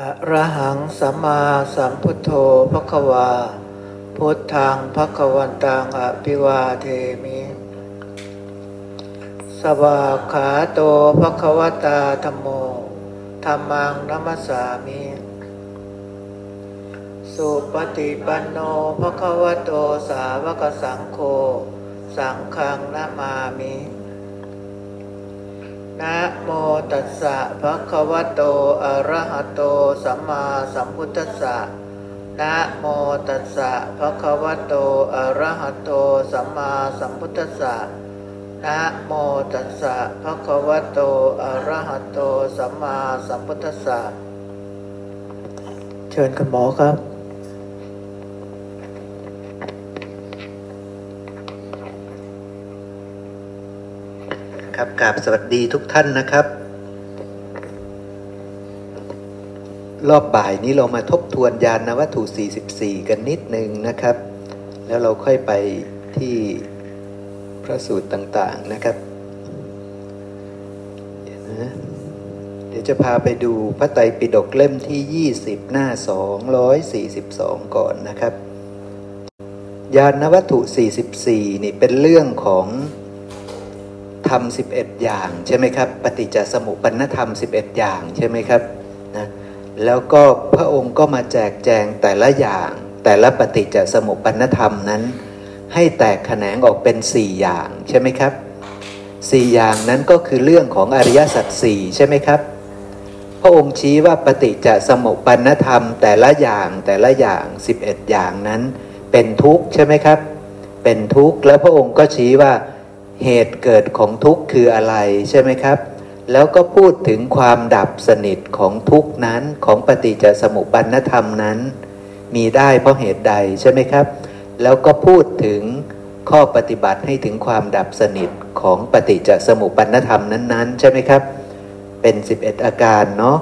อะระหังสัมมาสัมพุทโธพะควา พุทธังพะควันตังอภิวาเทมิ สวาขาโตพะควตาธรรมโมธรรมังนัมสามิ สุปฏิปันโนพะควโตสาวกสังโฆ สังฆังนามามิ นะโมตัสสะภะคะวะโต อะระหะโต สัมมาสัมพุทธัสสะนะโมตัสสะภะคะวะโต อะระหะโต สัมมาสัมพุทธัสสะนะโมตัสสะภะคะวะโต อะระหะโต สัมมาสัมพุทธัสสะ เชิญคุณหมอครับ ครับกราบสวัสดีทุกท่านนะครับ รอบบ่ายนี้เรามาทบทวนยานนวัตถุ 44 กันนิดนึงนะครับ แล้วเราค่อยไปที่พระสูตรต่างๆนะครับเดี๋ยวนะเดี๋ยวจะพาไปดูพระไตรปิฎกเล่มที่ 20 หน้า 242 ก่อนนะครับ ยานวัตถุ 44 นี่เป็นเรื่องของ รม 11 อย่างใช่ไหมครับ ปฏิจจสมุปนธรรม 11 อย่างใช่ไหมครับนะแล้วก็พระองค์ก็มาแจกแจงแต่ละอย่างแต่ละปฏิจจสมุปนธรรมนั้น ให้แตกแขนงออกเป็น 4 อย่างใช่ไหมครับ 4 อย่างนั้นก็คือเรื่องของอริยสัจสี่ใช่ไหมครับ พระองค์ชี้ว่าปฏิจจสมุปปนธรรม แต่ละอย่างแต่ละอย่าง 11 อย่างนั้น เป็นทุกข์ใช่ไหมครับ เป็นทุกข์แล้วพระองค์ก็ชี้ว่า เหตุเกิดของทุกข์คืออะไรใช่ไหมครับ แล้วก็พูดถึงความดับสนิทของทุกข์นั้นของปฏิจจสมุปปนธรรมนั้น มีได้เพราะเหตุใดใช่ไหมครับ แล้วก็พูดถึงข้อปฏิบัติให้ถึงความดับสนิทของปฏิจจสมุปปนธรรมนั้น ๆ ใช่ไหมครับ เป็น 11 อาการเนาะ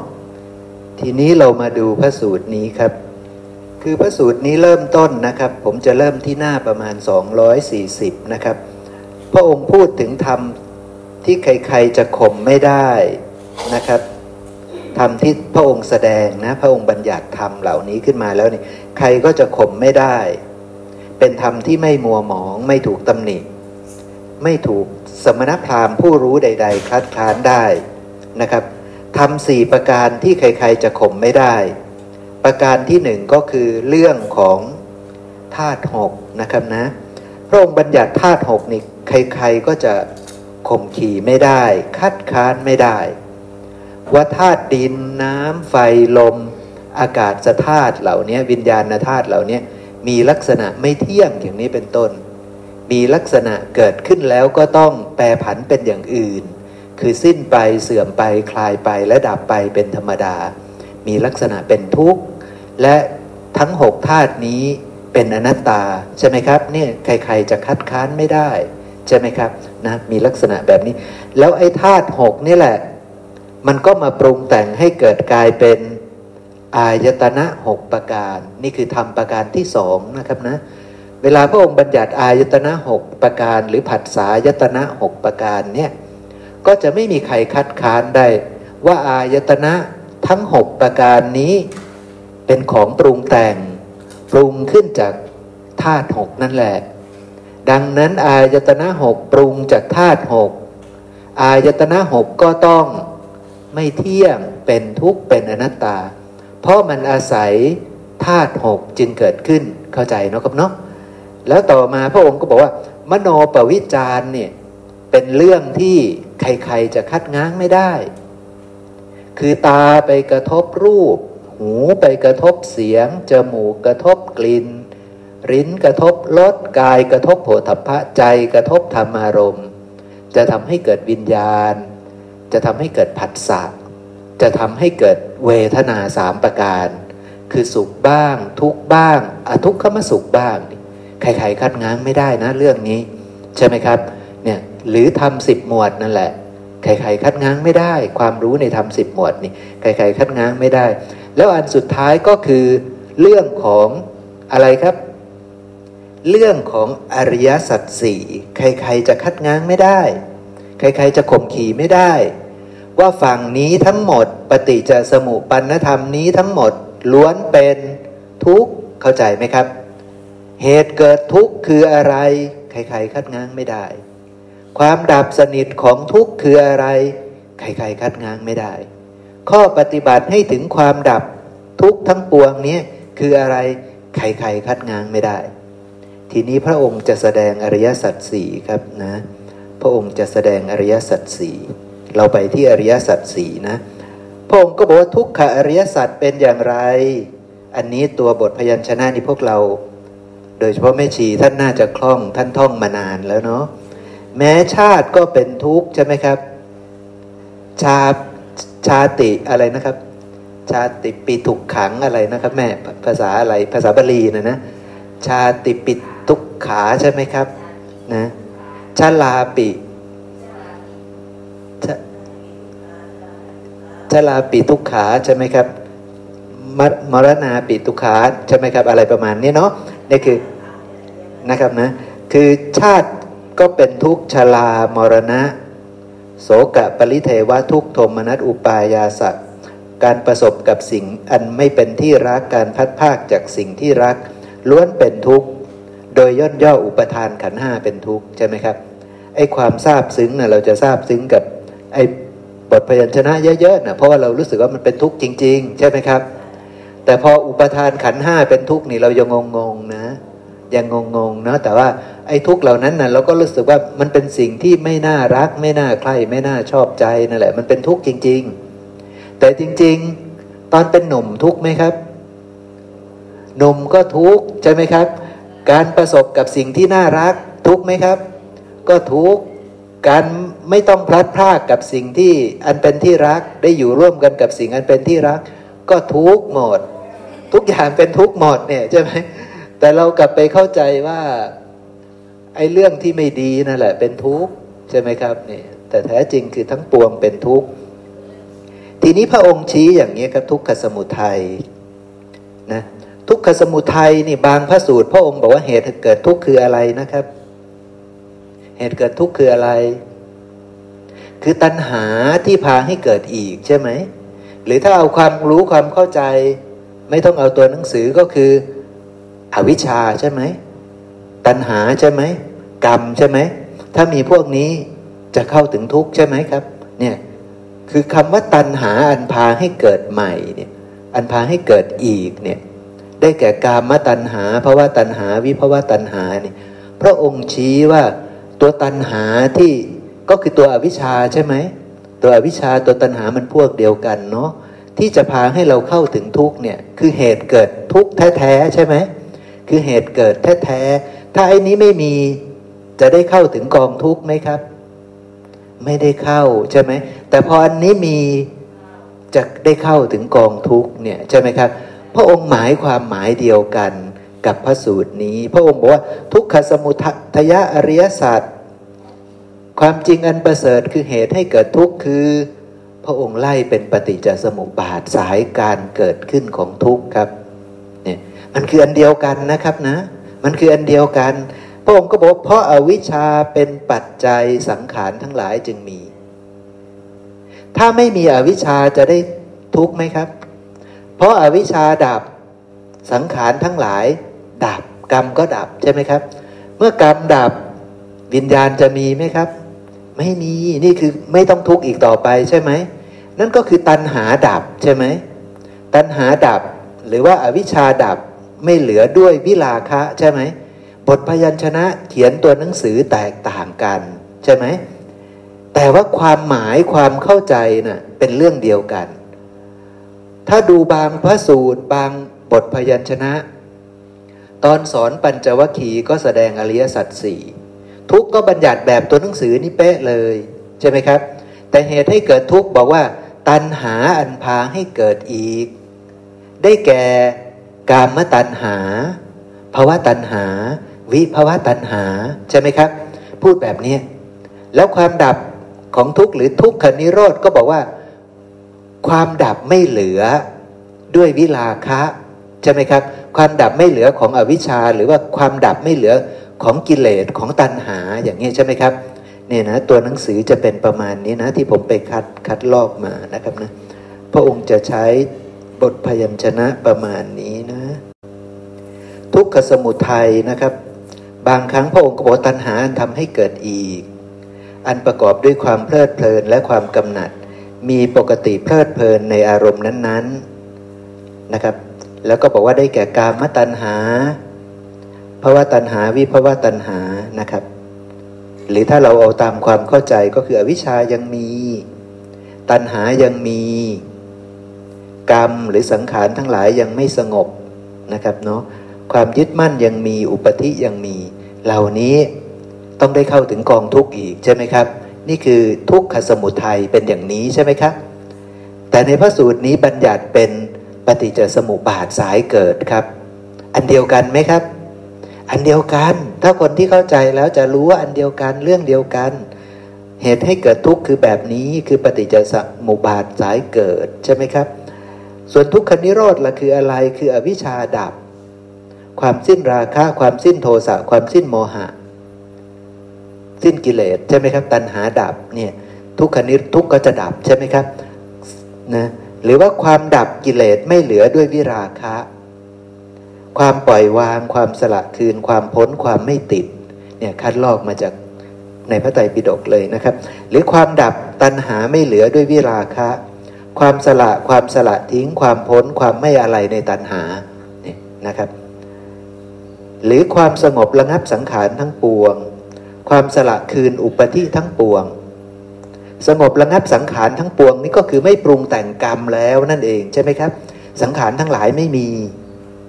ทีนี้เรามาดูพระสูตรนี้ครับ คือพระสูตรนี้เริ่มต้นนะครับ ผมจะเริ่มที่หน้าประมาณ 240 นะครับ พระองค์พูดถึงธรรมที่ใครๆจะข่มไม่ได้นะครับธรรมที่พระองค์แสดงนะพระองค์บัญญัติธรรมเหล่านี้ขึ้นมาแล้วนี่ใครก็จะข่มไม่ได้ เป็นธรรมที่ไม่มัวหมอง ไม่ถูกตำหนิ ไม่ถูกสมณพราหมณ์ผู้รู้ใด ๆคัดค้านได้นะครับทำสี่ประการที่ใครๆจะข่มไม่ได้ ประการที่หนึ่งก็คือเรื่องของธาตุหกนะครับนะ ระองค์บัญญัติธาตุหกนี่ใครๆก็จะข่มขี่ไม่ได้ คัดค้านไม่ได้ ว่าธาตุดินน้ำไฟลม อากาศธาตุเหล่านี้วิญญาณธาตุเหล่านี้มีลักษณะไม่เที่ยงอย่างนี้เป็นต้น มีลักษณะเกิดขึ้นแล้วก็ต้องแปรผันเป็นอย่างอื่น คือสิ้นไปเสื่อมไปคลายไปและดับไปเป็นธรรมดา มีลักษณะเป็นทุกข์ และทั้งหกธาตุนี้ เป็นอนัตตาใช่ไหมครับเนี่ยใคร ๆ จะคัดค้านไม่ได้ ใช่ไหมครับนะมีลักษณะแบบนี้ แล้วไอ้ธาตุหกนี่แหละ มันก็มาปรุงแต่งให้เกิดกลายเป็นอายตนะหกประการ นี่คือทำประการที่สองนะครับนะเวลาพระองค์บัญญัติอายตนะหกประการ หรือผัสสายตนะหกประการเนี่ยก็จะไม่มีใครคัดค้านได้ว่าอายตนะทั้งหกประการนี้เป็นของปรุงแต่ง ปรุงขึ้นจากธาตุหกนั่นแหละ ดังนั้นอายตนะหกปรุงจากธาตุหกอายตนะหกก็ต้องไม่เที่ยงเป็นทุกข์เป็นอนัตตา เพราะมันอาศัยธาตุหกจึงเกิดขึ้นเข้าใจเนาะครับเนาะแล้วต่อมาพระองค์ก็บอกว่า มโนปวิจารเนี่ยเป็นเรื่องที่ใครๆจะคัดง้างไม่ได้ คือตาไปกระทบรูป หูไปกระทบเสียง จมูกกระทบกลิ่นริ้นกระทบรสกายกระทบโผฏฐะใจกระทบธรรมารมณ์จะทำให้เกิดวิญญาณ จะทำให้เกิดผัสสะจะทำให้เกิดเวทนาสามประการ คือสุขบ้าง ทุกบ้าง อทุกขมสุขบ้าง ใครๆคัดง้างไม่ได้นะเรื่องนี้ ใช่ไหมครับเนี่ยหรือทำสิบหมวดนั่นแหละใครๆคัดง้างไม่ได้ ความรู้ในทำสิบหมวดนี่ใครๆคัดง้างไม่ได้ แล้วอันสุดท้ายก็คือเรื่องของอะไรครับ เรื่องของอริยสัจสี่ใครๆจะคัดง้างไม่ได้ ใครๆจะข่มขี่ไม่ได้ ว่าฝั่งนี้ทั้งหมดปฏิจจสมุปปนธรรมนี้ทั้งหมดล้วนเป็นทุกข์เข้าใจไหมครับ เหตุเกิดทุกข์คืออะไร ใครๆคัดง้างไม่ได้ ความดับสนิทของทุกข์คืออะไร ใครๆคัดง้างไม่ได้ ข้อปฏิบัติให้ถึงความดับทุกทั้งปวงนี้คืออะไรใครๆคัดง้างไม่ได้ ทีนี้พระองค์จะแสดงอริยสัจสี่ครับนะ พระองค์จะแสดงอริยสัจสี่เราไปที่อริยสัจสี่นะพระองค์ก็บอกว่าทุกขอริยสัจเป็นอย่างไร อันนี้ตัวบทพยัญชนะนี่พวกเรา โดยเฉพาะแม่ชีท่านน่าจะคล่องท่านท่องมานานแล้วเนาะแม้ชาติก็เป็นทุกข์ใช่ไหมครับชา ชาติอะไรนะครับ ชาติปีถุกขังอะไรนะครับ แม่ภาษาอะไรภาษาบาลีนะนะชาติปิทุกขาใช่ไหมครับนะชาลาปิชาลาปิทุกขาใช่ไหมครับมมรณาปิทุกขาใช่ไหมครับ อะไรประมาณนี้เนาะนี่คือนะครับนะคือชาติก็เป็นทุกชลามรณะ โสกะปริเทวะทุกโทมนัสอุปายาสัตการประสบกับสิ่งอันไม่เป็นที่รักการพัดภาคจากสิ่งที่รัก ล้วนเป็นทุกข์ โดยย่นย่ออุปทานขันห้าเป็นทุกข์ใช่ไหมครับไอ้ความทราบซึ้งนะ่ะเราจะทราบซึ้งกับไอ้บทพยัญชนะเยอะๆนะเพราะว่าเรารู้สึกว่ามันเป็นทุกข์จริง ๆ ใช่ไหมครับ แต่พออุปทานขันห้าเป็นทุกข์นี่เรายังงงๆนะยังงงๆนะแต่ว่า ไอ้ทุกเหล่านั้นนะเราก็รู้สึกว่ามันเป็นสิ่งที่ไม่น่ารัก ไม่น่าใคร่ไม่น่าชอบใจนั่นแหละ มันเป็นทุกข์จริง ๆ แต่จริง ๆ ตอนเป็นหนุ่มทุกข์ไหมครับ หนุ่มก็ทุกข์ใช่ไหมครับ การประสบกับสิ่งที่น่ารัก ทุกข์ไหมครับ ก็ทุกข์การไม่ต้องพลัดพรากกับสิ่งที่อันเป็นที่รักได้อยู่ร่วมกันกับสิ่งอันเป็นที่รัก ก็ทุกหมด ทุกอย่างเป็นทุกหมดเนี่ยใช่ไหมแต่เรากลับไปเข้าใจว่า ไอ้เรื่องที่ไม่ดีนั่นแหละ เป็นทุกข์ใช่ไหมครับนี่แต่แท้จริงคือทั้งปวงเป็นทุกข์ทีนี้พระองค์ชี้อย่างนี้ครับทุกขสมุทัยนะทุกขสมุทัยนี่บางพระสูตร พระองค์บอกว่าเหตุเกิดทุกข์คืออะไรนะครับ เหตุเกิดทุกข์คืออะไร คือตัณหาที่พาให้เกิดอีกใช่ไหมหรือถ้าเอาความรู้ความเข้าใจ ไม่ต้องเอาตัวหนังสือก็คือ อวิชชาใช่ไหม ตัณหาใช่ไหมกรรมใช่ไหมถ้ามีพวกนี้จะเข้าถึงทุกข์ใช่ไหมครับ เนี่ยคือคำว่าตัณหาอันพาให้เกิดใหม่เนี่ยอันพาให้เกิดอีกเนี่ยได้แก่กามตัณหาภาวะตัณหาวิภาวะตัณหาเนี่ยพระองค์ชี้ว่าตัวตัณหาที่ก็คือตัวอวิชชาใช่ไหมตัวอวิชชาตัวตัณหามันพวกเดียวกันเนาะที่จะพาให้เราเข้าถึงทุกเนี่ยคือเหตุเกิดทุกแท้ๆใช่ไหมคือเหตุเกิดแท้ๆ ถ้าไอ้นี้ไม่มีจะได้เข้าถึงกองทุกไหมครับ ไม่ได้เข้าใช่ไหมแต่พออันนี้มีจะได้เข้าถึงกองทุกเนี่ยใช่ไหมครับ พระองค์หมายความหมายเดียวกันกับพระสูตรนี้ พระองค์บอกว่าทุกขสมุทยะอริยศาสตร์ความจริงอันประเสริฐคือเหตุให้เกิดทุกข์คือ พระองค์ไล่เป็นปฏิจจสมุปบาทสายการเกิดขึ้นของทุกข์ครับเนี่ยมันคืออันเดียวกันนะครับนะ มันคืออันเดียวกัน พระองค์ก็บอกเพราะอาวิชชาเป็นปัจจัยสังขารทั้งหลายจึงมี ถ้าไม่มีอวิชชาจะได้ทุกข์ไหมครับ เพราะอาวิชชาดับสังขารทั้งหลายดับกรรมก็ดับใช่ไหมครับ เมื่อกรรมดับวิญญาณจะมีไหมครับ ไม่มีนี่คือไม่ต้องทุกข์อีกต่อไปใช่ไหมนั่นก็คือตัณหาดับใช่ไหมตัณหาดับหรือว่าอาวิชชาดับ ไม่เหลือด้วยวิลาคะ ใช่ไหมบทพยัญชนะเขียนตัวหนังสือแตกต่างกัน ใช่ไหมแต่ว่าความหมายความเข้าใจนะ่ะเป็นเรื่องเดียวกัน ถ้าดูบางพระสูตร บางบทพยัญชนะ ตอนสอนปัญจวัคคีย์ก็แสดงอริยสัจสี่ทุกก็บัญญัติแบบตัวหนังสือนี่เป๊ะเลย ใช่ไหมครับ แต่เหตุให้เกิดทุกบอกว่า ตัณหาอันพาให้เกิดอีก ได้แก่ กามตัณหาภาวะตัณหา วิภาวะตัณหา ใช่ไหมครับ พูดแบบนี้ แล้วความดับของทุกข์หรือทุกขนิโรธก็บอกว่า ความดับไม่เหลือด้วยวิลาคะใช่ไหมครับ ความดับไม่เหลือของอวิชชา หรือว่าความดับไม่เหลือของกิเลสของตัณหาอย่างนี้ใช่ไหมครับเนี่ยนะตัวหนังสือจะเป็นประมาณนี้นะที่ผมไปคัดคัดลอกมานะครับนะพระองค์จะใช้บทพยัญชนะประมาณนี้ ทุกขสมุทัยนะครับ บางครั้งพระองค์ก็บอกตัณหาทำให้เกิดอีก อันประกอบด้วยความเพลิดเพลินและความกำหนัด มีปกติเพลิดเพลินในอารมณ์นั้นๆนะครับ แล้วก็บอกว่าได้แก่กามตัณหาภาวะตัณหาวิภาวะตัณหานะครับ หรือถ้าเราเอาตามความเข้าใจก็คืออวิชายังมี ตัณหายังมี กรรมหรือสังขารทั้งหลายยังไม่สงบนะครับเนาะ ความยึดมั่นยังมีอุปธิยังมี เหล่านี้ต้องได้เข้าถึงกองทุกข์อีกใช่ไหมครับ นี่คือทุกขสมุทัยเป็นอย่างนี้ใช่ไหมครับแต่ในพระสูตรนี้บัญญัติเป็นปฏิจจสมุปบาทสายเกิดครับ อันเดียวกันไหมครับ อันเดียวกัน ถ้าคนที่เข้าใจแล้วจะรู้ว่าอันเดียวกันเรื่องเดียวกัน เหตุให้เกิดทุกข์คือแบบนี้คือปฏิจจสมุปบาทสายเกิดใช่ไหมครับ ส่วนทุกขนิโรธล่ะคืออะไรคืออวิชชาดับ ความสิ้นราคะ ความสิ้นโทสะความสิ้นโมหะ สิ้นกิเลสใช่ไหมครับ ตัณหาดับเนี่ยทุกขนิทุกก็จะดับใช่ไหมครับนะหรือว่าความดับกิเลสไม่เหลือด้วยวิราคะ ความปล่อยวาง ความสละคืน ความพ้นความไม่ติดเนี่ยคัดลอกมาจากในพระไตรปิฎกเลยนะครับ หรือความดับตัณหาไม่เหลือด้วยวิราคะ ความสละความสละทิ้ง ความพ้นความไม่อะไรในตัณหาเนี่ยนะครับ หรือความสงบระงับสังขารทั้งปวง ความสละคืนอุปธิทั้งปวง สงบระงับสังขารทั้งปวงนี่ก็คือไม่ปรุงแต่งกรรมแล้วนั่นเองใช่ไหมครับ สังขารทั้งหลายไม่มี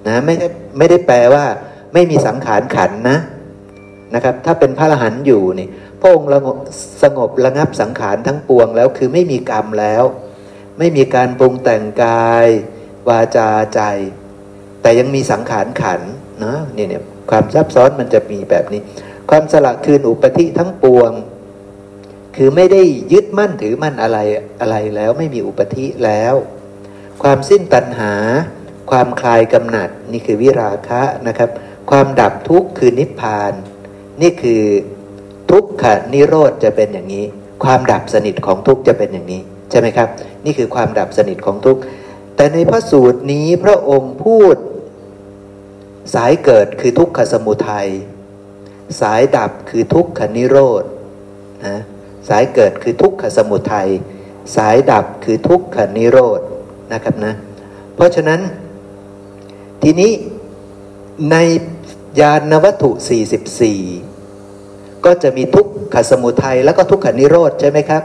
นะไม่ได้ไม่ได้แปลว่า ไม่มีสังขารขันนะนะครับ ถ้าเป็นพระอรหันต์อยู่นี่พระองค์สงบระงับสังขารทั้งปวงแล้วคือไม่มีกรรมแล้ว ไม่มีการปรุงแต่งกาย วาจาใจ แต่ยังมีสังขารขัน นะนี่เนี่ยความซับซ้อนมันจะมีแบบนี้ ความสละคืนอุปธิทั้งปวง คือไม่ได้ยึดมั่นถือมั่นอะไรอะไรแล้วไม่มีอุปธิแล้ว ความสิ้นตัณหา ความคลายกำหนัดนี่คือวิราคะนะครับ ความดับทุกข์คือนิพพาน นี่คือทุกขนิโรธจะเป็นอย่างนี้ ความดับสนิทของทุกข์จะเป็นอย่างนี้ใช่ไหมครับ นี่คือความดับสนิทของทุกข์แต่ในพระสูตรนี้พระองค์พูด สายเกิดคือทุกขสมุทัย สายดับคือทุกขนิโรธนะสายเกิดคือทุกขสมุทัย สายดับคือทุกขนิโรธนะครับนะ เพราะฉะนั้นทีนี้ในยานวัตถุ 44 ก็จะมีทุกขสมุทัยแล้วก็ทุกขนิโรธใช่ไหมครับ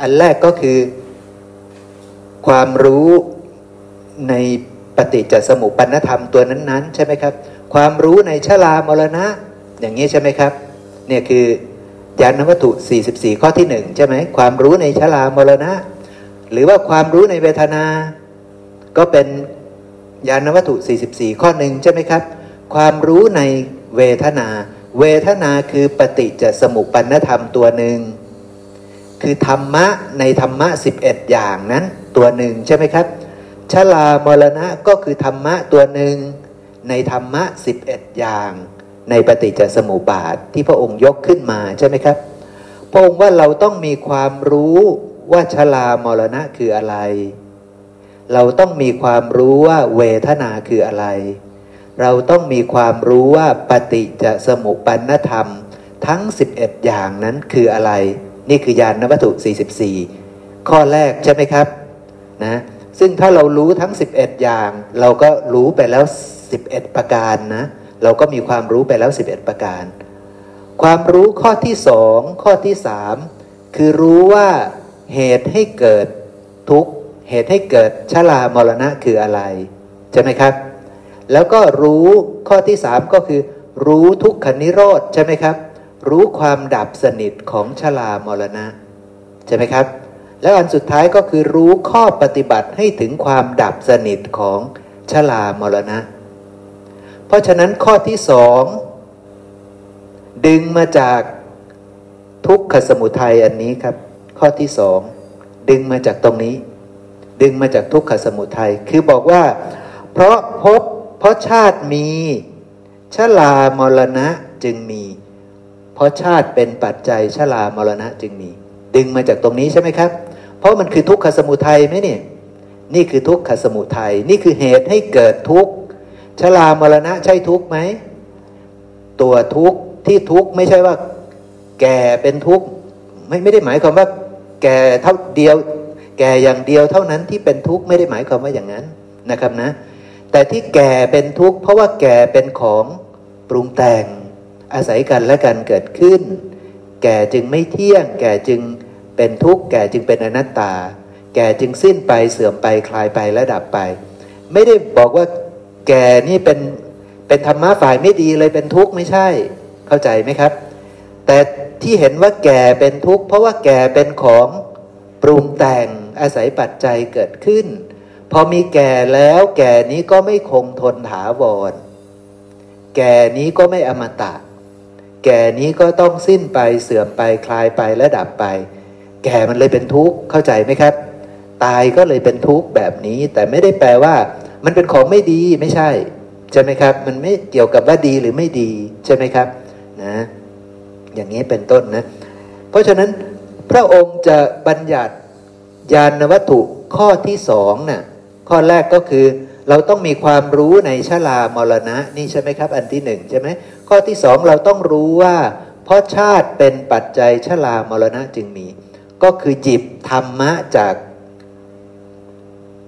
อันแรกก็คือความรู้ใน ปฏิจจสมุปปนธรรมตัวนั้นๆ ใช่ไหมครับ ความรู้ในชรามรณะ อย่างนี้ใช่ไหมครับเนี่ยคือยานวัตถุ 44 ข้อที่หนึ่งใช่ไหมความรู้ในชรามรณะ หรือว่าความรู้ในเวทนา ก็เป็นยานวัตถุ 44 ข้อหนึ่งใช่ไหมครับ ความรู้ในเวทนา เวทนาคือปฏิจจสมุปปนธรรมตัวหนึ่งคือธรรมะในธรรมะ 11 อย่างนั้นตัวหนึ่งใช่ไหมครับ ชลามรณะก็คือธรรมะตัวหนึ่งในธรรมะ 11 อย่าง ในปฏิจจสมุปบาทที่พระองค์ยกขึ้นมาใช่ไหมครับ พระองค์ว่าเราต้องมีความรู้ว่าชลามรณะคืออะไร เราต้องมีความรู้ว่าเวทนาคืออะไร เราต้องมีความรู้ว่าปฏิจจสมุปปนธรรม ทั้ง 11 อย่างนั้นคืออะไร นี่คือยานวัตถุ 44 ข้อแรกใช่ไหมครับนะ ซึ่งถ้าเรารู้ทั้ง 11 อย่าง เราก็รู้ไปแล้ว 11 ประการนะ เราก็มีความรู้ไปแล้ว 11 ประการ ความรู้ข้อที่สองข้อที่สามคือรู้ว่าเหตุให้เกิดทุกข์เหตุให้เกิดชรามรณะคืออะไร ใช่ไหมครับ แล้วก็รู้ข้อที่สามก็คือ รู้ทุกขนิโรธใช่ไหมครับ รู้ความดับสนิทของชรามรณะ ใช่ไหมครับ แล้วอันสุดท้ายก็คือรู้ข้อปฏิบัติให้ถึงความดับสนิทของชรามรณะ เพราะฉะนั้นข้อที่สองดึงมาจากทุกขสมุทัยอันนี้ครับ ข้อที่สองดึงมาจากตรงนี้ ดึงมาจากทุกขสมุทัยคือบอกว่า เพราะพบเพราะชาติมีชลามรณะจึงมี เพราะชาติเป็นปัจจัยชรามรณะจึงมี ดึงมาจากตรงนี้ใช่ไหมครับ เพราะมันคือทุกขสมุทัยไหมนี่ นี่คือทุกขสมุทัยนี่คือเหตุให้เกิดทุกข์ชรามรณะใช่ทุกข์ไหมตัวทุกข์ที่ทุกข์ไม่ใช่ว่า แก่เป็นทุกข์ไม่ไม่ได้หมายความว่า แก่เท่าเดียว แก่อย่างเดียวเท่านั้นที่เป็นทุกข์ไม่ได้หมายความว่าอย่างนั้นนะครับนะ แต่ที่แก่เป็นทุกข์เพราะว่าแก่เป็นของปรุงแต่งอาศัยกันและกันเกิดขึ้น แก่จึงไม่เที่ยง แก่จึง เป็นทุกข์แก่จึงเป็นอนัตตา แก่จึงสิ้นไปเสื่อมไปคลายไปและดับไป ไม่ได้บอกว่าแก่นี่เป็นเป็นธรรมะฝ่ายไม่ดีเลยเป็นทุกข์ไม่ใช่ เข้าใจไหมครับ แต่ที่เห็นว่าแก่เป็นทุกข์เพราะว่าแก่เป็นของปรุงแต่งอาศัยปัจจัยเกิดขึ้น พอมีแก่แล้วแก่นี้ก็ไม่คงทนถาวร แก่นี้ก็ไม่อมตะ แก่นี้ก็ต้องสิ้นไปเสื่อมไปคลายไปและดับไป แก่มันเลยเป็นทุกข์เข้าใจไหมครับ ตายก็เลยเป็นทุกข์แบบนี้ แต่ไม่ได้แปลว่า มันเป็นของไม่ดีไม่ใช่ใช่ไหมครับ มันไม่เกี่ยวกับว่าดีหรือไม่ดีใช่ไหมครับนะอย่างนี้เป็นต้นนะ เพราะฉะนั้นพระองค์จะบัญญัติญาณวัตถุข้อที่สองนะ่ะข้อแรกก็คือเราต้องมีความรู้ในชลามรณะนี่ใช่ไหมครับ อันที่หนึ่งใช่ไหมข้อที่สองเราต้องรู้ว่า เพราะชาติเป็นปัจจัยชลามรณะจึงมี ก็คือจิบธรรมะจาก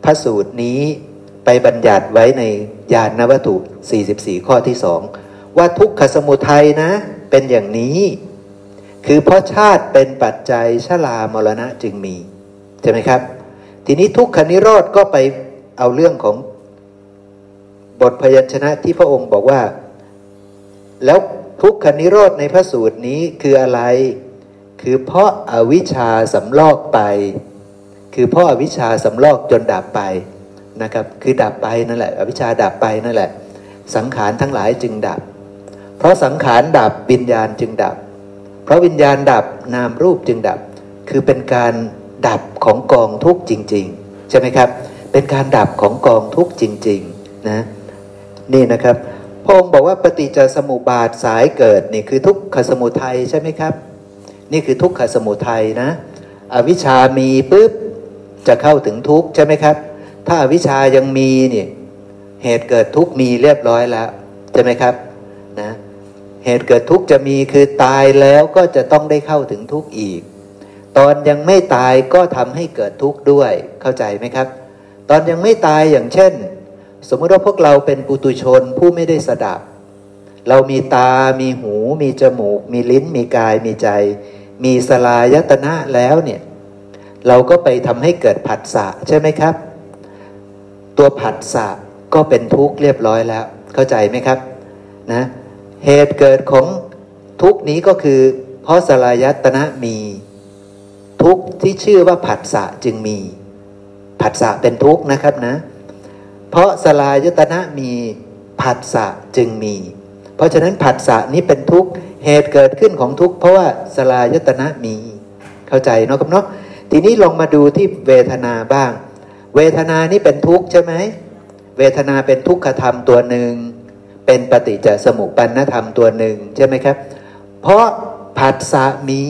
พระสูตรนี้ไปบัญญัติไว้ในญาณวัตถุ 44 ข้อที่สองว่าทุกขสมุทัยนะ เป็นอย่างนี้ คือเพราะชาติเป็นปัจจัยชลามรณะจึงมี ใช่ไหมครับ ทีนี้ทุกขนิโรธก็ไปเอาเรื่องของบทพยัญชนะที่พระองค์บอกว่า แล้วทุกขนิโรธในพระสูตรนี้คืออะไร คือเพราะอาวิชชาสำลอกไป คือเพราะอาวิชชาสำลอกจนดับไปนะครับ คือดับไปนั่นแหละ อวิชชาดับไปนั่นแหละ สังขารทั้งหลายจึงดับ เพราะสังขารดับวิญญาณจึงดับ เพราะวิญญาณดับนามรูปจึงดับ คือเป็นการดับของกองทุกข์จริง ๆ ใช่ไหมครับ เป็นการดับของกองทุกข์จริง ๆ นะ นี่นะครับพระองค์บอกว่าปฏิจจสมุปบาทสายเกิดนี่คือทุกขสมุทัยใช่ไหมครับ นี่คือทุกขสมุทัยนะ อวิชามีปุ๊บจะเข้าถึงทุกใช่ไหมครับ ถ้าอวิชายังมีเนี่ยเหตุเกิดทุกมีเรียบร้อยแล้วใช่ไหมครับนะเหตุเกิดทุกจะมีคือตายแล้วก็จะต้องได้เข้าถึงทุกอีก ตอนยังไม่ตายก็ทำให้เกิดทุกข์ด้วยเข้าใจไหมครับ ตอนยังไม่ตายอย่างเช่น สมมติว่าพวกเราเป็นปุตุชนผู้ไม่ได้สดับ เรามีตา มีหู มีจมูก มีลิ้น มีกาย มีใจ มีสลายตนะแล้วเนี่ยเราก็ไปทำให้เกิดผัสสะใช่ไหมครับ ตัวผัสสะก็เป็นทุกข์เรียบร้อยแล้ว เข้าใจไหมครับนะเหตุเกิดของทุกนี้ก็คือ เพราะสลายตนะมี ทุกที่ชื่อว่าผัสสะจึงมี ผัสสะเป็นทุกข์นะครับนะ เพราะสลายตนะมีผัสสะจึงมี เพราะฉะนั้นผัสสะนี้เป็นทุกข์ เหตุเกิดขึ้นของทุกข์เพราะว่าสลายตนะมี เข้าใจเนาะครับเนาะทีนี้ลองมาดูที่เวทนาบ้าง เวทนานี่เป็นทุกข์ใช่ไหมเวทนาเป็นทุกขธรรมตัวหนึ่ง เป็นปฏิจจสมุปปนธรรมตัวหนึ่งใช่ไหมครับ เพราะผัสสะมี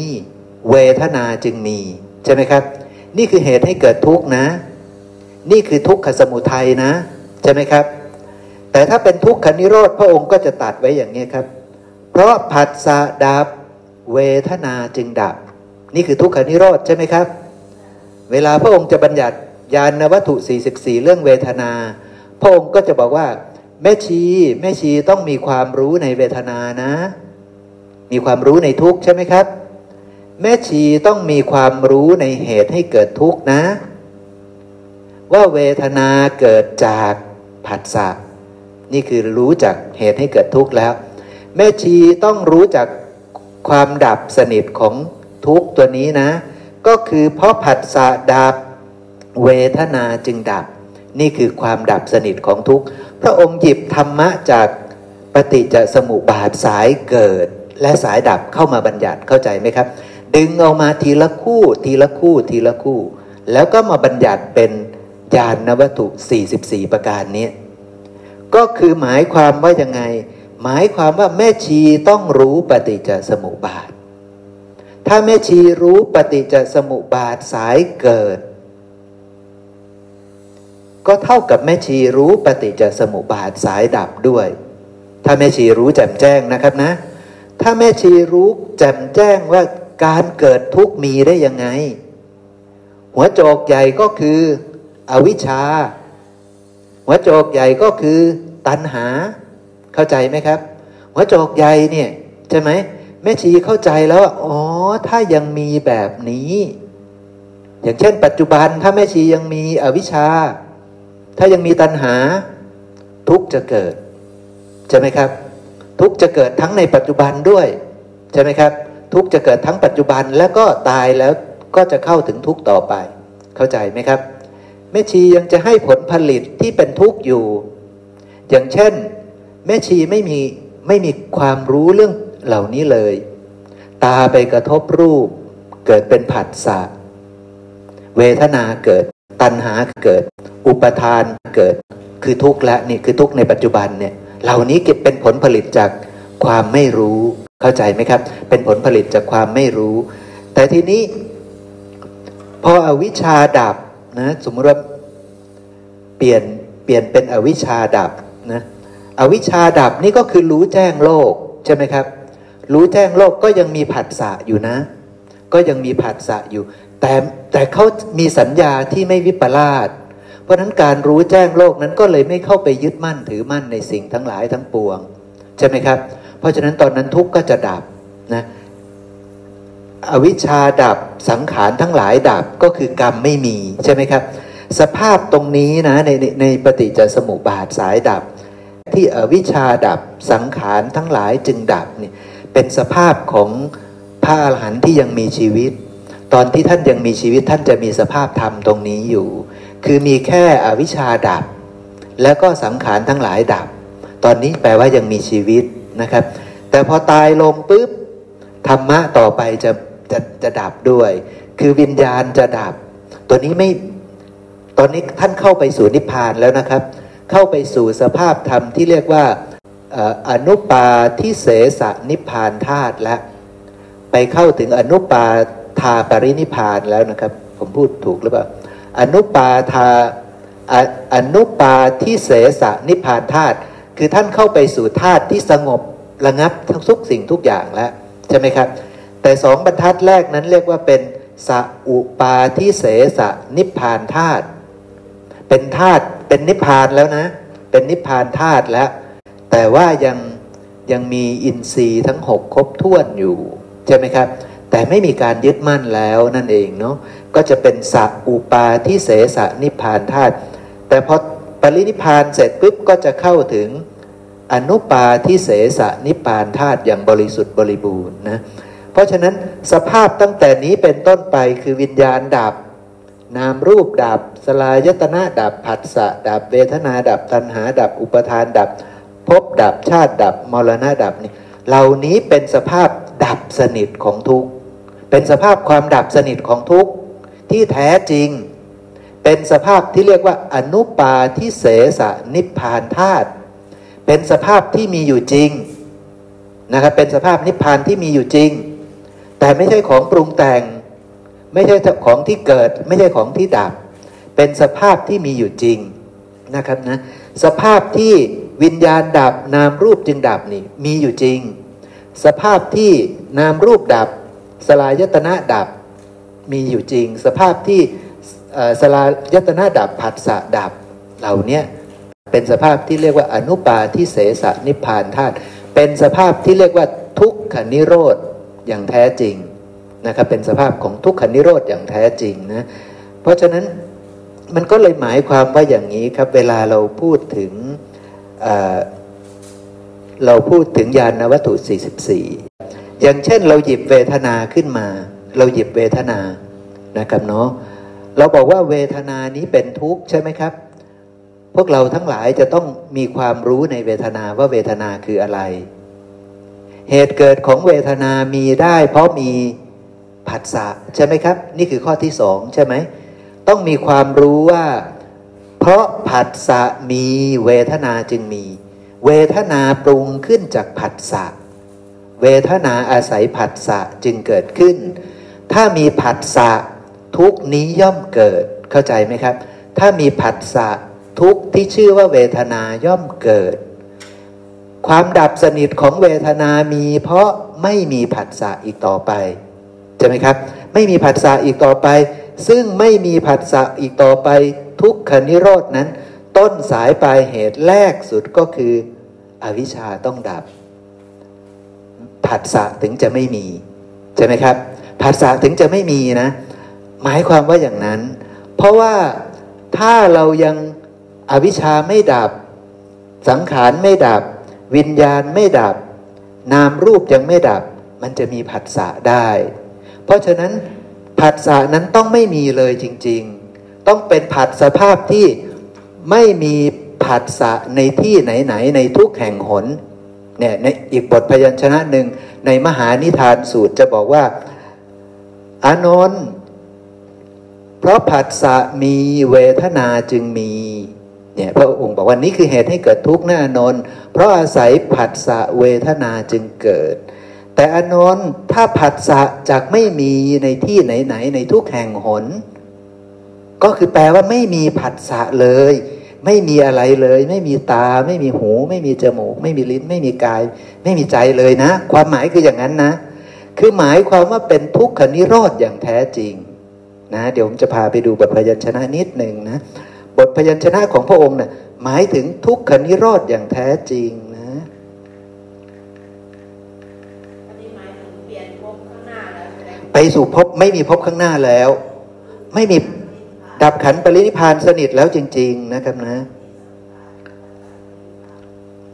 เวทนาจึงมีใช่ไหมครับ นี่คือเหตุให้เกิดทุกข์นะ นี่คือทุกขสมุทัยนะใช่ไหมครับ แต่ถ้าเป็นทุกขนิโรธพระองค์ก็จะตัดไว้อย่างนี้ครับ เพราะผัสสะดับเวทนาจึงดับ นี่คือทุกขนิโรธใช่ไหมครับ เวลาพระองค์จะบัญญัติยานวัตถุ 44 เรื่องเวทนา พระองค์ก็จะบอกว่า แม่ชีแม่ชีต้องมีความรู้ในเวทนานะ มีความรู้ในทุกใช่ไหมครับ แม่ชีต้องมีความรู้ในเหตุให้เกิดทุกนะ ว่าเวทนาเกิดจากผัสสะนี่คือรู้จักเหตุให้เกิดทุกข์แล้ว แม่ชีต้องรู้จักความดับสนิทของทุกตัวนี้นะ ก็คือเพราะผัสสะดับเวทนาจึงดับ นี่คือความดับสนิทของทุกพระองค์หยิบธรรมะจากปฏิจจสมุปบาทสายเกิด และสายดับเข้ามาบัญญัติเข้าใจไหมครับ ดึงเอามาทีละคู่ทีละคู่ทีละคู่ แล้วก็มาบัญญัติเป็นญาณวัตถุ 44 ประการนี้ ก็คือหมายความว่ายังไง หมายความว่าแม่ชีต้องรู้ปฏิจจสมุปบาท ถ้าแม่ชีรู้ปฏิจจสมุปบาทสายเกิด ก็เท่ากับแม่ชีรู้ปฏิจจสมุปบาทสายดับด้วย ถ้าแม่ชีรู้แจ่มแจ้งนะครับนะ ถ้าแม่ชีรู้แจ่มแจ้งว่าการเกิดทุกมีได้ยังไง หัวโจกใหญ่ก็คือ อวิชชา หัวโจกใหญ่ก็คือตัณหา เข้าใจไหมครับ หัวโจกใหญ่เนี่ย ใช่ไหมแม่ชีเข้าใจแล้วอ๋อ ถ้ายังมีแบบนี้ อย่างเช่น ปัจจุบันถ้าแม่ชียังมีอวิชชา ถ้ายังมีตัณหา ทุกจะเกิด ใช่ไหมครับ ทุกจะเกิดทั้งในปัจจุบันด้วย ใช่ไหมครับ ทุกจะเกิดทั้งปัจจุบันแล้วก็ตายแล้วก็จะเข้าถึงทุกต่อไป เข้าใจไหมครับแม่ชียังจะให้ผลผลิตที่เป็นทุกข์อยู่ อย่างเช่น แม่ชีไม่มีไม่มีความรู้เรื่องเหล่านี้เลย ตาไปกระทบรูป เกิดเป็นผัสสะเวทนาเกิด ตัณหาเกิด อุปทานเกิด คือทุกข์และนี่คือทุกข์ในปัจจุบันเนี่ย เหล่านี้เก็บเป็นผลผลิตจากความไม่รู้เข้าใจไหมครับ เป็นผลผลิตจากความไม่รู้ แต่ทีนี้ พออวิชชาดับนะ สมมติว่าเปลี่ยนเปลี่ยนเป็นอวิชชาดับนะ อวิชชาดับนี่ก็คือรู้แจ้งโลกใช่ไหมครับ รู้แจ้งโลกก็ยังมีผัสสะอยู่นะ ก็ยังมีผัสสะอยู่ แต่แต่เขามีสัญญาที่ไม่วิปลาสเพราะนั้นการรู้แจ้งโลกนั้นก็เลยไม่เข้าไปยึดมั่นถือมั่นในสิ่งทั้งหลายทั้งปวงใช่ไหมครับ เพราะฉะนั้นตอนนั้นทุกข์ก็จะดับนะอวิชชาดับสังขารทั้งหลายดับก็คือกรรมไม่มีใช่ไหมครับ สภาพตรงนี้นะในในในปฏิจจสมุปบาทสายดับ ที่อวิชาดับสังขารทั้งหลายจึงดับเนี่ยเป็นสภาพของพระอรหันต์ที่ยังมีชีวิต ตอนที่ท่านยังมีชีวิตท่านจะมีสภาพธรรมตรงนี้อยู่ คือมีแค่อวิชชาดับ แล้วก็สังขารทั้งหลายดับ ตอนนี้แปลว่ายังมีชีวิตนะครับ แต่พอตายลงปุ๊บธรรมะต่อไปจะจะจะดับด้วย คือวิญญาณจะดับ ตัวนี้ไม่ตอนนี้ท่านเข้าไปสู่นิพพานแล้วนะครับ เข้าไปสู่สภาพธรรมที่เรียกว่าอนุปาทิเสสนิพานธาตุและ ไปเข้าถึงอนุปาทาปรินิพานแล้วนะครับ ผมพูดถูกหรือเปล่าอนุปาทาอนุปาทิเสสนิพานธาตุคือท่านเข้าไปสู่ธาตุที่สงบระงับทั้งทุกสิ่งทุกอย่างแล้วใช่ไหมครับ แต่สองบรรทัดแรกนั้นเรียกว่าเป็นสัอุปาทิเสสนิพานธาตุ เป็นธาตุเป็นนิพพานแล้วนะ เป็นนิพพานธาตุแล้ว แต่ว่ายังยังมีอินทรีย์ทั้งหกครบถ้วนอยู่ ใช่ไหมครับ แต่ไม่มีการยึดมั่นแล้วนั่นเองเนาะก็จะเป็นสัอุปาทิเสสนิพพานธาตุแต่พอปรินิพพานเสร็จปุ๊บก็จะเข้าถึงอนุปาทิเสสนิพพานธาตุอย่างบริสุทธิ์บริบูรณ์นะเพราะฉะนั้นสภาพตั้งแต่นี้เป็นต้นไปคือวิญญาณดับ นามรูปดับ สลายตนะดับผัสสะดับเวทนาดับ ตัณหาดับ อุปทานดับภพดับชาติดับมรณะดับนี่เหล่านี้เป็นสภาพดับสนิทของทุกข์เป็นสภาพความดับสนิทของทุกข์ที่แท้จริง เป็นสภาพที่เรียกว่าอนุปาทิเสสนิพพานธาตุเป็นสภาพที่มีอยู่จริงนะครับเป็นสภาพนิพพานที่มีอยู่จริง แต่ไม่ใช่ของปรุงแต่ง ไม่ใช่ของที่เกิด ไม่ใช่ของที่ดับ เป็นสภาพที่มีอยู่จริงนะครับนะสภาพที่วิญญาณดับนามรูปจึงดับนี่มีอยู่จริง สภาพที่นามรูปดับ สลายตนะดับมีอยู่จริง สภาพที่สลายตนะดับผัสสะดับเหล่านี้เป็นสภาพที่เรียกว่าอนุปาทิเสสนิพพานธาตุเป็นสภาพที่เรียกว่าทุกขนิโรธอย่างแท้จริง นะครับเป็นสภาพของทุกขนิโรธอย่างแท้จริงนะเพราะฉะนั้นมันก็เลยหมายความว่าอย่างนี้ครับ เวลาเราพูดถึงเราพูดถึงยานวัตถุ 44 อย่างเช่นเราหยิบเวทนาขึ้นมา เราหยิบเวทนานะครับเนาะเราบอกว่าเวทนานี้เป็นทุกข์ใช่ไหมครับ พวกเราทั้งหลายจะต้องมีความรู้ในเวทนาว่าเวทนาคืออะไร เหตุเกิดของเวทนามีได้เพราะมี ผัสสะใช่ไหมครับ นี่คือข้อที่สองใช่ไหม ต้องมีความรู้ว่า เพราะผัสสะมีเวทนาจึงมี เวทนาปรุงขึ้นจากผัสสะเวทนาอาศัยผัสสะจึงเกิดขึ้น ถ้ามีผัสสะทุกนี้ย่อมเกิดเข้าใจไหมครับ ถ้ามีผัสสะทุกที่ชื่อว่าเวทนาย่อมเกิด ความดับสนิทของเวทนามีเพราะไม่มีผัสสะอีกต่อไป ใช่ไหมครับ ไม่มีผัสสะอีกต่อไป ซึ่งไม่มีผัสสะอีกต่อไป ทุกขนิโรดนั้น ต้นสายปลายเหตุแรกสุดก็คือ อวิชชาต้องดับ ผัสสะถึงจะไม่มี ใช่ไหมครับผัสสะถึงจะไม่มีนะ หมายความว่าอย่างนั้น เพราะว่าถ้าเรายังอวิชชาไม่ดับ สังขารไม่ดับ วิญญาณไม่ดับ นามรูปยังไม่ดับ มันจะมีผัสสะได้ เพราะฉะนั้นผัสสะนั้นต้องไม่มีเลยจริง ๆ ต้องเป็นผัสสภาพที่ไม่มีผัสสะในที่ไหนๆในทุกแห่งหนเนี่ยในอีกบทพยัญชนะหนึ่งในมหานิทานสูตรจะบอกว่า อานนท์เพราะผัสสะมีเวทนาจึงมีเนี่ยพระองค์บอกว่านี่คือเหตุให้เกิดทุกข์นะอนนท์เพราะอาศัยผัสสะเวทนาจึงเกิด แต่อนนท์ถ้าผัสสะจากไม่มีในที่ไหนๆในทุกแห่งหน ก็คือแปลว่าไม่มีผัสสะเลย ไม่มีอะไรเลย ไม่มีตา ไม่มีหู ไม่มีจมูก ไม่มีลิ้น ไม่มีกาย ไม่มีใจเลยนะ ความหมายคืออย่างนั้นนะ คือหมายความว่าเป็นทุกขนิโรธอย่างแท้จริงนะเดี๋ยวผมจะพาไปดูบทพยัญชนะนิดหนึ่งนะบทพยัญชนะของพระองค์นะ่ะหมายถึงทุกขนิโรธอย่างแท้จริงนะ ไปสู่พบไม่มีพบข้างหน้าแล้ว ไม่มีดับขันปรินิพานสนิทแล้วจริง ๆ นะครับนะ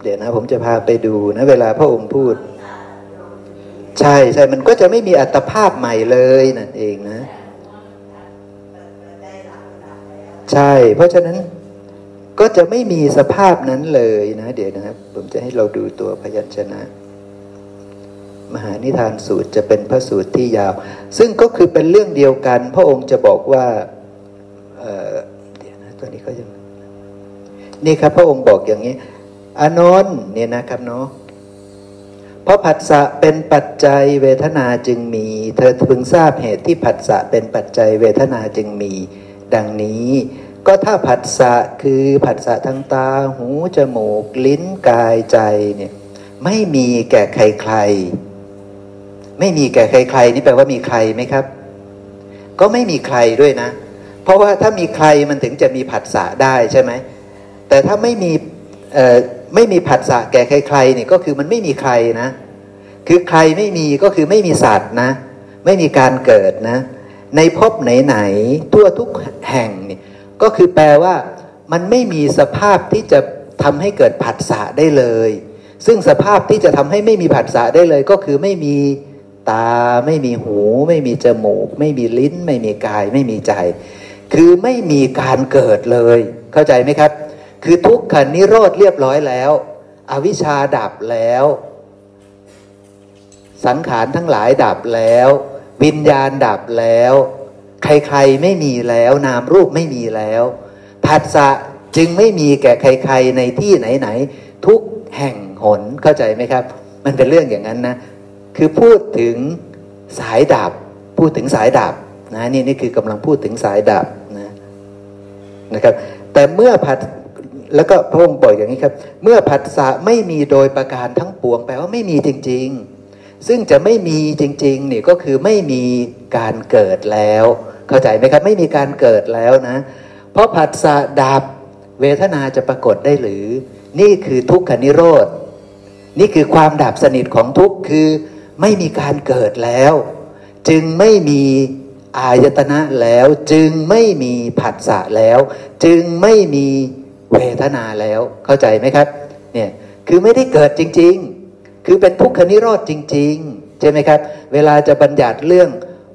เดี๋ยวนะ ผมจะพาไปดูนะ เวลาพระองค์พูด ใช่ใช่มันก็จะไม่มีอัตภาพใหม่เลยนั่นเองนะ ใช่ เพราะฉะนั้นก็จะไม่มีสภาพนั้นเลยนะ เดี๋ยวนะครับ ผมจะให้เราดูตัวพยัญชนะ มหานิทานสูตรจะเป็นพระสูตรที่ยาว ซึ่งก็คือเป็นเรื่องเดียวกัน พระองค์จะบอกว่าเเดี๋ยวนะตัวนี้ก็ยังนี่ครับพระองค์บอกอย่างนี้อานนท์เนี่ยนะครับเนาะเพราะผัสสะเป็นปัจจัยเวทนาจึงมี เธอพึงทราบเหตุที่ผัสสะเป็นปัจจัยเวทนาจึงมี ดังนี้ ก็ถ้าผัสสะคือผัสสะทางตาหูจมูก ลิ้นกายใจเนี่ยไม่มีแก่ใครใคร ไม่มีแก่ใครใครนี่แปลว่ามีใครไหมครับ ก็ไม่มีใครด้วยนะ เพราะว่าถ้ามีใครมันถึงจะมีผัสสะได้ใช่ไหมแต่ถ้าไม่มีไม่มีผัสสะแก่ใครใครนี่ก็คือมันไม่มีใครนะ คือใครไม่มีก็คือไม่มีสัตว์นะ ไม่มีการเกิดนะ ในภพไหนๆทั่วทุกแห่งนี่ก็คือแปลว่ามันไม่มีสภาพที่จะทำให้เกิดผัสสะได้เลย ซึ่งสภาพที่จะทำให้ไม่มีผัสสะได้เลยก็คือไม่มี ตา ไม่มีหู ไม่มีจมูก ไม่มีลิ้น ไม่มีกาย ไม่มีใจ คือไม่มีการเกิดเลย เข้าใจไหมครับ คือทุกขันนิโรธเรียบร้อยแล้ว อวิชชาดับแล้ว สังขารทั้งหลายดับแล้ว วิญญาณดับแล้ว ใครๆไม่มีแล้ว นามรูปไม่มีแล้วผัสสะจึงไม่มีแก่ใคร ๆ ในที่ไหน ๆ ทุกแห่งหนเข้าใจไหมครับ มันเป็นเรื่องอย่างนั้นนะ คือพูดถึงสายดับพูดถึงสายดับนะนี่นี่คือกำลังพูดถึงสายดับนะนะครับ แต่เมื่อผัดแล้วก็พระองค์ปล่อยอย่างนี้ครับ เมื่อผัสสะไม่มีโดยประการทั้งปวงแปลว่าไม่มีจริง ๆ ซึ่งจะไม่มีจริงๆนี่ก็คือไม่มีการเกิดแล้ว เข้าใจไหมครับ ไม่มีการเกิดแล้วนะ เพราะผัสสะดับเวทนาจะปรากฏได้หรือ นี่คือทุกขนิโรธนี่คือความดับสนิทของทุกข์คือ ไม่มีการเกิดแล้ว จึงไม่มีอายตนะแล้ว จึงไม่มีผัสสะแล้ว จึงไม่มีเวทนาแล้ว เข้าใจไหมครับเนี่ยคือไม่ได้เกิดจริง ๆ คือเป็นทุกขนิโรธจริง ๆ ใช่ไหมครับ เวลาจะบัญญัติเรื่อง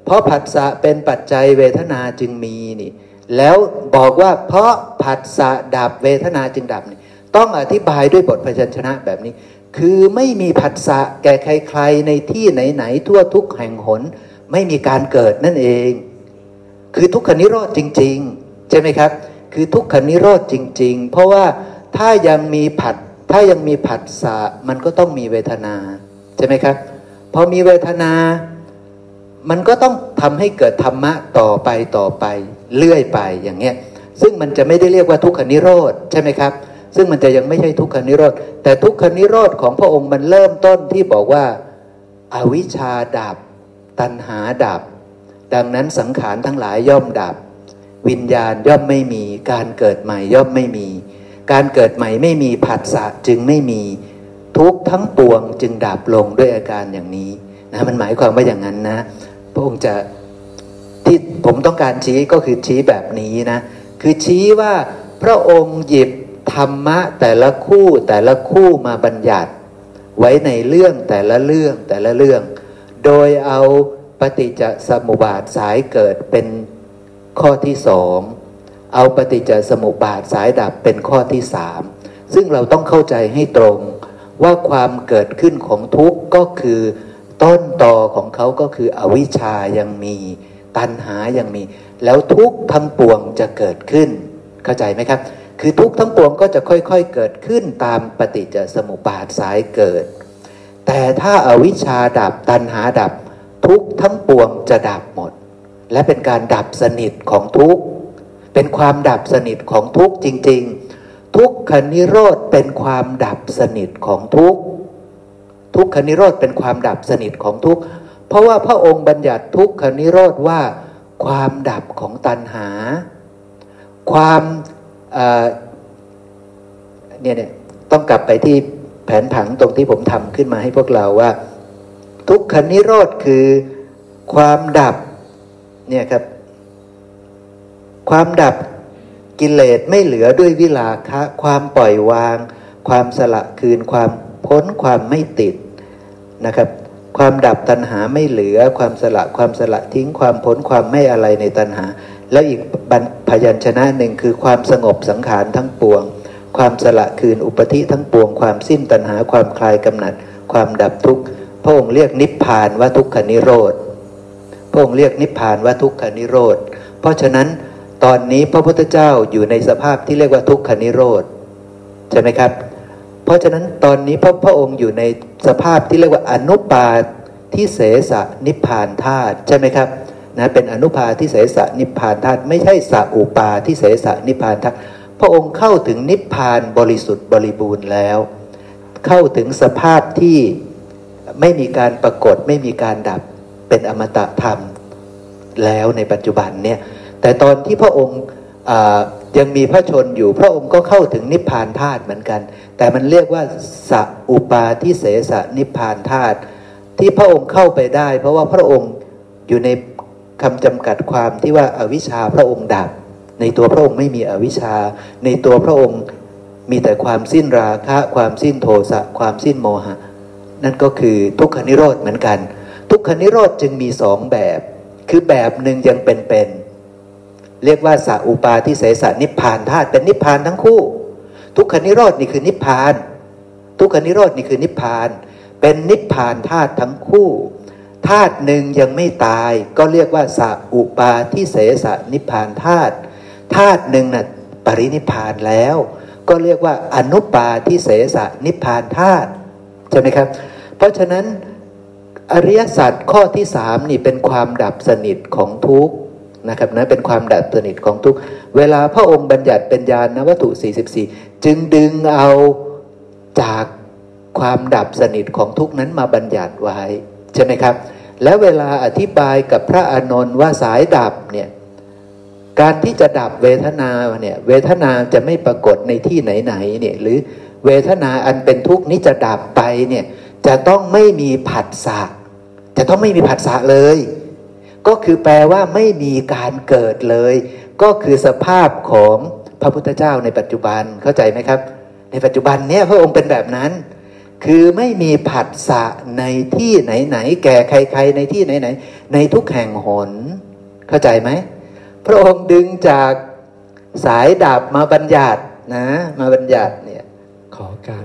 เพราะผัสสะเป็นปัจจัยเวทนาจึงมีนี่ แล้วบอกว่าเพราะผัสสะดับเวทนาจึงดับนี่ต้องอธิบายด้วยบทพยัญชนะแบบนี้ คือไม่มีผัสสะแก่ใครๆในที่ไหนๆทั่วทุกแห่งหน ไม่มีการเกิดนั่นเอง คือทุกขนิโรธจริง ๆ ใช่ไหมครับ คือทุกขนิโรธจริง ๆ เพราะว่าถ้ายังมีผัสถ้ายังมีผัสสะมันก็ต้องมีเวทนา ใช่ไหมครับพอมีเวทนา มันก็ต้องทำให้เกิดธรรมะต่อไปต่อไป เรื่อยไปอย่างเงี้ยซึ่งมันจะไม่ได้เรียกว่าทุกขนิโรธใช่ไหมครับ ซึ่งมันจะยังไม่ใช่ทุกขนิโรธ แต่ทุกขนิโรธของพระองค์มันเริ่มต้นที่บอกว่าอาวิชชาดับ ตัณหาดับ ดังนั้นสังขารทั้งหลายย่อมดับ วิญญาณย่อมไม่มี การเกิดใหม่ย่อมไม่มี การเกิดใหม่ไม่มีผัสสะจึงไม่มี ทุกทั้งปวงจึงดับลงด้วยอาการอย่างนี้นะมันหมายความว่าอย่างนั้นนะ พระองค์จะที่ผมต้องการชี้ก็คือชี้แบบนี้นะ คือชี้ว่าพระองค์หยิบ ธรรมะแต่ละคู่แต่ละคู่มาบัญญัติ ไว้ในเรื่องแต่ละเรื่องแต่ละเรื่อง โดยเอาปฏิจจสมุปบาทสายเกิดเป็นข้อที่สองเอาปฏิจจสมุปบาทสายดับเป็นข้อที่สามซึ่งเราต้องเข้าใจให้ตรงว่าความเกิดขึ้นของทุกข์ก็คือ ต้นตอของเขาก็คืออวิชชายังมี ตัณหายังมี แล้วทุกข์ทั้งปวงจะเกิดขึ้น เข้าใจไหมครับ คือทุกข์ทั้งปวงก็จะค่อยๆเกิดขึ้นตามปฏิจจสมุปบาทสายเกิด แต่ถ้าอาวิชชาดับตัณหาดับ ทุกข์ทั้งปวงจะดับหมด และเป็นการดับสนิทของทุกข์เป็นความดับสนิทของทุกข์จริง ๆ ทุกขนิโรธเป็นความดับสนิทของทุกทุกขนิโรธเป็นความดับสนิทของทุกเพราะว่าพระองค์บัญญัติทุกขนิโรธว่า ความดับของตัณหา ความ เนี่ยเนี่ยต้องกลับไปที่แผนผังตรงที่ผมทำขึ้นมาให้พวกเราว่า ทุกขนิโรธคือความดับเนี่ยครับ ความดับกิเลสไม่เหลือด้วยวิลาคะ ความปล่อยวาง ความสละคืน ความพ้นความไม่ติดนะครับ ความดับตัณหาไม่เหลือ ความสละความสละทิ้งความพ้นความไม่อะไรในตัณหา แล้วอีกพยัญชนะหนึ่งคือความสงบสังขารทั้งปวง ความสละคืนอุปธิทั้งปวง ความสิ้นตัณหาความคลายกำหนัด ความดับทุกข์พระองค์เรียกนิพพานว่าทุกขนิโรธพระองค์เรียกนิพพานว่าทุกขนิโรธเพราะฉะนั้นตอนนี้พระพุทธเจ้าอยู่ในสภาพที่เรียกว่าทุกขนิโรธใช่ไหมครับ เพราะฉะนั้นตอนนี้พระพระองค์อยู่ในสภาพที่เรียกว่าอนุปาทิเสสนิพพานธาตุใช่ไหมครับ นะเป็นอนุปาทิเสสนิพพานธาตุไม่ใช่สัอุปาทิเสสนิพพานธาตุพระองค์เข้าถึงนิพพานบริสุทธิ์บริบูรณ์แล้ว เข้าถึงสภาพที่ไม่มีการปรากฏไม่มีการดับเป็นอมตะธรรมแล้วในปัจจุบันเนี่ยแต่ตอนที่พระองค์ยังมีพระชนอยู่ พระองค์ก็เข้าถึงนิพพานธาตุเหมือนกัน แต่มันเรียกว่าสัอุปาทิเสสนิพพานธาตุที่พระองค์เข้าไปได้ เพราะว่าพระองค์อยู่ใน คำจำกัดความที่ว่าอาวิชชาพระองค์ดับ ในตัวพระองค์ไม่มีอวิชชา ในตัวพระองค์มีแต่ความสิ้นราคะ ความสิ้นโทสะความสิ้นโมหะ นั่นก็คือทุกขนิโรธเหมือนกัน ทุกขนิโรธจึงมีสองแบบ คือแบบหนึ่งยังเป็นๆเรียกว่าสัอุปาทิเสสนิพพานธาตุเป็นนิพพานทั้งคู่ ทุกขนิโรธนี่คือนิพพาน ทุกขนิโรธนี่คือนิพพาน เป็นนิพพานธาตุทั้งคู่ ธาตุหนึ่งยังไม่ตายก็เรียกว่าสัอุปาทิเสสนิพานธาตุธาตุหนึ่งน่ะปรินิพานแล้ว ก็เรียกว่าอนุปาทิเสสนิพานธาตุใช่ไหมครับ เพราะฉะนั้นอริยสัจข้อที่สามนี่เป็นความดับสนิทของทุกข์นะครับนะเป็นความดับสนิทของทุกเวลาพระองค์บัญญัติเป็นญาณวัตถุ 44 จึงดึงเอาจากความดับสนิทของทุกนั้นมาบัญญัติไว้ ใช่ไหมครับ แล้วเวลาอธิบายกับพระอานนท์ว่าสายดับเนี่ยการที่จะดับเวทนาเนี่ยเวทนาจะไม่ปรากฏในที่ไหนๆเนี่ยหรือเวทนาอันเป็นทุกข์นี้จะดับไปเนี่ยจะต้องไม่มีผัสสะจะต้องไม่มีผัสสะเลย ก็คือแปลว่าไม่มีการเกิดเลย ก็คือสภาพของพระพุทธเจ้าในปัจจุบันเข้าใจไหมครับ ในปัจจุบันเนี้ยพระองค์เป็นแบบนั้น คือไม่มีผัสสะในที่ไหนๆแก่ใคร ๆ ในที่ไหนๆในทุกแห่งหน เข้าใจไหมพระองค์ดึงจากสายดาบมาบัญญัตินะ มาบัญญัติเนี่ย ขอการ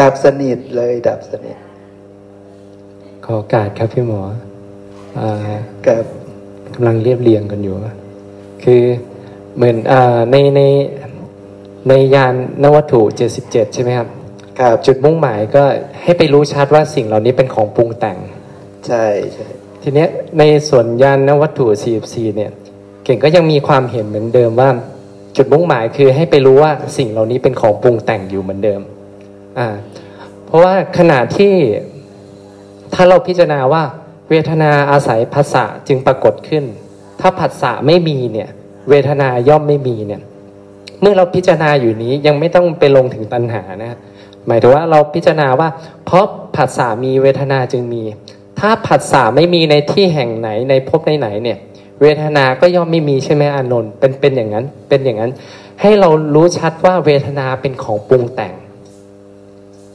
ดับสนิทเลยดับสนิทขอโอกาสครับพี่หมอกับกำลังเรียบเรียงกันอยู่ คือเหมือนอในใน ในยานนวัตถุ 77 ใช่ไหมครับครับจุดมุ่งหมายก็ให้ไปรู้ชัดว่าสิ่งเหล่านี้เป็นของปรุงแต่ง ใช่ใช่ทีเนี้ยในส่วนยานนวัตถุ 44 เนี่ย เก่งก็ยังมีความเห็นเหมือนเดิมว่า จุดมุ่งหมายคือให้ไปรู้ว่าสิ่งเหล่านี้เป็นของปรุงแต่งอยู่เหมือนเดิมอ่าเพราะว่าขณะที่ถ้าเราพิจารณาว่าเวทนาอาศัยภาษาจึงปรากฏขึ้น ถ้าผัสสะไม่มีเนี่ย เวทนาย่อมไม่มีเนี่ย เมื่อเราพิจารณาอยู่นี้ยังไม่ต้องไปลงถึงตัณหานะหมายถึงว่าเราพิจารณาว่า เพราะผัสสะมีเวทนาจึงมี ถ้าผัสสะไม่มีในที่แห่งไหนในภพไหนเนี่ย เวทนาก็ย่อมไม่มีใช่ไหมอานนท์เป็นเป็นอย่างนั้นเป็นอย่างนั้น ให้เรารู้ชัดว่าเวทนาเป็นของปรุงแต่ง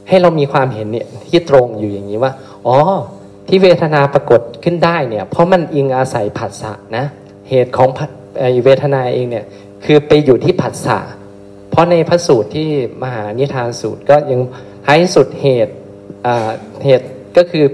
ให้เรามีความเห็นเนี่ยที่ตรงอยู่อย่างนี้ว่าอ๋อที่เวทนาปรากฏขึ้นได้เนี่ย เพราะมันอิงอาศัยผัสสะนะเหตุของผัสไอ้เวทนาเองเนี่ย คือไปอยู่ที่ผัสสะเพราะในพระสูตรที่มหานิทานสูตรก็ยังท้ายสุดเหตุอ่าเหตุก็คือ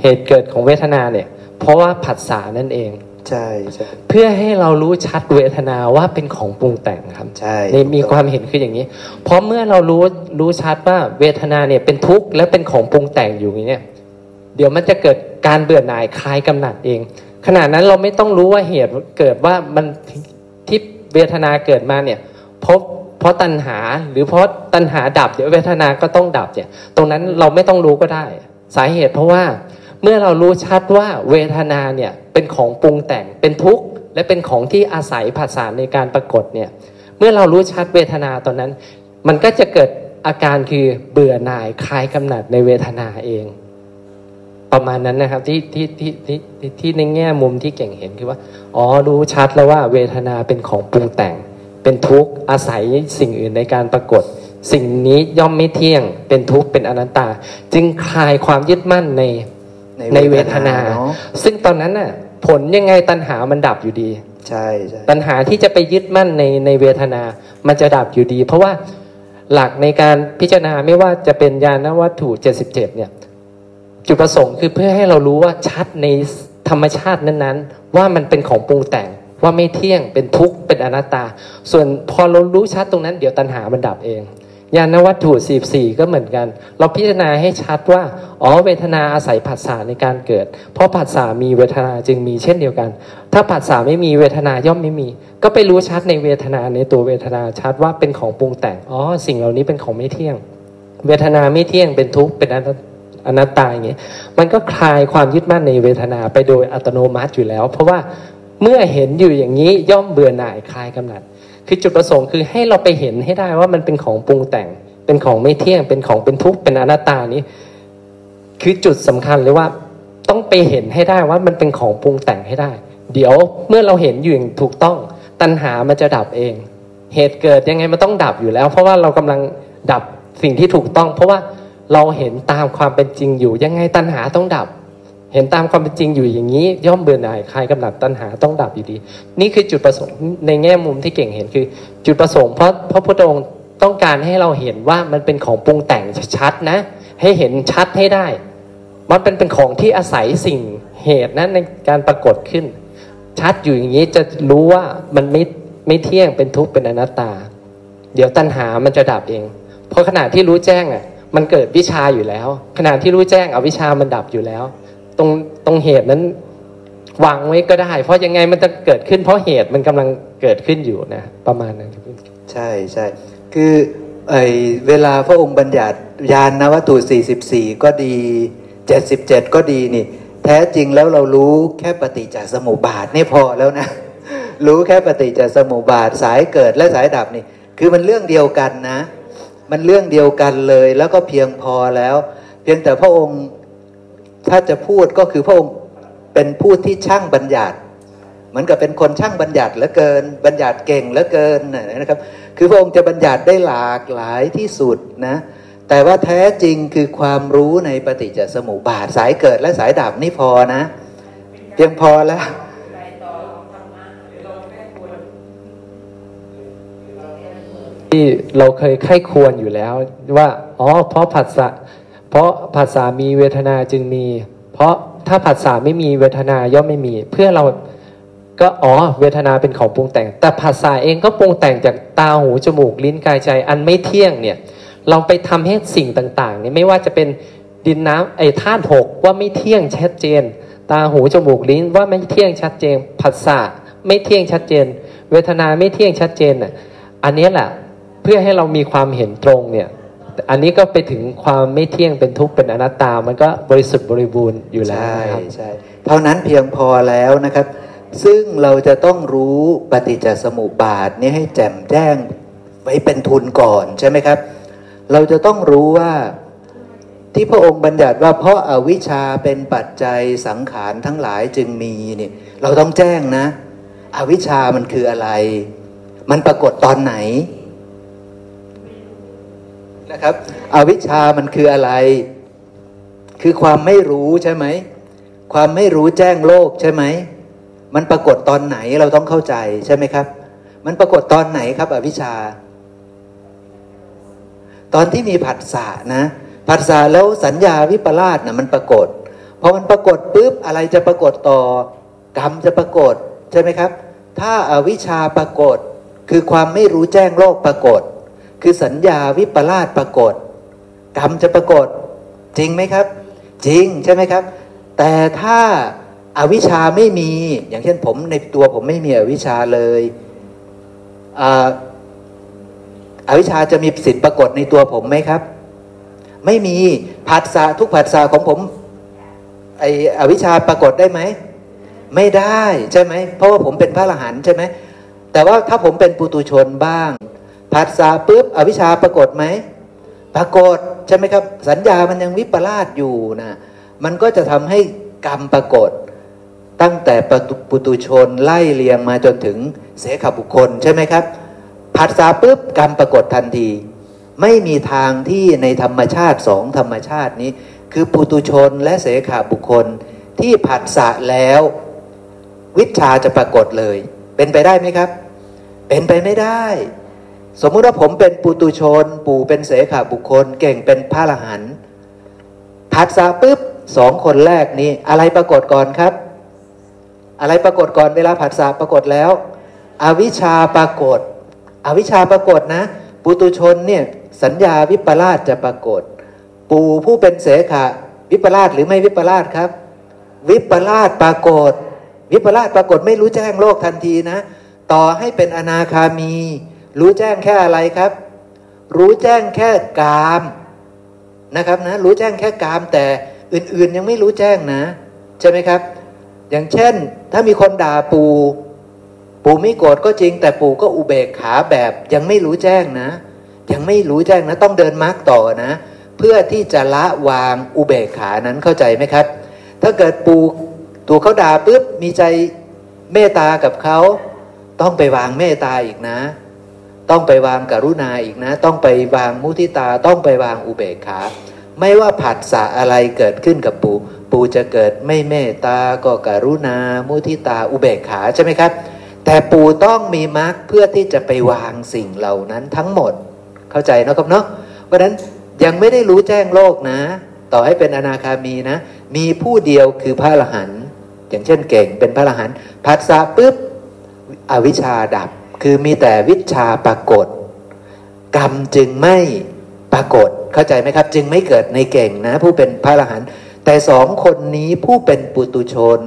เหตุเกิดของเวทนาเนี่ย เพราะว่าผัสสะนั่นเองใช่ใช่เพื่อให้เรารู้ชัดเวทนาว่าเป็นของปรุงแต่งครับใช่ในมีความเห็นคืออย่างนี้ เพราะเมื่อเรารู้รู้ชัดว่าเวทนาเนี่ยเป็นทุกข์และเป็นของปรุงแต่งอยู่อย่างนี้เนี่ยเดี๋ยวมันจะเกิดการเบื่อหน่ายคลายกำหนัดเอง ขณะนั้นเราไม่ต้องรู้ว่าเหตุเกิดว่ามันที่ เวทนาเกิดมาเนี่ยเพราะเพราะตัณหาหรือเพราะตัณหาดับเดี๋ยวเวทนาก็ต้องดับเนี่ยตรงนั้นเราไม่ต้องรู้ก็ได้ สาเหตุเพราะว่าเมื่อเรารู้ชัดว่าเวทนาเนี่ยเป็นของปรุงแต่งเป็นทุกข์ และเป็นของที่อาศัยภาษาในการปรากฏเนี่ยเมื่อเรารู้ชัดเวทนาตอนนั้น มันก็จะเกิดอาการคือเบื่อหน่ายคลายกำหนัดในเวทนาเอง ประมาณนั้นนะครับที่ที่ที่ที่ที่ที่ในแง่มุมที่เก่งเห็นคือว่า อ๋อรู้ชัดแล้วว่าเวทนาเป็นของปรุงแต่ง เป็นทุกข์อาศัยสิ่งอื่นในการปรากฏ สิ่งนี้ย่อมไม่เที่ยง เป็นทุกข์เป็นอนัตตา จึงคลายความยึดมั่นในในเวทนาเนาะซึ่งตอนนั้นน่ะผลยังไงตัณหามันดับอยู่ดี ใช่ใช่ปัญหาที่จะไปยึดมั่นในในเวทนา มันจะดับอยู่ดี เพราะว่าหลักในการพิจารณาไม่ว่าจะเป็นญาณวัตถุ 77 เนี่ย จุดประสงค์คือเพื่อให้เรารู้ว่าชัดในธรรมชาตินั้นๆ ว่ามันเป็นของปรุงแต่งว่าไม่เที่ยงเป็นทุกข์เป็นอนัตตา ส่วนพอเรารู้ชัดตรงนั้นเดี๋ยวตัณหามันดับเองญาณวัตถุ44 ก็เหมือนกัน เราพิจารณาให้ชัดว่า อ๋อ เวทนาอาศัยผัสสะในการเกิด เพราะผัสสะมีเวทนาจึงมีเช่นเดียวกัน ถ้าผัสสะไม่มีเวทนาย่อมไม่มี ก็ไปรู้ชัดในเวทนาในตัวเวทนาชัดว่าเป็นของปรุงแต่ง อ๋อ สิ่งเหล่านี้เป็นของไม่เที่ยง เวทนาไม่เที่ยงเป็นทุกข์เป็น อนัตตาอย่างเงี้ยมันก็คลายความยึดมั่นในเวทนาไปโดยอัตโนมัติอยู่แล้ว เพราะว่าเมื่อเห็นอยู่อย่างนี้ย่อมเบื่อหน่ายคลายกำหนัด คือจุดประสงค์คือให้เราไปเห็นให้ได้ว่ามันเป็นของปรุงแต่ง เป็นของไม่เที่ยง เป็นของเป็นทุกข์เป็นอนัตตานี้ คือจุดสำคัญเลยว่าต้องไปเห็นให้ได้ว่ามันเป็นของปรุงแต่งให้ได้ เดี๋ยวเมื่อเราเห็นอยู่อย่างถูกต้อง ตัณหามันจะดับเอง เหตุเกิดยังไงมันต้องดับอยู่แล้ว เพราะว่าเรากำลังดับสิ่งที่ถูกต้อง เพราะว่า เราเห็นตามความเป็นจริงอยู่ ยังไงตัณหาต้องดับ เห็นตามความเป็นจริงอยู่อย่างนี้ ย่อมเบื่อหน่ายคลายกำหนัดตัณหาต้องดับอยู่ดี นี่คือจุดประสงค์ในแง่มุมที่เก่งเห็นคือ จุดประสงค์เพราะพระพุทธองค์ต้องการให้เราเห็นว่ามันเป็นของปรุงแต่งชัดนะ ให้เห็นชัดให้ได้ มันเป็นเป็นของที่อาศัยสิ่งเหตุนั้นในการปรากฏขึ้น ชัดอยู่อย่างนี้จะรู้ว่ามันไม่ไม่เที่ยงเป็นทุกข์เป็นอนัตตา เดี๋ยวตัณหามันจะดับเอง เพราะขณะที่รู้แจ้งอะ มันเกิดวิชาอยู่แล้ว ขณะที่รู้แจ้งอวิชามันดับอยู่แล้ว ตรงตรงเหตุนั้นวางไว้ก็ได้ เพราะยังไงมันจะเกิดขึ้น เพราะเหตุมันกำลังเกิดขึ้นอยู่นะ ประมาณนั้นใช่ใช่คือไอเวลาพระองค์บัญญัติยานนวัตถุ 44 ก็ดี 77 ก็ดีนี่ แท้จริงแล้วเรารู้แค่ปฏิจจสมุปบาทนี่พอแล้วนะ รู้แค่ปฏิจจสมุปบาทสายเกิดและสายดับนี่ คือมันเรื่องเดียวกันนะ มันเรื่องเดียวกันเลย แล้วก็เพียงพอแล้ว เพียงแต่พระองค์ถ้าจะพูดก็คือพระองค์เป็นผู้ที่ช่างบัญญัติเหมือนกับเป็นคนช่างบัญญัติเหลือเกิน บัญญัติเก่งเหลือเกินนะครับ คือพระองค์จะบัญญัติได้หลากหลายที่สุดนะ แต่ว่าแท้จริงคือความรู้ในปฏิจจสมุปบาทสายเกิดและสายดับนี่พอนะ เพียงพอแล้ว ที่เราเคยไข้ควรอยู่แล้วว่าอ๋อเพราะผัสสะเพราะผัสสะมีเวทนาจึงมี เพราะถ้าผัสสะไม่มีเวทนาย่อมไม่มี เพื่อเราก็อ๋อเวทนาเป็นของปรุงแต่ง แต่ภาษาเองก็ปรุงแต่งจากตาหูจมูกลิ้นกายใจอันไม่เที่ยงเนี่ยเราไปทำให้สิ่งต่างๆนี่ไม่ว่าจะเป็นดินน้ำไอ้ธาตุหกว่าไม่เที่ยงชัดเจน ตาหูจมูกลิ้นว่าไม่เที่ยงชัดเจนภาษาไม่เที่ยงชัดเจน เวทนาไม่เที่ยงชัดเจนอะอันนี้แหละ พื่อให้เรามีความเห็นตรงเนี่ย อันนี้ก็ไปถึงความไม่เที่ยงเป็นทุกข์เป็นอนัตตา มันก็บริสุทธิ์บริบูรณ์อยู่แล้วใช่นะครับใช่เท่านั้นเพียงพอแล้วนะครับ ซึ่งเราจะต้องรู้ปฏิจจสมุปบาทนี้ให้แจ่มแจ้งไว้เป็นทุนก่อนใช่ไหมครับ เราจะต้องรู้ว่าที่พระองค์บัญญัติว่าเพราะอาวิชชาเป็นปัจจัยสังขารทั้งหลายจึงมีเนี่ยเราต้องแจ้งนะ อวิชชามันคืออะไร มันปรากฏตอนไหน นะครับ อวิชามันคืออะไร คือความไม่รู้ใช่ไหม ความไม่รู้แจ้งโลกใช่ไหม มันปรากฏตอนไหนเราต้องเข้าใจใช่ไหมครับ มันปรากฏตอนไหนครับ อวิชชา ตอนที่มีผัสสะนะผัสสะแล้วสัญญาวิปลาสนะมันปรากฏพอมันปรากฏปุ๊บอะไรจะปรากฏต่อ กรรมจะปรากฏใช่ไหมครับ ถ้าอาวิชชาปรากฏคือความไม่รู้แจ้งโลกปรากฏ คือสัญญาวิปลาสปรากฏกรรมจะปรากฏจริงไหมครับ จริงใช่ไหมครับ แต่ถ้าอาวิชชาไม่มีอย่างเช่นผมในตัวผมไม่มีอวิชชาเลยอ่าอวิชชาจะมีสิทธิ์ปรากฏในตัวผมไหมครับ ไม่มีผัสสะทุกผัสสะของผมไออวิชชาปรากฏได้ไหมไม่ได้ใช่ไหมเพราะว่าผมเป็นพระอรหันต์ใช่ไหมแต่ว่าถ้าผมเป็นปุตุชนบ้าง ผัสสะปุ๊บอวิชชาปรากฏไหมปรากฏใช่ไหมครับ สัญญามันยังวิปลาสอยู่นะมันก็จะทำให้กรรมปรากฏ ตั้งแต่ปุตุชนไล่เลียงมาจนถึงเสขบุคคลใช่ไหมครับผัสสะปุ๊บกรรมปรากฏทันที ไม่มีทางที่ในธรรมชาติสองธรรมชาตินี้ คือปุตุชนและเสขาบุคคล ที่ผัสสะแล้ว วิชาจะปรากฏเลย เป็นไปได้ไหมครับ เป็นไปไม่ได้ สมมุติว่าผมเป็นปุตุชน ปู่เป็นเสขาบุคคล เก่งเป็นพระอรหันผัสสะปุ๊บสองคนแรกนี้อะไรปรากฏก่อนครับ อะไรปรากฏก่อนเวลาผัสสะปรากฏแล้ว อวิชชาปรากฏ อวิชชาปรากฏนะ ปุตุชนเนี่ยสัญญาวิปลาสจะปรากฏ ปู่ผู้เป็นเสขะวิปลาสหรือไม่วิปลาสครับ วิปลาสปรากฏ วิปลาสปรากฏไม่รู้แจ้งโลกทันทีนะ ต่อให้เป็นอนาคามี รู้แจ้งแค่อะไรครับ รู้แจ้งแค่กามนะครับนะ รู้แจ้งแค่กามแต่อื่นๆยังไม่รู้แจ้งนะ ใช่ไหมครับ อย่างเช่น ถ้ามีคนด่าปูปู่ไม่โกรธก็จริง แต่ปู่ก็อุเบกขาแบบยังไม่รู้แจ้งนะ ยังไม่รู้แจ้งนะ ต้องเดินมาร์กต่อนะ เพื่อที่จะละวางอุเบกขานั้นเข้าใจไหมครับ ถ้าเกิดปู่ตัวเขาด่าปุ๊บมีใจเมตตากับเขา ต้องไปวางเมตตาอีกนะ ต้องไปวางกรุณาอีกนะ ต้องไปวางมุทิตาต้องไปวางอุเบกขา ไม่ว่าผัสสะอะไรเกิดขึ้นกับปู่ปู่จะเกิดไม่เมตตาก็กรุณา มุทิตาอุเบกขาใช่ไหมครับ แต่ปู่ต้องมีมรรคเพื่อที่จะไปวางสิ่งเหล่านั้นทั้งหมดเข้าใจนะครับเนาะเพราะฉะนั้นยังไม่ได้รู้แจ้งโลกนะ ต่อให้เป็นอนาคามีนะ มีผู้เดียวคือพระอรหันต์อย่างเช่นเก่งเป็นพระอรหันต์ผัสสะปุ๊บอวิชชาดับ คือมีแต่วิชาปรากฏ กรรมจึงไม่ปรากฏเข้าใจไหมครับ จึงไม่เกิดในเก่งนะ ผู้เป็นพระอรหันต์แต่สองคนนี้ผู้เป็นปุตุชน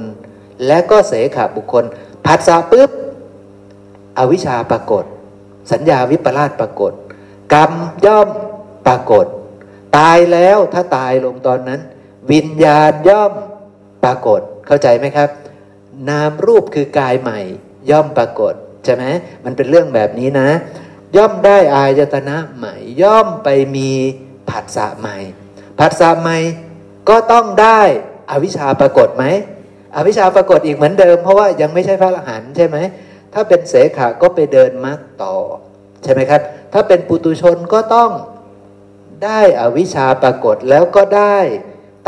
และก็เสขบุคคลผัสสะปุ๊บอวิชาปรากฏ สัญญาวิปลาสปรากฏ กรรมย่อมปรากฏ ตายแล้วถ้าตายลงตอนนั้น วิญญาณย่อมปรากฏเข้าใจไหมครับ นามรูปคือกายใหม่ย่อมปรากฏ ใช่ไหมมันเป็นเรื่องแบบนี้นะ ย่อมได้อายตนะใหม่ ย่อมไปมีผัสสะใหม่ผัสสะใหม่ก็ต้องได้อวิชชาปรากฏไหมอวิชชาปรากฏอีกเหมือนเดิม เพราะว่ายังไม่ใช่พระอรหันต์ใช่ไหมถ้าเป็นเสขะก็ไปเดินมรรคต่อ ใช่ไหมครับ ถ้าเป็นปุตุชนก็ต้องได้อวิชชาปรากฏแล้วก็ได้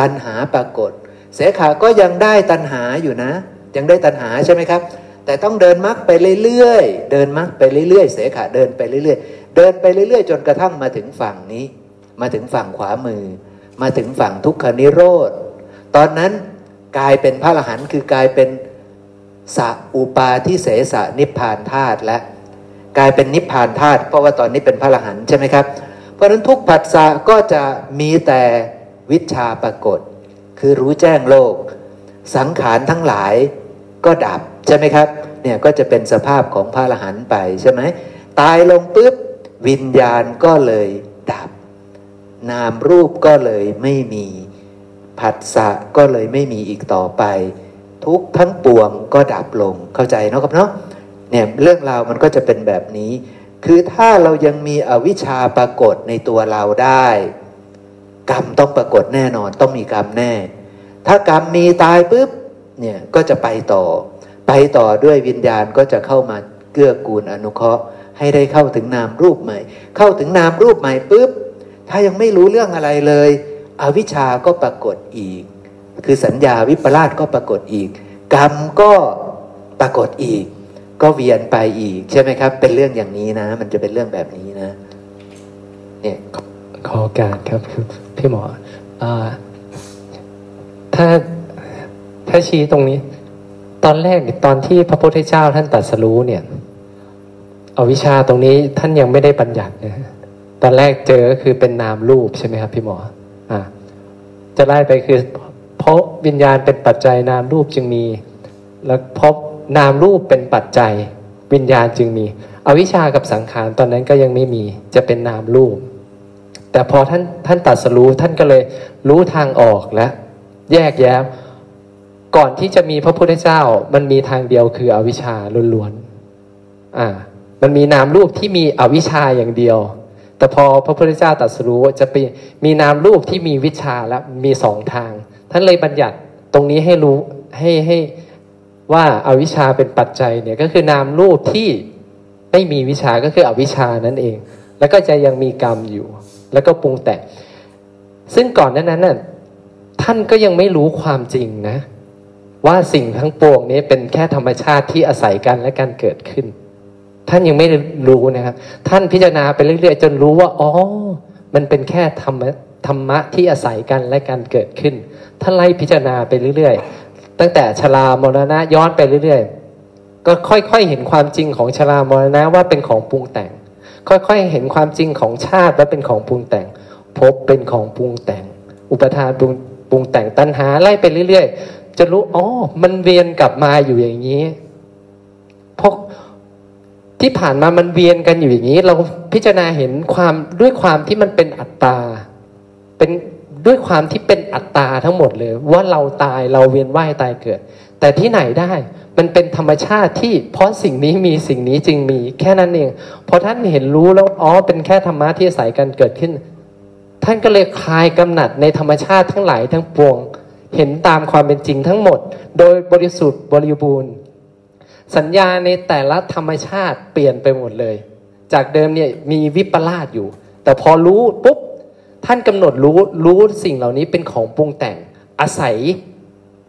ตัณหาปรากฏ เสขาก็ยังได้ตัณหาอยู่นะ ยังได้ตัณหาใช่ไหมครับ แต่ต้องเดินมรรคไปเรื่อยๆ เดินมรรคไปเรื่อยๆ เสขาเดินไปเรื่อยๆ เดินไปเรื่อยๆ จนกระทั่งมาถึงฝั่งนี้ มาถึงฝั่งขวามือ มาถึงฝั่งทุกขนิโรธ ตอนนั้นกลายเป็นพระอรหันต์คือกลายเป็นสะอุปาทิเสสะนิพพานธาตุและกลายเป็นนิพพานธาตุเพราะว่าตอนนี้เป็นพระอรหันต์ใช่ไหมครับ เพราะฉะนั้นทุกผัสสะก็จะมีแต่วิชาปรากฏ คือรู้แจ้งโลก สังขารทั้งหลาย ก็ดับใช่ไหมครับเนี่ยก็จะเป็นสภาพของพระอรหันต์ไปใช่ไหมตายลงปุ๊บวิญญาณก็เลยดับ นามรูปก็เลยไม่มีผัสสะก็เลยไม่มีอีกต่อไป ทุกทั้งปวงก็ดับลงเข้าใจเนาะครับเนาะเนี่ยเรื่องราวมันก็จะเป็นแบบนี้ คือถ้าเรายังมีอวิชชาปรากฏในตัวเราได้ กรรมต้องปรากฏแน่นอนต้องมีกรรมแน่ ถ้ากรรมมีตายปุ๊บ เนี่ยก็จะไปต่อ ไปต่อด้วยวิญญาณก็จะเข้ามาเกื้อกูลอนุเคราะห์ ให้ได้เข้าถึงนามรูปใหม่ เข้าถึงนามรูปใหม่ปุ๊บถ้ายังไม่รู้เรื่องอะไรเลย อวิชชาก็ปรากฏอีก คือสัญญาวิปลาสก็ปรากฏอีก กรรมก็ปรากฏอีก ก็เวียนไปอีก ใช่ไหมครับ เป็นเรื่องอย่างนี้นะ มันจะเป็นเรื่องแบบนี้นะ เนี่ยขอโอกาสครับคือพี่หมออถ้า ถ้าชี้ตรงนี้ ตอนแรกตอนที่พระพุทธเจ้าท่านตรัสรู้เนี่ยเอาวิชาตรงนี้ท่านยังไม่ได้บัญญัตินะตอนแรกเจอก็คือเป็นนามรูปใช่ไหมครับพี่หมออ่าจะไล่ไปคือ เพราะวิญญาณเป็นปัจจัยนามรูปจึงมี แล้วพบนามรูปเป็นปัจจัยวิญญาณจึงมีอวิชากับสังขารตอนนั้นก็ยังไม่มีจะเป็นนามรูป แต่พอท่านท่านตัดสรู้ท่านก็เลยรู้ทางออกและแยกแยะ ก่อนที่จะมีพระพุทธเจ้า มันมีทางเดียวคืออวิชชาล้วนๆอ่า มันมีนามรูปที่มีอวิชชาอย่างเดียว แต่พอพระพุทธเจ้าตรัสรู้จะไปมีนามรูปที่มีวิชาและมีสองทาง ท่านเลยบัญญัติตรงนี้ให้รู้ให้ให้ว่าอาวิชชาเป็นปัจจัยเนี่ยก็คือนามรูปที่ไม่มีวิชาก็คืออวิชานั่นเอง แล้วก็จะยังมีกรรมอยู่ แล้วก็ปรุงแต่งซึ่งก่อนนั้นนั้นน่ะท่านก็ยังไม่รู้ความจริงนะ ว่าสิ่งทั้งปวงนี้เป็นแค่ธรรมชาติที่อาศัยกันและการเกิดขึ้น ท่านยังไม่รู้นะครับ ท่านพิจารณาไปเรื่อยๆ จนรู้ว่าอ๋อมันเป็นแค่ธรรมธรรมะที่อาศัยกันและการเกิดขึ้นท่านไล่พิจารณาไปเรื่อยๆ ตั้งแต่ชรามรณะย้อนไปเรื่อยๆ ก็ค่อยๆเห็นความจริงของชรามรณะว่าเป็นของปรุงแต่ง ค่อยๆเห็นความจริงของชาติว่าเป็นของปรุงแต่ง พบเป็นของปรุงแต่ง อุปทานปรุงปรุงแต่งตัณหาไล่ไปเรื่อยๆ จะรู้อ๋อมันเวียนกลับมาอยู่อย่างนี้เพราะที่ผ่านมามันเวียนกันอยู่อย่างนี้ เราพิจารณาเห็นความด้วยความที่มันเป็นอัตตา เป็นด้วยความที่เป็นอัตตาทั้งหมดเลย ว่าเราตายเราเวียนว่ายตายเกิด แต่ที่ไหนได้มันเป็นธรรมชาติที่เพราะสิ่งนี้มีสิ่งนี้จึงมีแค่นั้นเองพอท่านเห็นรู้แล้วอ๋อเป็นแค่ธรรมะที่อาศัยกันเกิดขึ้น ท่านก็เลยคลายกำหนัดในธรรมชาติทั้งหลายทั้งปวง เห็นตามความเป็นจริงทั้งหมด โดยบริสุทธิ์บริบูรณ์ สัญญาในแต่ละธรรมชาติเปลี่ยนไปหมดเลย จากเดิมเนี่ยมีวิปลาสอยู่ แต่พอรู้ปุ๊บท่านกำหนดรู้รู้สิ่งเหล่านี้เป็นของปรุงแต่งอาศัย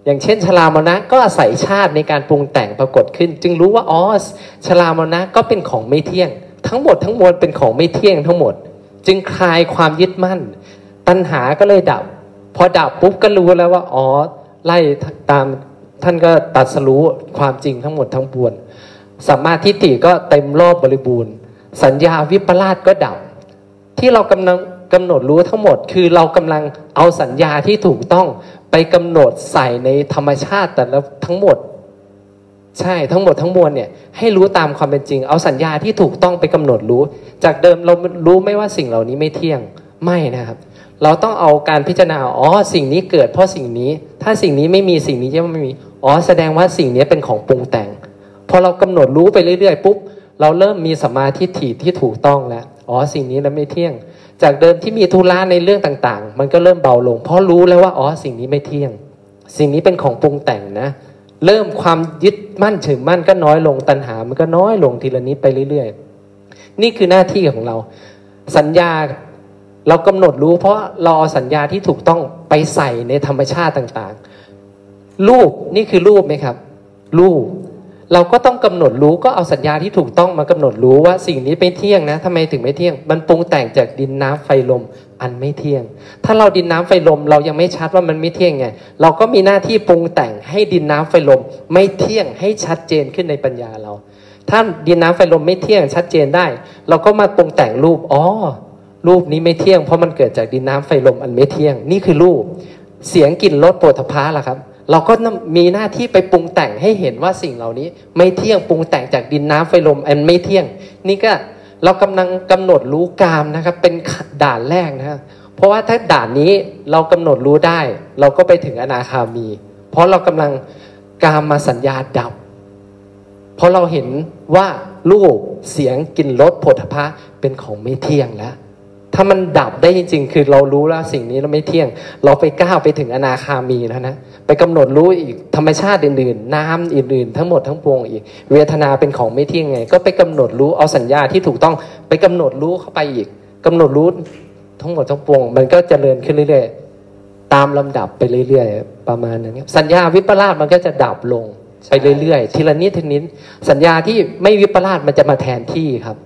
อย่างเช่นชลามนะก็อาศัยชาติในการปรุงแต่งปรากฏขึ้น จึงรู้ว่าอ๋อชลามนะก็เป็นของไม่เที่ยง ทั้งหมดทั้งมวลเป็นของไม่เที่ยงทั้งหมด จึงคลายความยึดมั่น ตัณหาก็เลยดับ พอดับปุ๊บก็รู้แล้วว่าอ๋อไล่ตามท่านก็ตัดสรู้ความจริงทั้งหมดทั้งปวงสัมมาทิฏฐิก็เต็มรอบบริบูรณ์ สัญญาวิปลาสก็ดับ ที่เรากำลังกำหนดรู้ทั้งหมด คือเรากำลังเอาสัญญาที่ถูกต้องไปกำหนดใส่ในธรรมชาติแต่ละทั้งหมด ใช่ทั้งหมดทั้งมวลเนี่ยให้รู้ตามความเป็นจริง เอาสัญญาที่ถูกต้องไปกำหนดรู้ จากเดิมเรารู้ไม่ว่าสิ่งเหล่านี้ไม่เที่ยงไม่นะครับ เราต้องเอาการพิจารณาอ๋อสิ่งนี้เกิดเพราะสิ่งนี้ ถ้าสิ่งนี้ไม่มีสิ่งนี้จะไม่มีอ๋อแสดงว่าสิ่งนี้เป็นของปรุงแต่ง พอเรากำหนดรู้ไปเรื่อยๆปุ๊บเราเริ่มมีสมาธิถี่ที่ถูกต้องแล้วอ๋อสิ่งนี้แล้วไม่เที่ยง จากเดิมที่มีทุระในเรื่องต่างๆ มันก็เริ่มเบาลง เพราะรู้แล้วว่าอ๋อสิ่งนี้ไม่เที่ยง สิ่งนี้เป็นของปรุงแต่งนะ เริ่มความยึดมั่นถือมั่นก็น้อยลงตัณหา มันก็น้อยลงทีละนิดไปเรื่อยๆ นี่คือหน้าที่ของเรา สัญญา เรากำหนดรู้เพราะเราเอาสัญญาที่ถูกต้องไปใส่ในธรรมชาติต่างๆ รูปนี่คือรูปไหมครับ รูป เราก็ต้องกำหนดรู้ก็เอาสัญญาที่ถูกต้องมากำหนดรู้ว่าสิ่งนี้ไม่เที่ยงนะทำไมถึงไม่เที่ยง มันปรุงแต่งจากดินน้ำไฟลมอันไม่เที่ยง ถ้าเราดินน้ำไฟลม เรายังไม่ชัดว่ามันไม่เที่ยงไง เราก็มีหน้าที่ปรุงแต่งให้ดินน้ำไฟลม ไม่เที่ยงให้ชัดเจนขึ้นในปัญญาเรา ถ้าดินน้ำไฟลมไม่เที่ยงชัดเจนได้ เราก็มาปรุงแต่งรูปอ๋อ รูปนี้ไม่เที่ยงเพราะมันเกิดจากดินน้ำไฟลมอันไม่เที่ยง นี่คือรูป เสียงกลิ่นรสโปรทพาล่ะครับ เราก็มีหน้าที่ไปปรุงแต่งให้เห็นว่าสิ่งเหล่านี้ ไม่เที่ยงปรุงแต่งจากดินน้ำไฟลมอันไม่เที่ยง นี่ก็เรากำลังกำหนดรู้กามนะครับเป็นด่านแรกนะครับเพราะว่าถ้าด่านนี้เรากำหนดรู้ได้ เราก็ไปถึงอนาคามี เพราะเรากำลังกามมาสัญญาดับ เพราะเราเห็นว่ารูปเสียงกลิ่นรสผลพะเป็นของไม่เที่ยงแล้ว ถ้ามันดับได้จริง ๆ คือเรารู้แล้วสิ่งนี้เราไม่เที่ยง เราไปก้าวไปถึงอนาคามีแล้วนะไปกำหนดรู้อีกธรรมชาติอื่นๆ น้ำอื่นๆ ทั้งหมดทั้งปวงอีก เวทนาเป็นของไม่เที่ยงไง ก็ไปกำหนดรู้เอาสัญญาที่ถูกต้องไปกำหนดรู้เข้าไปอีกกำหนดรู้ทั้งหมดทั้งปวง มันก็เจริญขึ้นเรื่อยๆตามลำดับไปเรื่อยๆ ประมาณนั้นครับสัญญาวิปลาสมันก็จะดับลงไปเรื่อยๆ ทีละนิดทีนิดสัญญาที่ไม่วิปลาสมันจะมาแทนที่ครับ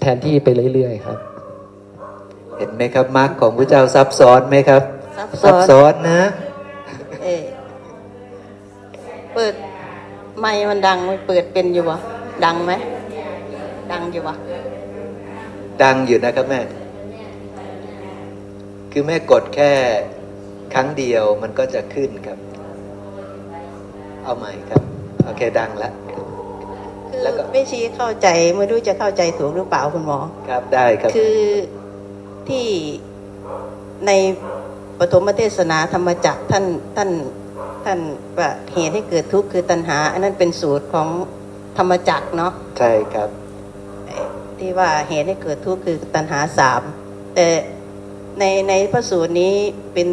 แทนที่ไปเรื่อยๆ ครับ เห็นไหมครับมรรคของพระเจ้าซับซ้อนไหมครับ ซับซัซ้บอนซ้อนนะ เออเปิด ไม้มันดังมันเปิดเป็นอยู่วะดังไหมดังอยู่วะดังอยู่นะครับแม่ คือแม่กดแค่ครั้งเดียวมันก็จะขึ้นครับ เอาใหม่ครับ โอเคดังแล้ว คือแล้วก็ไม่ชี้เข้าใจไม่รู้จะเข้าใจถูกหรือเปล่าคุณหมอ ครับได้ครับ คือ ที่ในปฐมเทศนาธรรมจักรท่านท่านท่านว่าเหตุให้เกิดทุกข์คือตัณหา อันนั้นเป็นสูตรของธรรมจักรเนาะใช่ครับ ที่ว่าเหตุให้เกิดทุกข์คือตัณหาสามแต่ในในพระสูตรนี้เป็น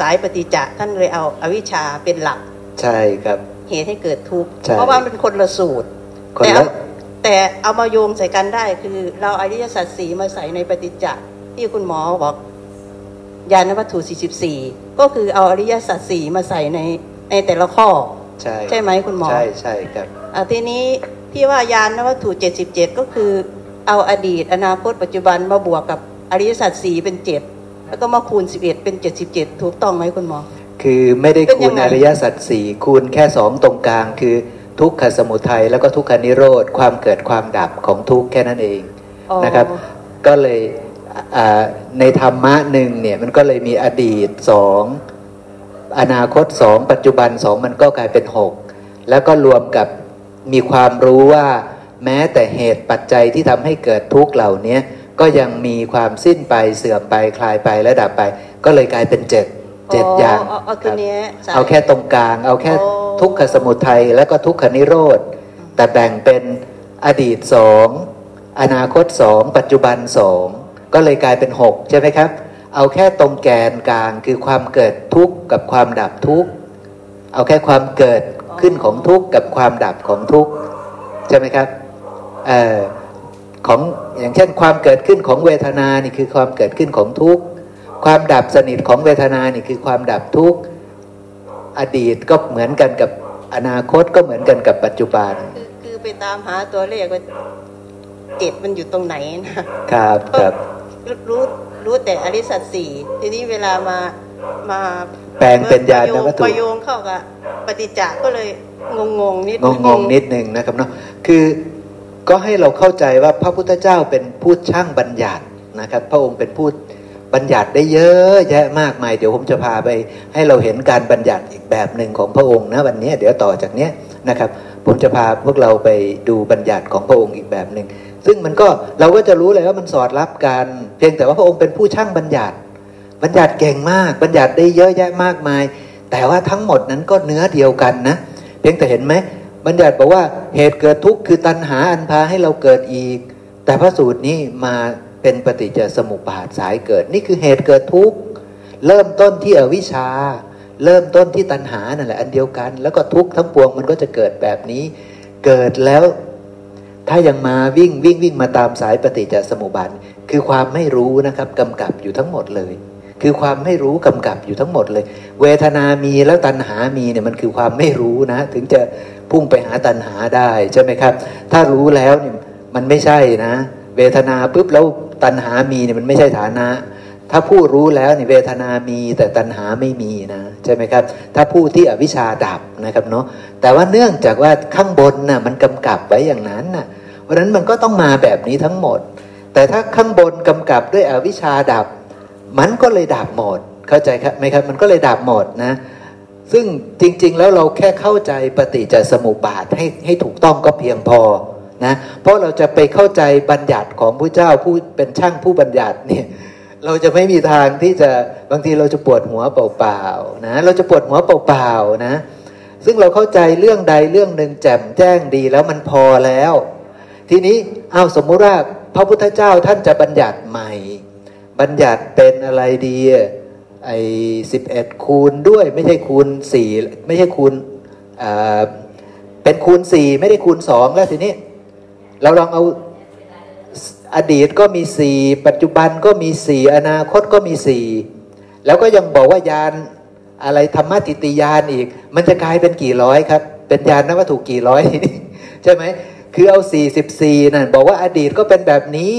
สายปฏิจจท่านเลยเอาอาวิชชาเป็นหลัก ใช่ครับ เหตุให้เกิดทุกข์ใช่เพราะว่ามันเป็นคนละสูตรคนแต่ละเอาแต่เอามาโยงใส่กันได้คือเราอริยสัจสีมาใส่ในปฏิจจ ที่คุณหมอบอกยานวัตถุ 44 ก็คือเอาอริยสัจสี่มาใส่ในในแต่ละข้อ ใช่ใช่ไหมคุณหมอ ใช่ใช่ครับอะทีนี้ที่ว่ายานวัตถุ 77 ก็คือเอาอดีต อนาคตปัจจุบันมาบวกกับอริยสัจสี่เป็น7แล้วก็มาคูณ 11 เป็น 77 ถูกต้องไหมคุณหมอ คือไม่ได้เป็นยัคูณงไงอริยสัจสี่คูณแค่สองตรงกลางคือทุกขสมุทัยแล้วก็ทุกขนิโรธความเกิดความดับของทุกข์แค่นั้นเองอ๋อนะครับ ก็เลยอ่า ในธรรมะหนึ่งเนี่ยมันก็เลยมีอดีตสองอนาคตสองปัจจุบันสองมันก็กลายเป็นหกแล้วก็รวมกับมีความรู้ว่า แม้แต่เหตุปัจจัยที่ทำให้เกิดทุกข์เหล่านี้ก็ยังมีความสิ้นไปเสื่อมไปคลายไปและดับไป ก็เลยกลายเป็นเจ็ดเจ็ดอย่าง เอาเอาตัวเนี้ยใส่เอาแค่ตรงกลาง เอาแค่โอ้ทุกขสมุทัยแล้วก็ทุกขนิโรธ แต่แบ่งเป็นอดีตสองอนาคตสองปัจจุบันสอง ก็เลยกลายเป็นหกใช่ไหมครับ เอาแค่ตรงแกนกลางคือความเกิดทุกข์กับความดับทุกข์เอาแค่ความเกิดขึ้นของทุกข์กับความดับของทุกข์ใช่ไหมครับเอ่อของอย่างเช่นความเกิดขึ้นของเวทนานี่คือความเกิดขึ้นของทุกข์ความดับสนิทของเวทนานี่คือความดับทุกข์อดีตก็เหมือนกันกับอนาคตก็เหมือนกันกับปัจจุบัน คือคือไปตามหาตัวเลขว่าเจ็ดมันอยู่ตรงไหนนะครับครับ รู้รู้แต่อริสัตสี่ทีนี้เวลามามาแปลงเป็นญาณประโยงวัตถุประโยงเข้ากับปฏิจจ์ก็เลยงงงๆนิดงงงๆนิดนึงนะครับเนาะคือก็ให้เราเข้าใจว่าพระพุทธเจ้าเป็นผู้ช่างบัญญัตินะครับ พระองค์เป็นผู้บัญญัติได้เยอะแยะมากมาย เดี๋ยวผมจะพาไป ให้เราเห็นการบัญญัติอีกแบบหนึ่งของพระองค์นะวันนี้เดี๋ยวต่อจากเนี้ยนะครับ ผมจะพาพวกเราไปดูบัญญัติของพระองค์อีกแบบหนึ่ง ซึ่งมันก็เราก็จะรู้เลยว่ามันสอดรับกัน เพียงแต่ว่าพระองค์เป็นผู้ช่างบัญญัติ บัญญัติเก่งมาก บัญญัติได้เยอะแยะมากมาย แต่ว่าทั้งหมดนั้นก็เนื้อเดียวกันนะ เพียงแต่เห็นไหมบัญญัติบอกว่าเหตุเกิดทุกข์คือตัณหาอันพาให้เราเกิดอีก แต่พระสูตรนี้มาเป็นปฏิจจสมุปบาทสายเกิด นี่คือเหตุเกิดทุกข์เริ่มต้นที่อวิชชา เริ่มต้นที่ตัณหานั่นแหละอันเดียวกัน แล้วก็ทุกข์ทั้งปวงมันก็จะเกิดแบบนี้ เกิดแล้ว ถ้ายังมาวิ่งวิ่งวิ่งมาตามสายปฏิจจสมุปบาทคือความไม่รู้นะครับกำกับอยู่ทั้งหมดเลย คือความไม่รู้กำกับอยู่ทั้งหมดเลย เวทนามีแล้วตัณหามีเนี่ยมันคือความไม่รู้นะ ถึงจะพุ่งไปหาตัณหาได้ใช่ไหมครับ ถ้ารู้แล้วเนี่ยมันไม่ใช่นะ เวทนาปุ๊บแล้วตัณหามีเนี่ยมันไม่ใช่ฐานะ ถ้าผู้รู้แล้วเนี่ยเวทนามีแต่ตัณหาไม่มีนะใช่ไหมครับ ถ้าผู้ที่อวิชชาดับนะครับเนาะแต่ว่าเนื่องจากว่าข้างบนน่ะมันกำกับไว้อย่างนั้นน่ะ ราะฉะนั้นมันก็ต้องมาแบบนี้ทั้งหมด แต่ถ้าข้างบนกำกับด้วยอวิชชาดับ มันก็เลยดับหมด เข้าใจครับไหมครับ มันก็เลยดับหมดนะ ซึ่งจริง ๆ แล้วเราแค่เข้าใจปฏิจจสมุปบาทให้ให้ถูกต้องก็เพียงพอนะเพราะเราจะไปเข้าใจบัญญัติของผู้เจ้าผู้เป็นช่างผู้บัญญัติเนี่ยเราจะไม่มีทางที่จะบางทีเราจะปวดหัวเปล่าๆนะเราจะปวดหัวเปล่าๆนะ ซึ่งเราเข้าใจเรื่องใดเรื่องหนึ่งแจ่มแจ้งดีแล้วมันพอแล้ว ทีนี้เอาสมมุติว่าพระพุทธเจ้าท่านจะบัญญัติใหม่ บัญญัติเป็นอะไรดีไอ้สิบเอ็ดคูณด้วยไม่ใช่คูณสี่ไม่ใช่คูณเป็นคูณสี่ไม่ได้คูณสองแล้วทีนี้ เราลองเอาอดีตก็มีสี่ปัจจุบันก็มีสี่อนาคตก็มีสี่แล้วก็ยังบอกว่ายานอะไรธรรมติติยานอีก มันจะกลายเป็นกี่ร้อยครับ เป็นยานนวัตถุกี่ร้อยทีนี้ใช่ไหม คือเอาสี่สิบสี่นั่นบอกว่าอดีตก็เป็นแบบนี้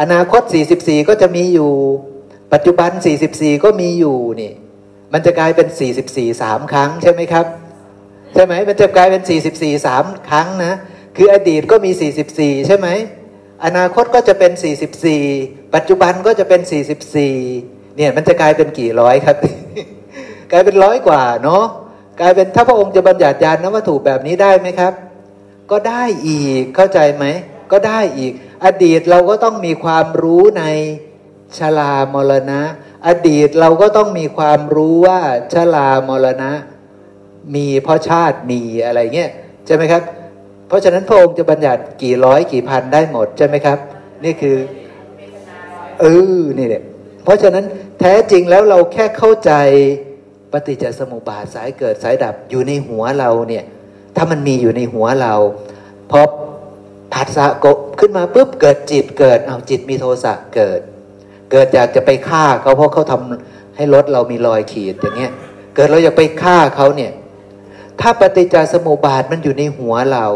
อนาคต 44 ก็จะมีอยู่ ปัจจุบัน 44 ก็มีอยู่นี่มันจะกลายเป็น 44 3 ครั้งใช่ไหมครับ ใช่ไหมมันจะกลายเป็น 44 3 ครั้งนะ คืออดีตก็มี 44 ใช่ไหม อนาคตก็จะเป็น 44 ปัจจุบันก็จะเป็น 44 เนี่ยมันจะกลายเป็นกี่ร้อยครับ กลายเป็นร้อยกว่าเนาะกลายเป็นถ้าพระองค์จะบัญญัติญาณนวัตถุแบบนี้ได้ไหมครับ ก็ได้อีกเข้าใจไหม ก็ได้อีก อดีตเราก็ต้องมีความรู้ในชรามรณะ อดีตเราก็ต้องมีความรู้ว่าชรามรณะ มีเพราะชาติมีอะไรเงี้ยใช่ไหมครับ เพราะฉะนั้นพระองค์จะบัญญัติกี่ร้อยกี่พันได้หมดใช่ไหมครับ นี่คือเออนี่แหละเพราะฉะนั้นแท้จริงแล้วเราแค่เข้าใจปฏิจจสมุปบาทสายเกิดสายดับอยู่ในหัวเราเนี่ย ถ้ามันมีอยู่ในหัวเราพอผัสสะกบขึ้นมาปุ๊บเกิดจิตเกิดเอาจิตมีโทสะเกิด เกิดอยากจะไปฆ่าเขาเพราะเขาทำให้รถเรามีรอยขีดอย่างเงี้ย เกิดเราอยากไปฆ่าเขาเนี่ย ถ้าปฏิจจสมุปบาทมันอยู่ในหัวเรา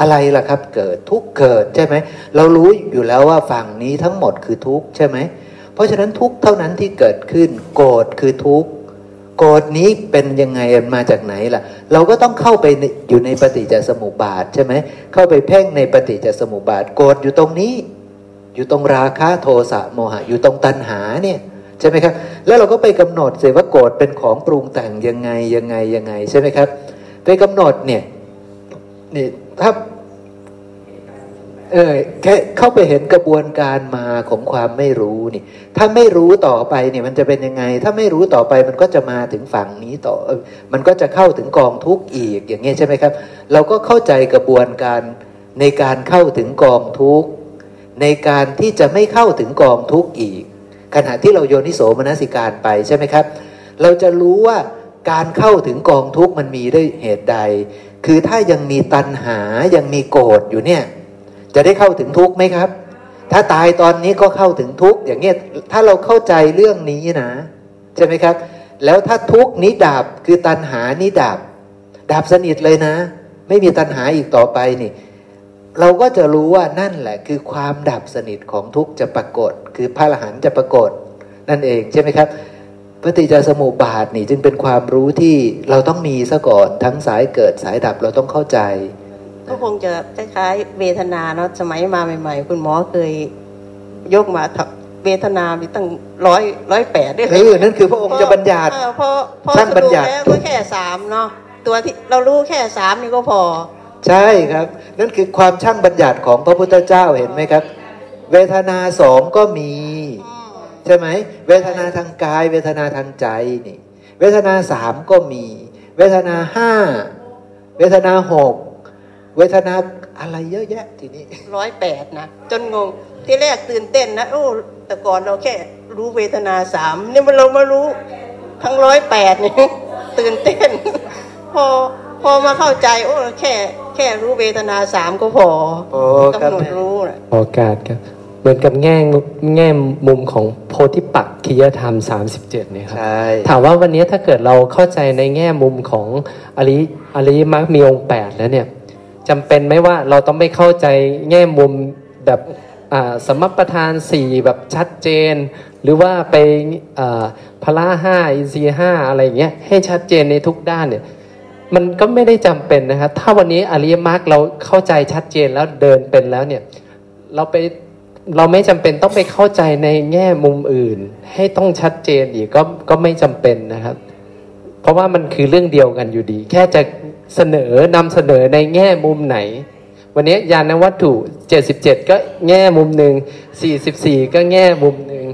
อะไรล่ะครับ เกิดทุกเกิดใช่ไหมเรารู้อยู่แล้วว่าฝั่งนี้ทั้งหมดคือทุกข์ใช่ไหมเพราะฉะนั้นทุกเท่านั้นที่เกิดขึ้น โกรธคือทุกข์ โกรธนี้เป็นยังไงมาจากไหนล่ะ เราก็ต้องเข้าไปอยู่ในปฏิจจสมุปบาทใช่ไหมเข้าไปเพ่งในปฏิจจสมุปบาทโกรธอยู่ตรงนี้ อยู่ตรงราคะโทสะโมหะ อยู่ตรงตัณหาเนี่ยใช่ไหมครับ แล้วเราก็ไปกำหนดเสว่าโกรธเป็นของปรุงแต่งยังไงยังไงยังไงใช่ไหมครับ ไปกำหนดเนี่ยนี่ถ้า เออแค่เข้าไปเห็นกระบวนการมาของความไม่รู้นี่ ถ้าไม่รู้ต่อไปเนี่ยมันจะเป็นยังไง ถ้าไม่รู้ต่อไปมันก็จะมาถึงฝั่งนี้ต่อ มันก็จะเข้าถึงกองทุกข์อีกอย่างเงี้ยใช่ไหมครับ เราก็เข้าใจกระบวนการในการเข้าถึงกองทุกข์ในการที่จะไม่เข้าถึงกองทุกข์อีก ขณะที่เราโยนิโสมนสิการไปใช่ไหมครับ เราจะรู้ว่าการเข้าถึงกองทุกข์มันมีด้วยเหตุใด คือถ้ายังมีตัณหายังมีโกรธอยู่เนี่ย จะได้เข้าถึงทุกข์ไหมครับ ถ้าตายตอนนี้ก็เข้าถึงทุกข์อย่างเงี้ยถ้าเราเข้าใจเรื่องนี้นะ ใช่ไหมครับ แล้วถ้าทุกข์นี้ดับคือตัณหานี้ดับ ดับสนิทเลยนะ ไม่มีตัณหาอีกต่อไปนี่เราก็จะรู้ว่านั่นแหละคือความดับสนิทของทุกข์จะปรากฏ คือพระอรหันต์จะปรากฏ นั่นเองใช่ไหมครับปฏิจจสมุปบาทนี่จึงเป็นความรู้ที่เราต้องมีซะก่อนทั้งสายเกิดสายดับเราต้องเข้าใจ ก็คงจะคล้ายๆเวทนาเนาะสมัยมาใหม่ ๆ คุณหมอเคยยกมาทับเวทนามีตั้งร้อยร้อยแปดด้วยเออนั่นคือพระองค์จะบัญญัติเออพอพอท่านบัญญัติสรุปแล้วก็แค่สามเนาะตัวที่เรารู้แค่สามนี่ก็พอ ใช่ครับ นั่นคือความช่างบัญญัติของพระพุทธเจ้าเห็นไหมครับ เวทนาสองก็มี ใช่ไหมเวทนาทางกาย เวทนาทางใจนี่ เวทนาสามก็มี เวทนาห้าเวทนาหก เวทนาอะไรเยอะแยะทีนี้ร้อยแปดนะ จนงง ที่แรกตื่นเต้นนะโอ้แต่ก่อนเราแค่รู้เวทนาสามนี่มันเรามารู้ทั้งร้อยแปดนี่ตื่นเต้น พอพอมาเข้าใจ โอ้แค่แค่รู้เวทนาสามก็พอโอ้ครับกำหนดรู้นะขอโอกาสครับเหมือนกับแง่แง่มุมของโพธิปักขิยธรรม 37เนี่ยครับใช่ถามว่าวันนี้ถ้าเกิดเราเข้าใจในแง่มุมของอริอริยมรรคมีองค์แปดแล้วเนี่ย จำเป็นไหมว่าเราต้องไม่เข้าใจแง่มุมแบบสมประทานสี่แบบชัดเจน หรือว่าไปพละห้าอินทรีห้าอะไรอย่างเงี้ยให้ชัดเจนในทุกด้านเนี่ยมันก็ไม่ได้จำเป็นนะครับถ้าวันนี้อริยมรรคเราเข้าใจชัดเจนแล้วเดินเป็นแล้วเนี่ยเราไปเราไม่จำเป็นต้องไปเข้าใจในแง่มุมอื่น ให้ต้องชัดเจนอีกก็ก็ไม่จำเป็นนะครับ เพราะว่ามันคือเรื่องเดียวกันอยู่ดี แค่จะ เสนอนำเสนอในแง่มุมไหน วันนี้ยานวัตถุ 77 ก็แง่มุมหนึ่ง44 ก็แง่มุมหนึ่ง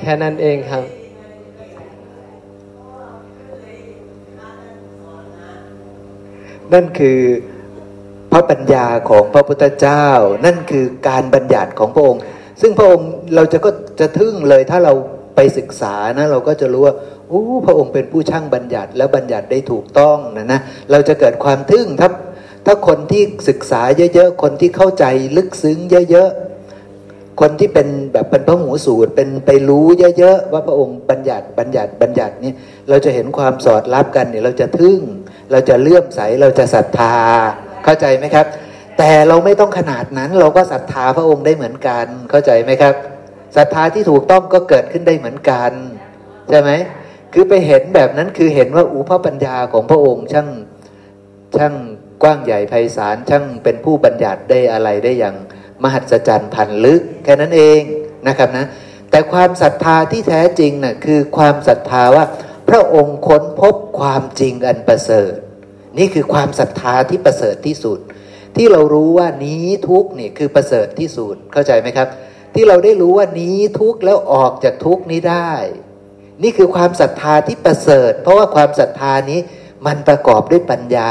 แค่นั้นเองครับนั่นคือพระปัญญาของพระพุทธเจ้า นั่นคือการบัญญัติของพระองค์ ซึ่งพระองค์เราจะก็จะทึ่งเลยถ้าเราไปศึกษานะเราก็จะรู้ว่า โอ้พระองค์เป็นผู้ช่างบัญญัติและบัญญัติได้ถูกต้องนะนะเราจะเกิดความทึ่งถ้าถ้าคนที่ศึกษาเยอะๆ คนที่เข้าใจลึกซึ้งเยอะๆ คนที่เป็นแบบเป็นพระหูสูตรเป็นไปรู้เยอะๆ ว่าพระองค์บัญญัติบัญญัติบัญญัตินี่เราจะเห็นความสอดรับกันเนี่ยเราจะทึ่ง เราจะเลื่อมใสเราจะศรัทธาเข้าใจไหมครับ แต่เราไม่ต้องขนาดนั้นเราก็ศรัทธาพระองค์ได้เหมือนกันเข้าใจไหมครับศรัทธาที่ถูกต้องก็เกิดขึ้นได้เหมือนกันใช่ไหม คือไปเห็นแบบนั้นคือเห็นว่าอูพปัญญาของพระองค์ช่างช่างกว้างใหญ่ไพศาลช่างเป็นผู้บัญญัติได้อะไรได้อย่างมหัศจรรย์พันลึกแค่นั้นเองนะครับนะแต่ความศรัทธาที่แท้จริงน่ะคือความศรัทธาว่าพระองค์ค้นพบความจริงอันประเสริฐ นี่คือความศรัทธาที่ประเสริฐที่สุด ที่เรารู้ว่านี้ทุกนี่คือประเสริฐที่สุดเข้าใจไหมครับ ที่เราได้รู้ว่านี้ทุกแล้วออกจากทุกนี้ได้ นี่คือความศรัทธาที่ประเสริฐ เพราะว่าความศรัทธานี้มันประกอบด้วยปัญญา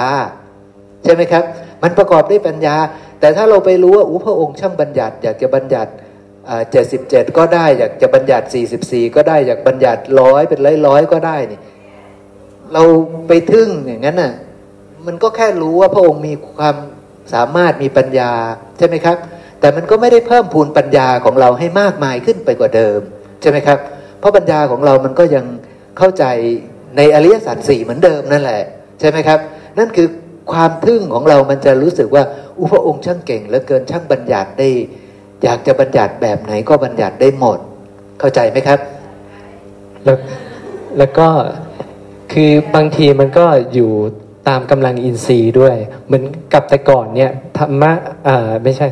ใช่ไหมครับ มันประกอบด้วยปัญญา แต่ถ้าเราไปรู้ว่าอู้พระองค์ช่างบัญญัติ อยากจะบัญญัติเจ็ดสิบเจ็ดก็ได้ อยากจะบัญญัติสี่สิบสี่ก็ได้ อยากบัญญัติร้อยเป็นร้อยร้อยก็ได้นี่เราไปทึ่งอย่างนั้นน่ะมันก็แค่รู้ว่าพระองค์มีความสามารถมีปัญญาใช่ไหมครับ แต่มันก็ไม่ได้เพิ่มพูนปัญญาของเราให้มากมายขึ้นไปกว่าเดิมใช่ไหมครับ เพราะปัญญาของเรามันก็ยังเข้าใจในอริยสัจสี่เหมือนเดิมนั่นแหละ ใช่ไหมครับ นั่นคือความทึ่งของเรามันจะรู้สึกว่า อุพระองค์ช่างเก่งเหลือเกินช่างบัญญัติได้ อยากจะบัญญัติแบบไหนก็บัญญัติได้หมด เข้าใจไหมครับ แล้วแล้วก็คือบางทีมันก็อยู่ตามกำลังอินทรีย์ด้วย เหมือนกับแต่ก่อนเนี่ยธรรมะอ่าไม่ใช่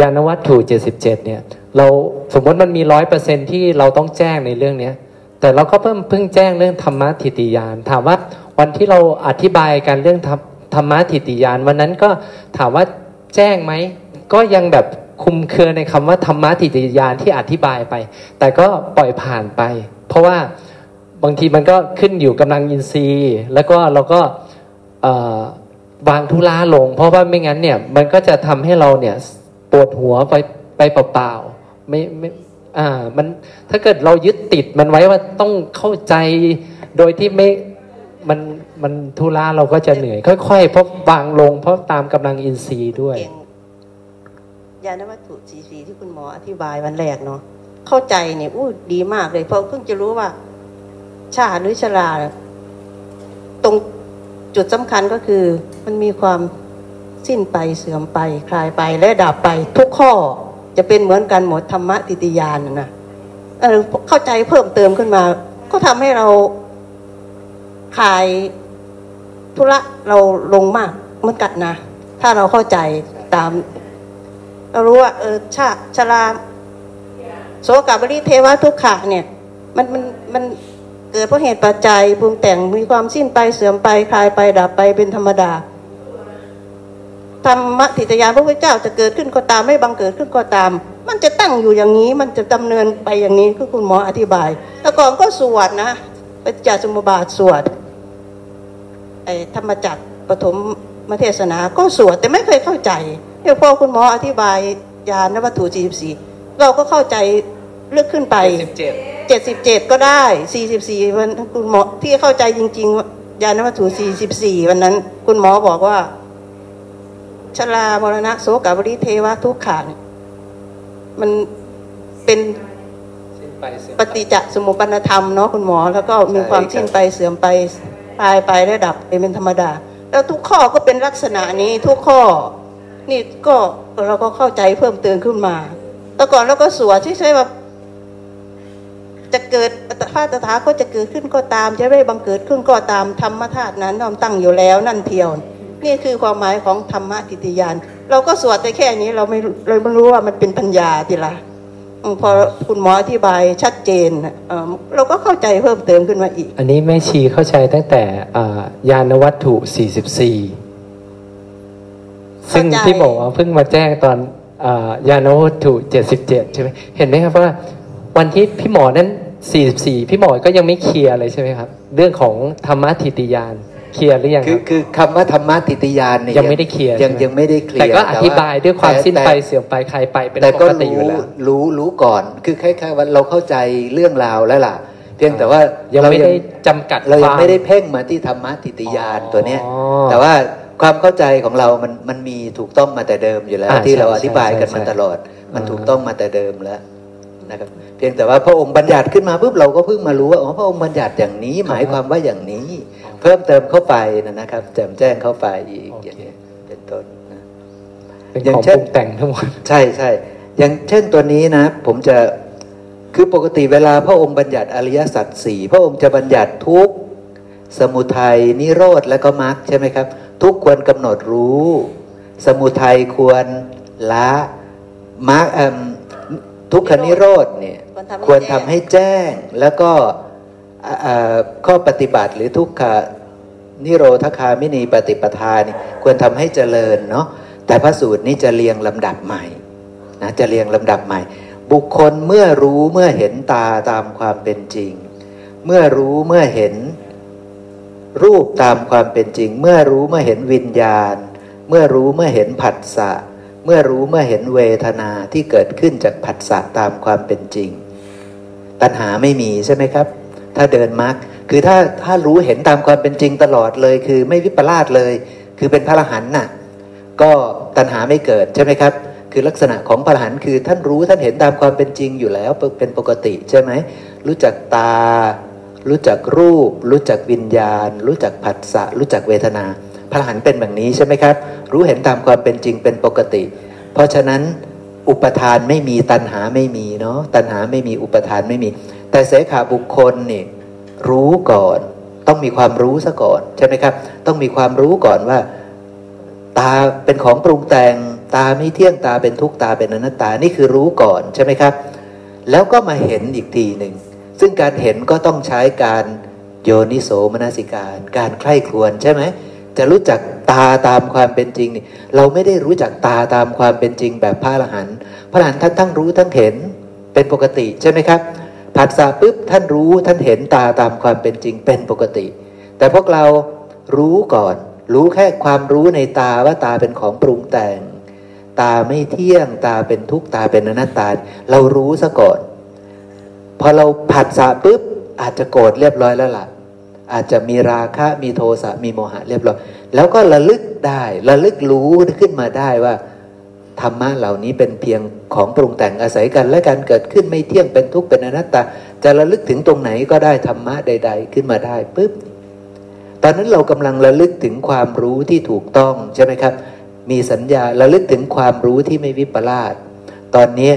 ยานวัตถุ 77 เนี่ย เราสมมติมันมีร้อยเปอร์เซ็นที่เราต้องแจ้งในเรื่องเนี้ย แต่เราก็เพิ่มเพิ่งแจ้งเรื่องธรรมะทิฏฐิยาน ถามว่าวันที่เราอธิบายกันเรื่องธรรมธรมะทิฏฐิยาน วันนั้นก็ถามว่าแจ้งไหมก็ยังแบบคุมเครือในคำว่าธรรมะทิฏฐิยานที่อธิบายไป แต่ก็ปล่อยผ่านไป เพราะว่าบางทีมันก็ขึ้นอยู่กำลังอินทรีย์ แล้วก็เราก็วางทุล้าลง เพราะว่าไม่งั้นเนี่ยมันก็จะทำให้เราเนี่ยปวดหัวไปไปเปล่าๆ ไม่ไม่อ่ามันถ้าเกิดเรายึดติดมันไว้ว่าต้องเข้าใจโดยที่ไม่มันมันทุลาเราก็จะเหนื่อย ค่อยๆเพราะวางลง เพราะตามกำลังอินทรีย์ด้วยเก่งยานวัตถุสีสีที่คุณหมออธิบายวันแรกเนาะเข้าใจเนี่ยอู้ดีมากเลยเพราะเพิ่งจะรู้ว่า ชาหรือชราตรงจุดสำคัญก็คือ มันมีความสิ้นไปเสื่อมไป คลายไปและดับไปทุกข้อ จะเป็นเหมือนกันหมดธรรมะติติยานนะเออเข้าใจเพิ่มเติมขึ้นมา ก็ทำให้เราคลายธุระเราลงมากเหมือนกันนะ ถ้าเราเข้าใจตาม เรารู้ว่า เออชาชราโสกบริเทวะทุกขะเนี่ย มันมันมันเกิดเพราะเหตุปัจจัยปรุงแต่งมีความสิ้นไปเสื่อมไปคลายไปดับไปเป็นธรรมดา ธรรมทิฏฐิยานพระพุทธเจ้าจะเกิดขึ้นก็ตามไม่บังเกิดขึ้นก็ตาม มันจะตั้งอยู่อย่างนี้ มันจะดำเนินไปอย่างนี้คือคุณหมออธิบายแต่ก่อนก็สวดนะปฏิจจสมุปบาทสวดไอ้ธรรมจักรปฐมมาเทศนาก็สวดแต่ไม่เคยเข้าใจเดี๋ยวพอคุณหมออธิบายยานวัตถุ44เราก็เข้าใจลึกขึ้นไปเจ็ดสิบเจ็ดก็ได้สี่สิบสี่วันคุณหมอที่เข้าใจจริง ๆ ยานวัตถุสี่สิบสี่วันนั้น คุณหมอบอกว่า ชรามรณะโสกบริเทวะทุกขาเนี่ยมันเป็นปฏิจจสมุปนธรรมเนาะคุณหมอ แล้วก็มีความสิ้นไปเสื่อมไปตายไปและดับเป็นธรรมดา แล้วทุกข้อก็เป็นลักษณะนี้ทุกข้อ นี่ก็เราก็เข้าใจเพิ่มเติมขึ้นมาแต่ก่อนเราก็สวดที่ใช่แบบจะเกิดพระตถาก็จะเกิดขึ้นก็ตาม จะไม่บังเกิดขึ้นก็ตามธรรมธาตุนั้นย่อมตั้งอยู่แล้วนั่นเทียว นี่คือความหมายของธรรมะทิฏยาน เราก็สวดแต่แค่นี้เราไม่เราไม่รู้ว่ามันเป็นปัญญาทีละอืมพอคุณหมออธิบายชัดเจนน่ะเอ่อเราก็เข้าใจเพิ่มเติมขึ้นมาอีก อันนี้แม่ชีเข้าใจตั้งแต่อ่ายานวัตถุ 44 ซึ่งเข้าใจพี่หมอเพิ่งมาแจ้งตอนอายานวัตถุ 77 ใช่ไหมเห็นไหมครับว่าวันที่พี่หมอนั้น 44 พี่หมอก็ยังไม่เคลียร์เลยใช่ไหมครับ เรื่องของธรรมะทิติยาน เคลียร์หรือยังคืคอรับคือคำว่าธรรมะทิฏยานเนี่ยยังไม่ได้เคลียร์ยังใช่ไหมยังไม่ได้เคลียร์แต่ก็อธิบายด้วยความแต่สิ้นไปแต่เสื่อมไปใครไปเป็นแต่ปก็กติอยู่รู้แล้วรู้รู้ก่อน คือคล้ายๆว่าเราเข้าใจเรื่องราวแล้วล่ะ เพียงแต่ว่ายังเราไม่ได้จำกัดเรายังควไม่ได้เพ่งมาที่ธรรมะทิฏยานอ๋อตัวเนี้ยแต่ว่าความเข้าใจของเรามันมันมีถูกต้องมาแต่เดิมอยู่แล้วอ่าที่ใช่เราอธิบายกันใช่มาใช่ตลอด มันอ่าถูกต้องมาแต่เดิมแล้วนะครับเพียงแต่ว่าพระองค์บัญญัติขึ้นมาปุ๊บเราก็เพิ่งมารู้ว่าอ๋อพระองค์บัญญัติอย่างนี้หมายความว่าอย่างนี้ เพิ่มเติมเข้าไปนะครับแจ่มแจ้งเข้าไปอีกอย่างนี้เป็นต้นนะเป็นอย่าของงเช่ปนรุงแต่งทั้งหมดใช่ใช่อย่างเช่นตัวนี้นะ ผมจะคือปกติเวลาพระองค์บัญญัติอริยสัจสี่พระองค์จะบัญญัติทุกข์สมุทัยนิโรธและก็มรรคใช่ไหมครับ ทุกข์ควรกำหนดรู้ สมุทัยควรละมรรคเอิ่มทุกขนิโรธเนี่ยคคววรรทำทำให้ให้แจ้งแล้วก็อ่าอ่า ข้อปฏิบัติหรือทุกขนิโรธคามินีปฏิปทานี่ควรทำให้เจริญเนาะแต่พระสูตรนี้จะเรียงลำดับใหม่นะจะเรียงลำดับใหม่ บุคคลเมื่อรู้เมื่อเห็นตาตามความเป็นจริง เมื่อรู้เมื่อเห็นรูปตามความเป็นจริง เมื่อรู้เมื่อเห็นวิญญาณ เมื่อรู้เมื่อเห็นผัสสะเมื่อรู้เมื่อเห็นเวทนาที่เกิดขึ้นจากผัสสะตามความเป็นจริง ตัณหาไม่มีใช่ไหมครับ ถ้าเดินมรรคคือถ้าถ้ารู้เห็นตามความเป็นจริงตลอดเลย คือไม่วิปลาสเลย คือเป็นพระอรหันต์น่ะก็ตัณหาไม่เกิดใช่ไหมครับ คือลักษณะของพระอรหันต์คือท่านรู้ท่านเห็นตามความเป็นจริงอยู่แล้วเป็นปกติใช่ไหมรู้จักตา รู้จักรูป รู้จักวิญญาณ รู้จักผัสสะรู้จักเวทนา พระอรหันต์เป็นแบบนี้ใช่ไหมครับ รู้เห็นตามความเป็นจริงเป็นปกติ เพราะฉะนั้นอุปทานไม่มีตัณหาไม่มีเนาะตัณหาไม่มีอุปทานไม่มี แต่เสขาบุคคลนี่รู้ก่อน ต้องมีความรู้ซะก่อนใช่ไหมครับ ต้องมีความรู้ก่อนว่า ตาเป็นของปรุงแต่งตาไม่เที่ยงตาเป็นทุกตาเป็นอนัตตานี่คือรู้ก่อนใช่ไหมครับ แล้วก็มาเห็นอีกทีหนึ่งซึ่งการเห็นก็ต้องใช้การโยนิโสมนสิการ การใคร่ครวญใช่ไหมจะรู้จักตาตามความเป็นจริงนี่เราไม่ได้รู้จักตาตามความเป็นจริงแบบพระอรหันต์พระอรหันต์ท่านทั้งรู้ทั้งเห็นเป็นปกติใช่ไหมครับ ผัสสะปุ๊บท่านรู้ท่านเห็นตาตามความเป็นจริงเป็นปกติ แต่พวกเรารู้ก่อน รู้แค่ความรู้ในตาว่าตาเป็นของปรุงแต่ง ตาไม่เที่ยงตาเป็นทุกข์ตาเป็นอนัตตา เรารู้ซะก่อน พอเราผัสสะปุ๊บอาจจะโกรธเรียบร้อยแล้วล่ะ อาจจะมีราคะมีโทสะมีโมหะเรียบร้อย แล้วก็ระลึกได้ระลึกรู้ขึ้นมาได้ว่า ธรรมะเหล่านี้เป็นเพียงของปรุงแต่งอาศัยกัน และการเกิดขึ้นไม่เที่ยงเป็นทุกข์เป็นอนัตตา จะระลึกถึงตรงไหนก็ได้ธรรมะใด ๆ ขึ้นมาได้ปุ๊บตอนนั้นเรากำลังระลึกถึงความรู้ที่ถูกต้องใช่ไหมครับ มีสัญญาระลึกถึงความรู้ที่ไม่วิปลาสตอนนี้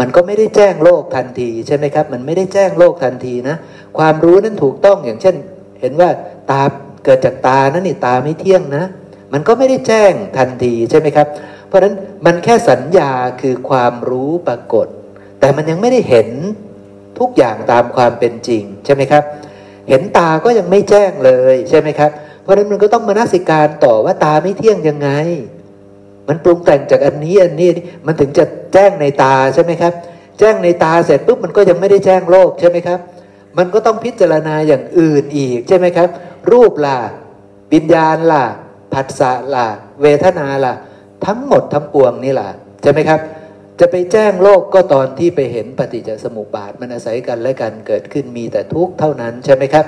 มันก็ไม่ได้แจ้งโลกทันทีใช่ไหมครับ มันไม่ได้แจ้งโลกทันทีนะ ความรู้นั้นถูกต้องอย่างเช่น เห็นว่าตาเกิดจากตานะนี่ตาไม่เที่ยงนะ มันก็ไม่ได้แจ้งทันทีใช่ไหมครับ เพราะฉะนั้นมันแค่สัญญาคือความรู้ปรากฏ แต่มันยังไม่ได้เห็นทุกอย่างตามความเป็นจริงใช่ไหมครับ เห็นตาก็ยังไม่แจ้งเลยใช่ไหมครับ เพราะฉะนั้นมันก็ต้องมานัสิการต่อว่าตาไม่เที่ยงยังไง มันปรุงแต่งจากอันนี้อันนี้อันนี้มันถึงจะแจ้งในตาใช่ไหมครับ แจ้งในตาเสร็จปุ๊บมันก็ยังไม่ได้แจ้งโลกใช่ไหมครับ มันก็ต้องพิจารณาอย่างอื่นอีกใช่ไหมครับ รูปล่ะวิญญาณล่ะผัสสะล่ะ เวทนาล่ะ ทั้งหมดทั้งปวงนี่แหละใช่ไหมครับ จะไปแจ้งโลกก็ตอนที่ไปเห็นปฏิจจสมุปบาทมันอาศัยกันและกันเกิดขึ้นมีแต่ทุกข์เท่านั้นใช่ไหมครับ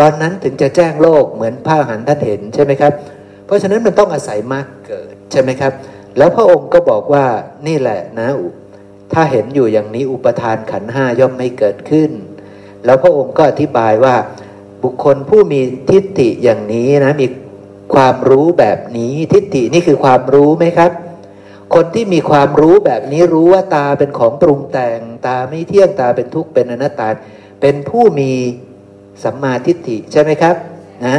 ตอนนั้นถึงจะแจ้งโลกเหมือนพระหันท่านเห็นใช่ไหมครับ เพราะฉะนั้นมันต้องอาศัยมรรคเกิดใช่ไหมครับ แล้วพระองค์ก็บอกว่านี่แหละนะถ้าเห็นอยู่อย่างนี้อุปทานขันห้าย่อมไม่เกิดขึ้น แล้วพระองค์ก็อธิบายว่าบุคคลผู้มีทิฏฐิอย่างนี้นะมี ความรู้แบบนี้ ทิฏฐินี่คือความรู้ไหมครับ คนที่มีความรู้แบบนี้รู้ว่าตาเป็นของปรุงแต่ง ตาไม่เที่ยงตาเป็นทุกข์เป็นอนัตตา เป็นผู้มีสัมมาทิฏฐิใช่ไหมครับนะ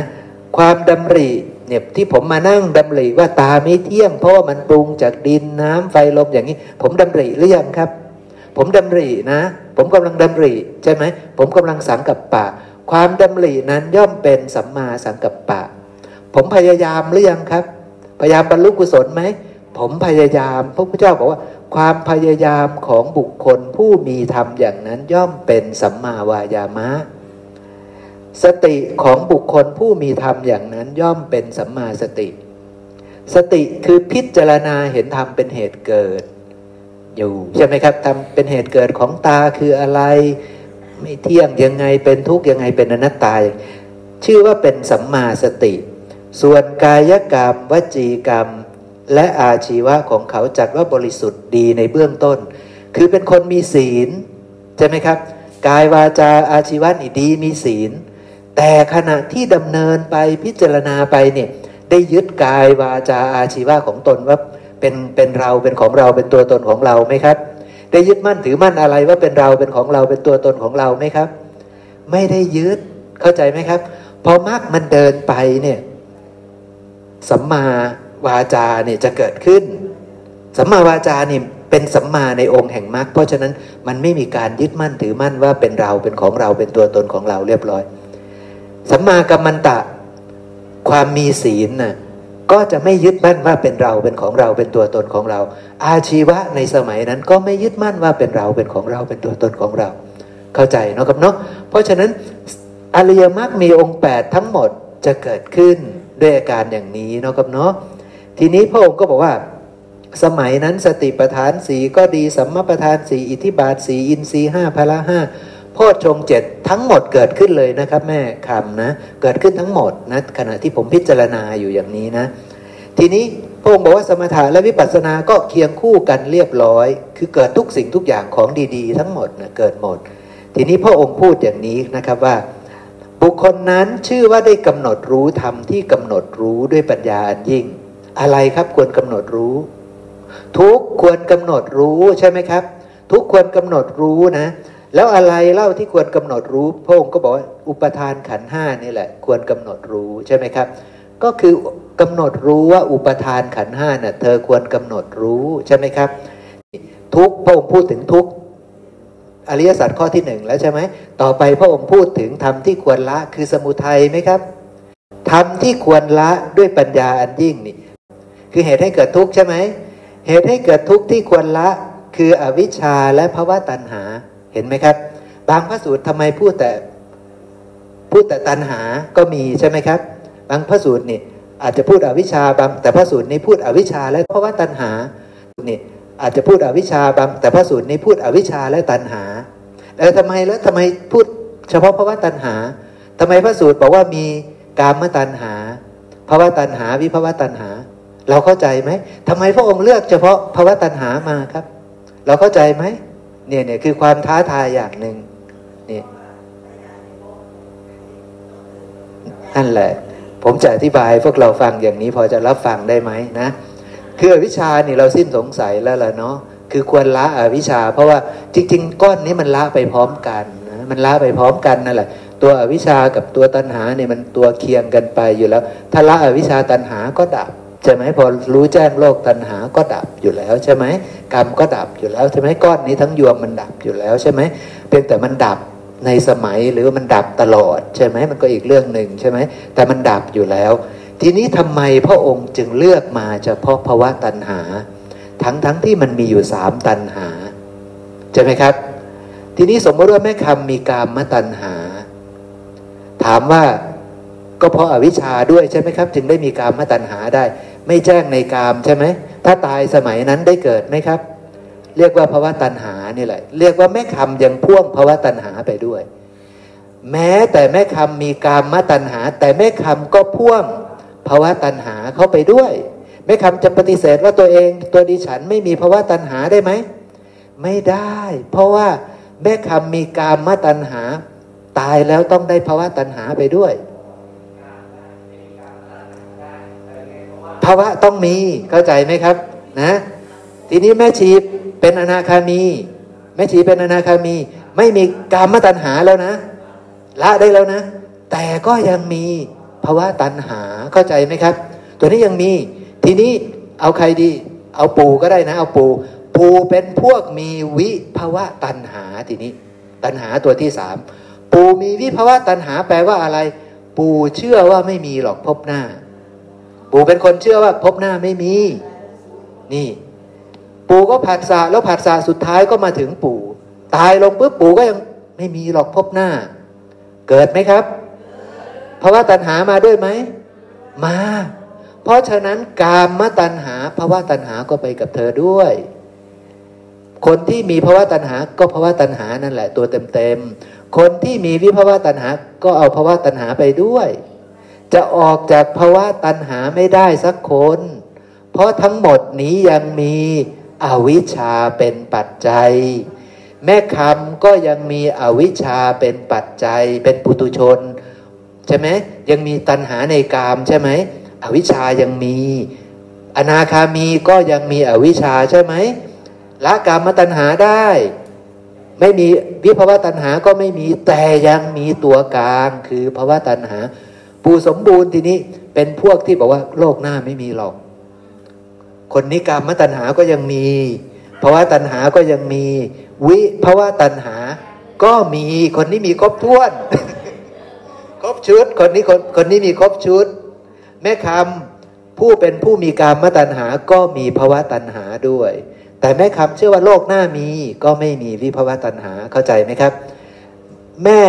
ความดำริเนี่ยที่ผมมานั่งดำริว่าตาไม่เที่ยง เพราะว่ามันปรุงจากดินน้ำไฟลมอย่างนี้ ผมดำริหรือยังครับ ผมดำรินะ ผมกำลังดำริใช่ไหมผมกำลังสังกับปะ ความดำรินั้นย่อมเป็นสัมมาสังกัปปะ ผมพยายามหรือยังครับ พยายามบรรลุกุศลไหม ผมพยายาม พระพุทธเจ้าบอกว่า ความพยายามของบุคคลผู้มีธรรมอย่างนั้นย่อมเป็นสัมมาวายามะ สติของบุคคลผู้มีธรรมอย่างนั้นย่อมเป็นสัมมาสติ สติคือพิจารณาเห็นธรรมเป็นเหตุเกิด อยู่ใช่ไหมครับธรรมเป็นเหตุเกิดของตาคืออะไร ไม่เที่ยงยังไงเป็นทุกข์ยังไงเป็นอนัตตาชื่อว่าเป็นสัมมาสติ ส่วนกายกรรม วจีกรรม และอาชีวะของเขาจัดว่าบริสุทธิ์ดีในเบื้องต้น คือเป็นคนมีศีลใช่ไหมครับ กายวาจาอาชีวะนี่ดีมีศีล แต่ขณะที่ดำเนินไปพิจารณาไปเนี่ยได้ยึดกายวาจาอาชีวะของตนว่าเป็นเป็นเราเป็นของเราเป็นตัวตนของเราไหมครับได้ยึดมั่นถือมั่นอะไรว่าเป็นเราเป็นของเราเป็นตัวตนของเราไหมครับ ไม่ได้ยึดเข้าใจไหมครับ พอมรรคมันเดินไปเนี่ย สัมมาวาจาเนี่ยจะเกิดขึ้น สัมมาวาจาเนี่ยเป็นสัมมาในองค์แห่งมรรคเพราะฉะนั้นมันไม่มีการยึดมั่นถือมั่นว่าเป็นเราเป็นของเราเป็นตัวตนของเราเรียบร้อย สัมมากัมมันตะความมีศีลน่ะก็จะไม่ยึดมั่นว่าเป็นเราเป็นของเราเป็นตัวตนของเรา อาชีวะในสมัยนั้นก็ไม่ยึดมั่นว่าเป็นเราเป็นของเราเป็นตัวตนของเรา เข้าใจเนาะครับเนาะเพราะฉะนั้นอริยมรรคมีองค์ 8 ทั้งหมดจะเกิดขึ้น ด้วยอาการอย่างนี้เนาะครับเนาะทีนี้พระองค์ก็บอกว่า สมัยนั้นสติปัฏฐานสีก็ดีสัมมาปัฏฐานสีอิทธิบาทสีอินทรีห้าพละห้าโพชฌงเจ็ดทั้งหมดเกิดขึ้นเลยนะครับ แม่คำนะเกิดขึ้นทั้งหมดนะขณะที่ผมพิจารณาอยู่อย่างนี้นะ ทีนี้พระองค์บอกว่าสมถะและวิปัสสนาก็เคียงคู่กันเรียบร้อย คือเกิดทุกสิ่งทุกอย่างของดี ๆ ทั้งหมดนะเกิดหมด ทีนี้พระองค์พูดอย่างนี้นะครับว่า บุคคลนั้นชื่อว่าได้กำหนดรู้ธรรมที่กำหนดรู้ด้วยปัญญาอันยิ่ง อะไรครับควรกำหนดรู้ ทุกควรกำหนดรู้ใช่ไหมครับ ทุกควรกำหนดรู้นะ แล้วอะไรเล่าที่ควรกำหนดรู้พระองค์ก็บอกว่าอุปทานขันห้านี่แหละ ควรกำหนดรู้ใช่ไหมครับ ก็คือกำหนดรู้ว่าอุปทานขันห้าน่ะเธอควรกำหนดรู้ใช่ไหมครับ ทุกพระองค์พูดถึงทุก อริยสัจข้อที่หนึ่งแล้วใช่ไหมต่อไปพระองค์พูดถึงธรรมที่ควรละคือสมุทัยไหมครับธรรมที่ควรละด้วยปัญญาอันยิ่งนี่คือเหตุให้เกิดทุกข์ใช่ไหมเหตุให้เกิดทุกข์ที่ควรละคืออวิชชาและภาวะตัณหาเห็นไหมครับ บางพระสูตรทำไมพูดแต่พูดแต่ตัณหาก็มีใช่ไหมครับ บางพระสูตรนี่อาจจะพูดอวิชชาบางแต่พระสูตรนี้พูดอวิชชาและเพราว่าตัณหานี่ อาจจะพูดอวิชชาบางแต่พระสูตรนี้พูดอวิชชาและตัณหาแล้วทำไมแล้วทำไมพูดเฉพาะเพราะว่าตัณหาทำไมพระสูตรบอกว่ามีกามตัณหาภาวะตัณหาวิภาวะตัณหา เราเข้าใจไหมทำไมพระองค์เลือกเฉพาะภาวะตัณหามาครับ เราเข้าใจไหมเนี่ยเนี่ยคือความท้าทายอย่างหนึ่งนี่นั่นแหละ ผมจะอธิบายพวกเราฟังอย่างนี้พอจะรับฟังได้ไหมนะ คืออวิชานี่เราสิ้นสงสัยแล้วล่ะเนาะคือควรละอวิชา เพราะว่าจริง ๆ ก้อนนี้มันละไปพร้อมกันนะมันละไปพร้อมกันนั่นแหละ ตัวอวิชากับตัวตัณหาเนี่ยมันตัวเคียงกันไปอยู่แล้ว ถ้าละอวิชาตัณหาก็ดับใช่ไหมพอรู้แจ้งโลกตัณหาก็ดับอยู่แล้วใช่ไหมกรรมก็ดับอยู่แล้วใช่ไหมก้อนนี้ทั้งยวงมันดับอยู่แล้วใช่ไหมเพียงแต่มันดับในสมัยหรือมันดับตลอดใช่ไหมมันก็อีกเรื่องหนึ่งใช่ไหมแต่มันดับอยู่แล้ว ทีนี้ทำไมพระองค์จึงเลือกมาเฉพาะภาวะตัณหา ทั้งทั้งที่มันมีอยู่สามตัณหาใช่ไหมครับ ทีนี้สมมติว่าแม่คำมีกามมตัณหา ถามว่าก็เพราะอาวิชชาด้วยใช่ไหมครับ จึงได้มีกามมตัณหาได้ ไม่แจ้งในกามใช่ไหมถ้าตายสมัยนั้นได้เกิดไหมครับ เรียกว่าภาวะตัณหานี่แหละ เรียกว่าแม่คำยังพ่วงภาวะตัณหาไปด้วย แม้แต่แม่คำมีกามมตัณหา แต่แม่คำก็พ่วง ภาวะตัณหาเข้าไปด้วยแม่คำจะปฏิเสธว่าตัวเองตัวดิฉันไม่มีภาวะตัณหาได้ไหม ไม่ได้ เพราะว่าแม่คำมีกามมตัณหา ตายแล้วต้องได้ภาวะตัณหาไปด้วย ภาวะต้องมีเข้าใจไหมครับนะ ทีนี้แม่ชีเป็นอนาคามี แม่ชีเป็นอนาคามี ไม่มีกามตัณหาแล้วนะ ละได้แล้วนะ แต่ก็ยังมี ภาวะตัณหาเข้าใจไหมครับ ตัวนี้ยังมีทีนี้เอาใครดี เอาปูก็ได้นะ เอาปู ปูเป็นพวกมีวิภาวะตัณหาทีนี้ ตัณหาตัวที่สามปูมีวิภาวะตัณหาแปลว่าอะไร ปูเชื่อว่าไม่มีหรอกพบหน้า ปูเป็นคนเชื่อว่าพบหน้าไม่มี นี่ ปูก็ผัดสะแล้วผัดสะสุดท้ายก็มาถึงปู่ตายลงปุ๊บปู่ก็ยังไม่มีหรอกพบหน้า เกิดไหมครับ เพราว่าตัณหามาด้วยไหมมา เพราะฉะนั้นกามมตัณหาภาวะตัณหาก็ไปกับเธอด้วย คนที่มีภาวะตัณหาก็ภาวะตัณหานั่นแหละ ตัวเต็มๆคนที่มีวิภาวะตัณหาก็เอาภาวะตัณหาไปด้วย จะออกจากภาวะตัณหาไม่ได้สักคน เพราะทั้งหมดนี้ยังมีอวิชชาเป็นปัจจัย แม่คำก็ยังมีอวิชชาเป็นปัจจัย เป็นปุตุชน ใช่ไหมยังมีตัณหาในกามใช่ไหมอวิชายังมี อนาคามีก็ยังมีอวิชชาใช่ไหมละกามตัณหาได้ ไม่มีวิภาวะตัณหาก็ไม่มีแต่ยังมีตัวกลางคือภาวะตัณหา ปูสมบูรณ์ทีนี้เป็นพวกที่บอกว่าโลกหน้าไม่มีหรอก คนนี้กามตัณหาก็ยังมีภาวะตัณหาก็ยังมี วิภาวะตัณหาก็มีคนนี้มีครบถ้วน ครบชุดคนนี้คนคนนี้มีครบชุด แม่คำผู้เป็นผู้มีกามตัณหาก็มีภาวะตัณหาด้วย แต่แม่คำเชื่อว่าโลกหน้ามีก็ไม่มีวิภาวะตัณหาเข้าใจไหมครับ แม่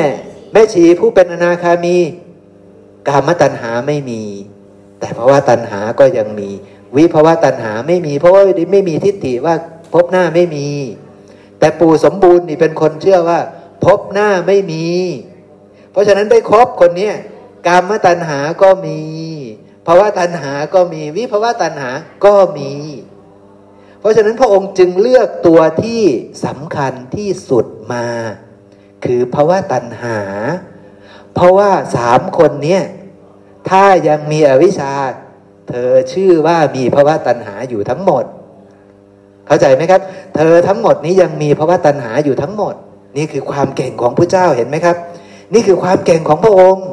แม่ชีผู้เป็นอนาคามีกามตัณหาไม่มี แต่ภาวะตัณหาก็ยังมี วิภาวะตัณหาไม่มี เพราะว่าไม่มีทิฏฐิว่าพบหน้าไม่มี แต่ปู่สมบูรณ์นี่เป็นคนเชื่อว่า พบหน้าไม่มี เพราะฉะนั้นได้ครบคนเนี้ยกามตัณหาก็มีภาวะตัณหาก็มีวิภาวะตัณหาก็มี เพราะฉะนั้นพระองค์จึงเลือกตัวที่สำคัญที่สุดมา คือภาวะตัณหา เพราะว่าสามคนเนี้ยถ้ายังมีอวิชชา เธอชื่อว่ามีภาวะตัณหาอยู่ทั้งหมด เข้าใจไหมครับ เธอทั้งหมดนี้ยังมีภาวะตัณหาอยู่ทั้งหมด นี่คือความเก่งของพระเจ้าเห็นไหมครับ นี่คือความเก่งของพระองค์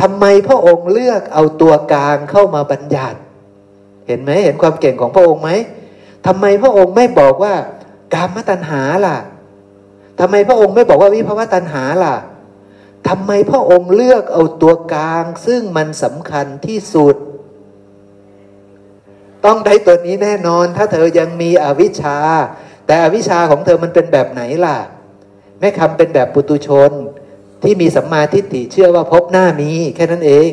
ทำไมพระองค์เลือกเอาตัวกลางเข้ามาบัญญัติ เห็นไหมเห็นความเก่งของพระองค์ไหมทำไมพระองค์ไม่บอกว่า กามตัณหาล่ะทำไมพระองค์ไม่บอกว่าวิภวตัณหาล่ะทำไมพระองค์เลือกเอาตัวกลาง ซึ่งมันสำคัญที่สุด ต้องได้ตัวนี้แน่นอน ถ้าเธอยังมีอวิชชา แต่อวิชชาของเธอมันเป็นแบบไหนล่ะ แม่คำเป็นแบบปุตุชน ที่มีสัมมาทิฏฐิเชื่อว่าพบหน้ามีแค่นั้นเอง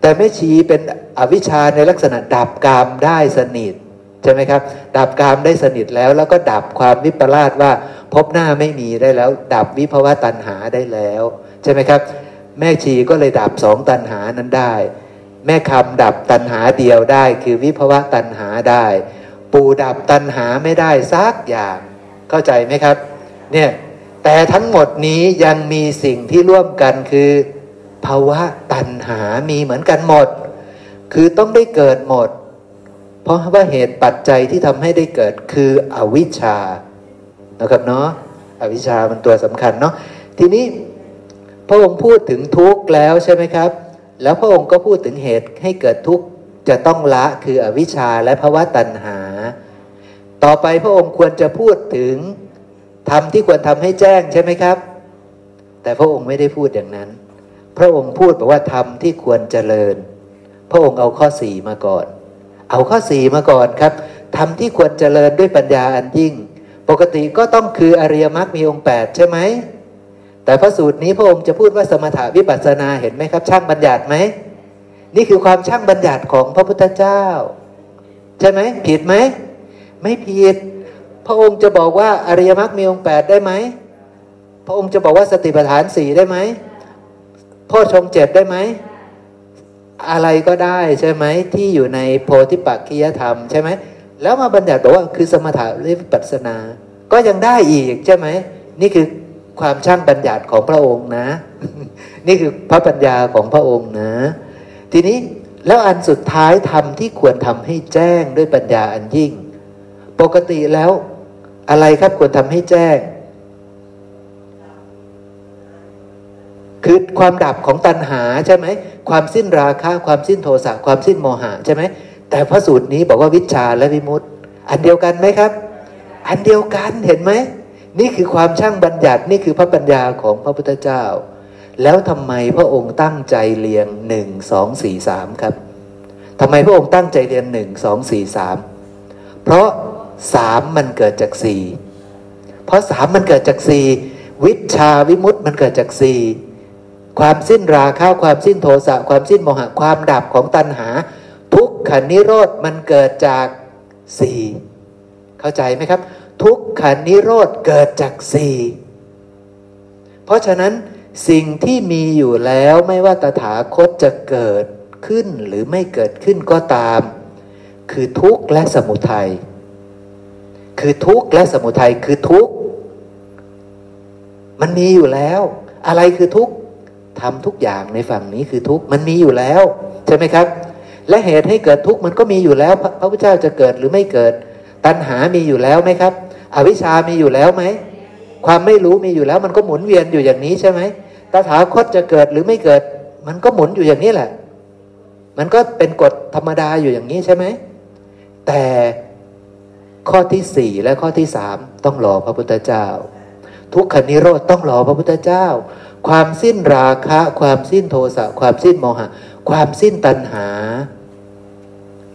แต่แม่ชีเป็นอวิชชาในลักษณะดับกามได้สนิทใช่ไหมครับ ดับกามได้สนิทแล้วแล้วก็ดับความวิปลาสว่าพบหน้าไม่มีได้แล้ว ดับวิภวะตัณหาได้แล้ว ใช่ไหมครับ แม่ชีก็เลยดับสองตัณหานั้นได้ แม่คำดับตัณหาเดียวได้ คือวิภวะตัณหาได้ ปูดับตัณหาไม่ได้ซักอย่าง เข้าใจไหมครับ เนี่ย แต่ทั้งหมดนี้ยังมีสิ่งที่ร่วมกันคือภาวะตัณหามีเหมือนกันหมด คือต้องได้เกิดหมด เพราะว่าเหตุปัจจัยที่ทำให้ได้เกิดคืออวิชชานะครับเนาะอวิชชามันตัวสำคัญเนาะทีนี้พระองค์พูดถึงทุกข์แล้วใช่ไหมครับ แล้วพระองค์ก็พูดถึงเหตุให้เกิดทุกข์จะต้องละคืออวิชชาและภาวะตัณหา ต่อไปพระองค์ควรจะพูดถึง ทำที่ควรทำให้แจ้งใช่ไหมครับ แต่พระองค์ไม่ได้พูดอย่างนั้น พระองค์พูดบอกว่าทำที่ควรเจริญ พระองค์เอาข้อสี่มาก่อน เอาข้อสี่มาก่อนครับทำที่ควรเจริญด้วยปัญญาอันยิ่ง ปกติก็ต้องคืออริยมรรคมีองค์แปดใช่ไหมแต่พระสูตรนี้พระองค์จะพูดว่าสมถาวิปัสสนาเห็นไหมครับ ช่างบัญญัติไหมนี่คือความช่างบัญญัติของพระพุทธเจ้า ใช่ไหมผิดไหมไม่ผิด ระองค์จะบอกว่าอริยมรรคมีองค์แปดได้ไหม พระองค์จะบอกว่าสติปัฏฐานสี่ได้ไหมพ่อชงเจ็ดได้ไหม อะไรก็ได้ใช่ไหมที่อยู่ในโพธิปักขียธรรมใช่ไหมแล้วมาบัญญัติบอกว่าคือสมถะวิปัสสนา ก็ยังได้อีกใช่ไหมนี่คือความช่างบัญญัติของพระองค์นะ นี่คือพระปัญญาของพระองค์นะ ทีนี้แล้วอันสุดท้ายทำที่ควรทำให้แจ้งด้วยปัญญาอันยิ่ง ปกติแล้ว อะไรครับควรทำให้แจ้ง คือความดับของตัณหาใช่ไหม ความสิ้นราคะความสิ้นโทสะความสิ้นโมหะใช่ไหม แต่พระสูตรนี้บอกว่าวิชาและวิมุตติ อันเดียวกันไหมครับ อันเดียวกันเห็นไหม นี่คือความช่างบัญญัตินี่คือพระปัญญาของพระพุทธเจ้า แล้วทำไมพระองค์ตั้งใจเรียงหนึ่งสองสี่สามครับทำไมพระองค์ตั้งใจเรียงหนึ่งสองสี่สามเพราะ สามมันเกิดจากสี่เพราะสามมันเกิดจากสี่วิชาวิมุตติมันเกิดจากสี่ความสิ้นราคะความสิ้นโทสะความสิ้นโมหะความดับของตัณหา ทุกขันนิโรธมันเกิดจากสี่เข้าใจไหมครับ ทุกขันนิโรธเกิดจากสี่เพราะฉะนั้นสิ่งที่มีอยู่แล้วไม่ว่าตถาคตจะเกิดขึ้นหรือไม่เกิดขึ้นก็ตาม คือทุกข์และสมุทัย คือทุกข์และสมุทัยคือทุกข์มันมีอยู่แล้ว อะไรคือทุกข์ทำทุกอย่างในฝั่งนี้คือทุกข์มันมีอยู่แล้ว ใช่ไหมครับ และเหตุให้เกิดทุกข์มันก็มีอยู่แล้ว พระพุทธเจ้าจะเกิดหรือไม่เกิด ตัณหามีอยู่แล้วไหมครับ อวิชชามีอยู่แล้วไหมความไม่รู้มีอยู่แล้ว มันก็หมุนเวียนอยู่อย่างนี้ใช่ไหมตถาคตจะเกิดหรือไม่เกิด มันก็หมุนอยู่อย่างนี้แหละ มันก็เป็นกฎธรรมดาอยู่อย่างนี้ใช่ไหมแต่ ข้อที่สี่และข้อที่สามต้องรอพระพุทธเจ้า ทุกขนิโรธต้องรอพระพุทธเจ้า ความสิ้นราคะ ความสิ้นโทสะความสิ้นโมหะ ความสิ้นตัณหา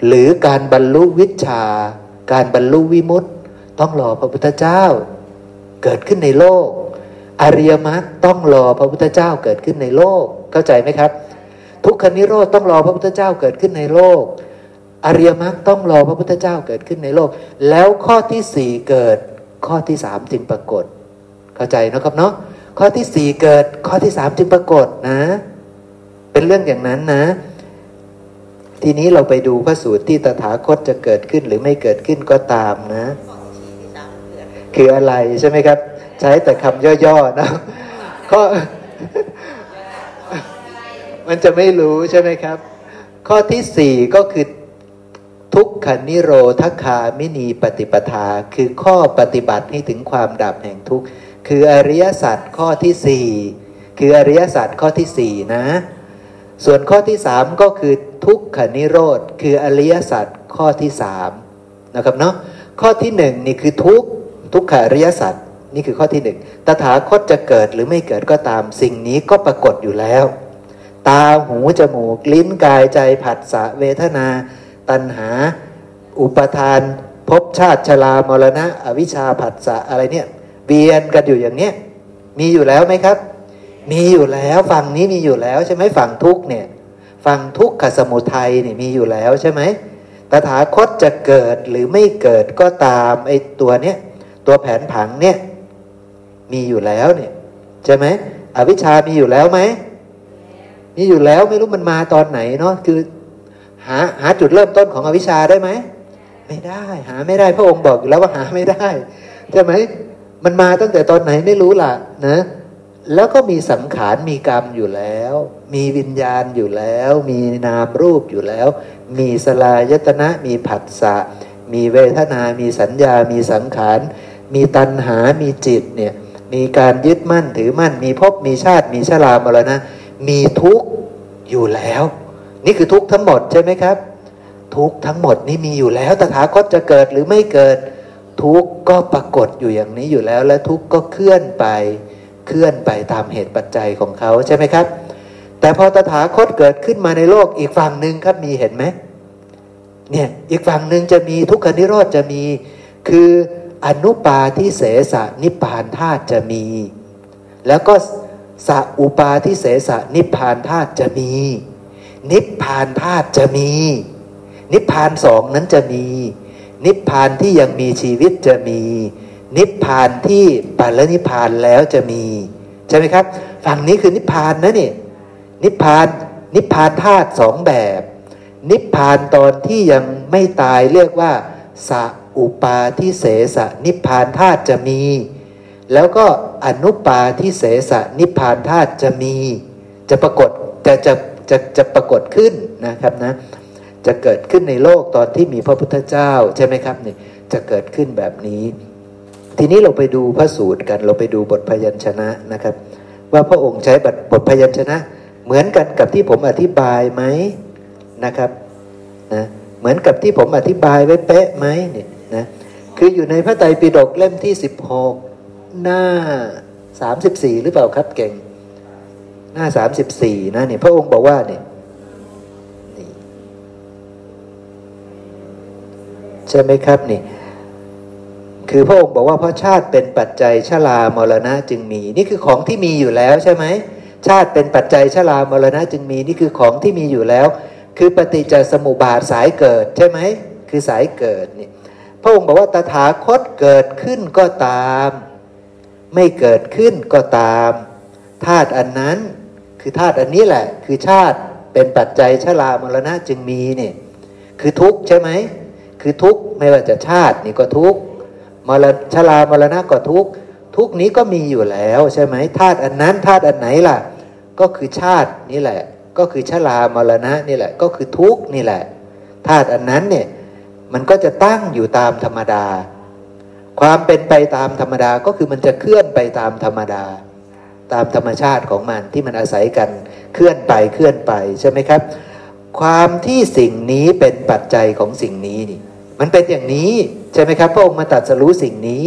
หรือการบรรลุวิชา การบรรลุวิมุตต์ต้องรอพระพุทธเจ้า เกิดขึ้นในโลก อริยมรรคต้องรอพระพุทธเจ้าเกิดขึ้นในโลก เข้าใจไหมครับ ทุกขนิโรธต้องรอพระพุทธเจ้าเกิดขึ้นในโลก อริยมรรคต้องรอพระพุทธเจ้าเกิดขึ้นในโลก แล้วข้อที่สี่เกิด ข้อที่สามจึงปรากฏ เข้าใจนะครับเนาะข้อที่สี่เกิด ข้อที่สามจึงปรากฏนะ เป็นเรื่องอย่างนั้นนะ ทีนี้เราไปดูพระสูตรที่ตถาคตจะเกิดขึ้นหรือไม่เกิดขึ้นก็ตามนะ คืออะไรใช่ไหมครับ ใช้แต่คำย่อๆนะข้อมันจะไม่รู้ใช่ไหมครับ ข้อที่สี่ก็คือ ทุกขนิโรธคามินีปฏิปทา คือข้อปฏิบัติให้ถึงความดับแห่งทุกข์คืออริยสัจข้อที่สี่คืออริยสัจข้อที่สี่นะ ส่วนข้อที่สามก็คือทุกขนิโรธคืออริยสัจข้อที่สามนะครับเนาะข้อที่หนึ่งนี่คือทุกทุกขอริยสัจนี่คือข้อที่หนึ่งตถาคตจะเกิดหรือไม่เกิดก็ตามสิ่งนี้ก็ปรากฏอยู่แล้ว ตาหูจมูกลิ้นกายใจผัสสะเวทนา ตัณหา อุปทานภพชาติชรามรณะ อวิชชาผัสสะอะไรเนี่ยเวียนกันอยู่อย่างเนี้ยมีอยู่แล้วไหมครับ มีอยู่แล้วฝั่งนี้มีอยู่แล้วใช่ไหมฝั่งทุกเนี่ยฝั่งทุกขสมุทัยเนี่ยมีอยู่แล้วใช่ไหมตถาคตจะเกิดหรือไม่เกิดก็ตามไอ้ตัวเนี้ยตัวแผนผังเนี่ยมีอยู่แล้วเนี่ยใช่ไหมอวิชชามีอยู่แล้วไหมมีอยู่แล้วไม่รู้มันมาตอนไหนเนาะคือ หาหาจุดเริ่มต้นของอวิชชาได้ไหมไม่ได้ หาไม่ได้พระองค์บอกอยู่แล้วว่าหาไม่ได้ใช่ไหมมันมาตั้งแต่ตอนไหนไม่รู้ล่ะนะแล้วก็มีสังขารมีกรรมอยู่แล้ว มีวิญญาณอยู่แล้ว มีนามรูปอยู่แล้ว มีสลายตนะ มีผัสสะ มีเวทนา มีสัญญา มีสังขาร มีตัณหา มีจิตเนี่ย มีการยึดมั่นถือมั่น มีภพ มีชาติ มีชรามรณะ มีทุกข์อยู่แล้ว นี่คือทุกทั้งหมดใช่ไหมครับ ทุกทั้งหมดนี่มีอยู่แล้วตถาคตจะเกิดหรือไม่เกิด ทุกก็ปรากฏอยู่อย่างนี้อยู่แล้ว และทุกก็เคลื่อนไปเคลื่อนไปตามเหตุปัจจัยของเขาใช่ไหมครับ แต่พอตถาคตเกิดขึ้นมาในโลกอีกฝั่งหนึ่งครับมีเห็นไหมเนี่ยอีกฝั่งหนึ่งจะมีทุกขนิโรธจะมี คืออนุปาทิเสสนิพานธาตุจะมี แล้วก็สัอุปาทิเสสนิพานธาตุจะมี นิพพานธาตุจะมี นิพพานสองนั้นจะมี นิพพานที่ยังมีชีวิตจะมี นิพพานที่ปัลนิพพานแล้วจะมีใช่ไหมครับ ฝั่งนี้คือนิพพานนะนี่นิพพานนิพพานธาตุสองแบบ นิพพานตอนที่ยังไม่ตายเรียกว่าสอุปาทิเสสนิพพานธาตุจะมี แล้วก็อนุปาทิเสสนิพพานธาตุจะมี จะปรากฏจะจะ จะจะปรากฏขึ้นนะครับนะจะเกิดขึ้นในโลกตอนที่มีพระพุทธเจ้าใช่ไหมครับนี่จะเกิดขึ้นแบบนี้ ทีนี้เราไปดูพระสูตรกัน เราไปดูบทพยัญชนะนะครับ ว่าพระองค์ใช้บทพยัญชนะ เหมือนกันกับที่ผมอธิบายไหมนะครับนะเหมือนกับที่ผมอธิบายไว้เป๊ะไหมเนี่ยนะคืออยู่ในพระไตรปิฎกเล่มที่สิบหกหน้าสามสิบสี่หรือเปล่าครับเก่ง หน้าสามสิบสี่นะเนี่ยพระองค์บอกว่าเนี่ยใช่ไหมครับนี่ คือพระองค์บอกว่าเพราะชาติเป็นปัจจัยชรามรณะจึงมี นี่คือของที่มีอยู่แล้วใช่ไหมชาติเป็นปัจจัยชรามรณะจึงมี นี่คือของที่มีอยู่แล้ว คือปฏิจจสมุปบาทสายเกิดใช่ไหมคือสายเกิดนี่พระองค์บอกว่าตถาคตเกิดขึ้นก็ตาม ไม่เกิดขึ้นก็ตามธาตุอันนั้น คือธาตุอันนี้แหละ คือชาติเป็นปัจจัยชรามรณะจึงมีเนี่ยคือทุกข์ใช่ไหมคือทุกข์ไม่ว่าจะชาตินี่ก็ทุกข์มรชรามรณะก็ทุกข์ทุกนี้ก็มีอยู่แล้วใช่ไหมธาตุอันนั้นธาตุอันไหนล่ะ ก็คือชาตินี่แหละ ก็คือชรามรณะนี่แหละ ก็คือทุกนี่แหละธาตุอันนั้นเนี่ยมันก็จะตั้งอยู่ตามธรรมดา ความเป็นไปตามธรรมดาก็คือมันจะเคลื่อนไปตามธรรมดา ตามธรรมชาติของมันที่มันอาศัยกันเคลื่อนไปเคลื่อนไปใช่ไหมครับ ความที่สิ่งนี้เป็นปัจจัยของสิ่งนี้นี่มันเป็นอย่างนี้ใช่ไหมครับพระองค์มาตัดสรู้สิ่งนี้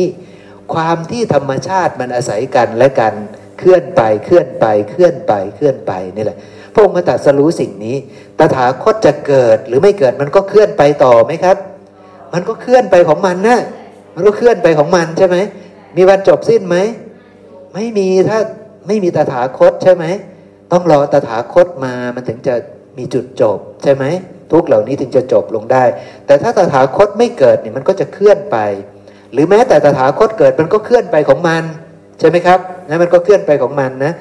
ความที่ธรรมชาติมันอาศัยกันและกันเคลื่อนไปเคลื่อนไปเคลื่อนไปเคลื่อนไปนี่แหละพระองค์มาตัดสรู้สิ่งนี้ ตถาคตจะเกิดหรือไม่เกิดมันก็เคลื่อนไปต่อไหมครับ มันก็เคลื่อนไปของมันนะมันก็เคลื่อนไปของมันใช่ไหมมีวันจบสิ้นไหมไม่มีถ้า ไม่มีตถาคตใช่ไหมต้องรอตถาคตมามันถึงจะมีจุดจบใช่ไหมทุกเหล่านี้ถึงจะจบลงได้ แต่ถ้าตถาคตไม่เกิดเนี่ยมันก็จะเคลื่อนไป หรือแม้แต่ตถาคตเกิดมันก็เคลื่อนไปของมันใช่ไหมครับนะมันก็เคลื่อนไปของมันนะ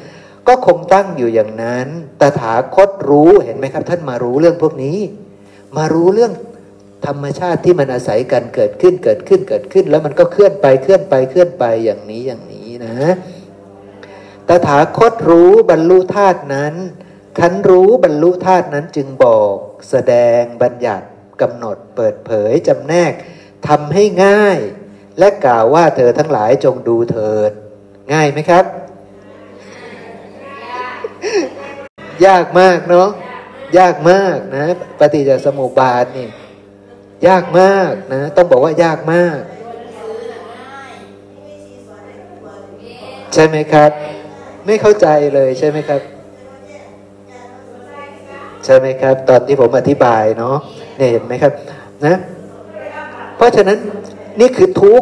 ก็คงตั้งอยู่อย่างนั้น ตถาคตรู้เห็นไหมครับ ท่านมารู้เรื่องพวกนี้ มารู้เรื่องธรรมชาติที่มันอาศัยกันเกิดขึ้นเกิดขึ้นเกิดขึ้น แล้วมันก็เคลื่อนไปเคลื่อนไปเคลื่อนไปอย่างนี้อย่างนี้นะ ตถาคตรู้บรรลุธาตุนั้นขันรู้บรรลุธาตุนั้นจึงบอก แสดงบัญญัติกำหนดเปิดเผยจำแนกทำให้ง่าย และกล่าวว่าเธอทั้งหลายจงดูเถิด ง่ายไหมครับ ยากมากเนาะยากมากนะ ปฏิจจสมุปบาทนี่ ยากมากนะ ต้องบอกว่ายากมาก ใช่ไหมครับ ไม่เข้าใจเลยใช่ไหมครับ ใช่ไหมครับ ตอนที่ผมอธิบายเนาะเนี่ยเห็นไหมครับ นะ เพราะฉะนั้นนี่คือทุก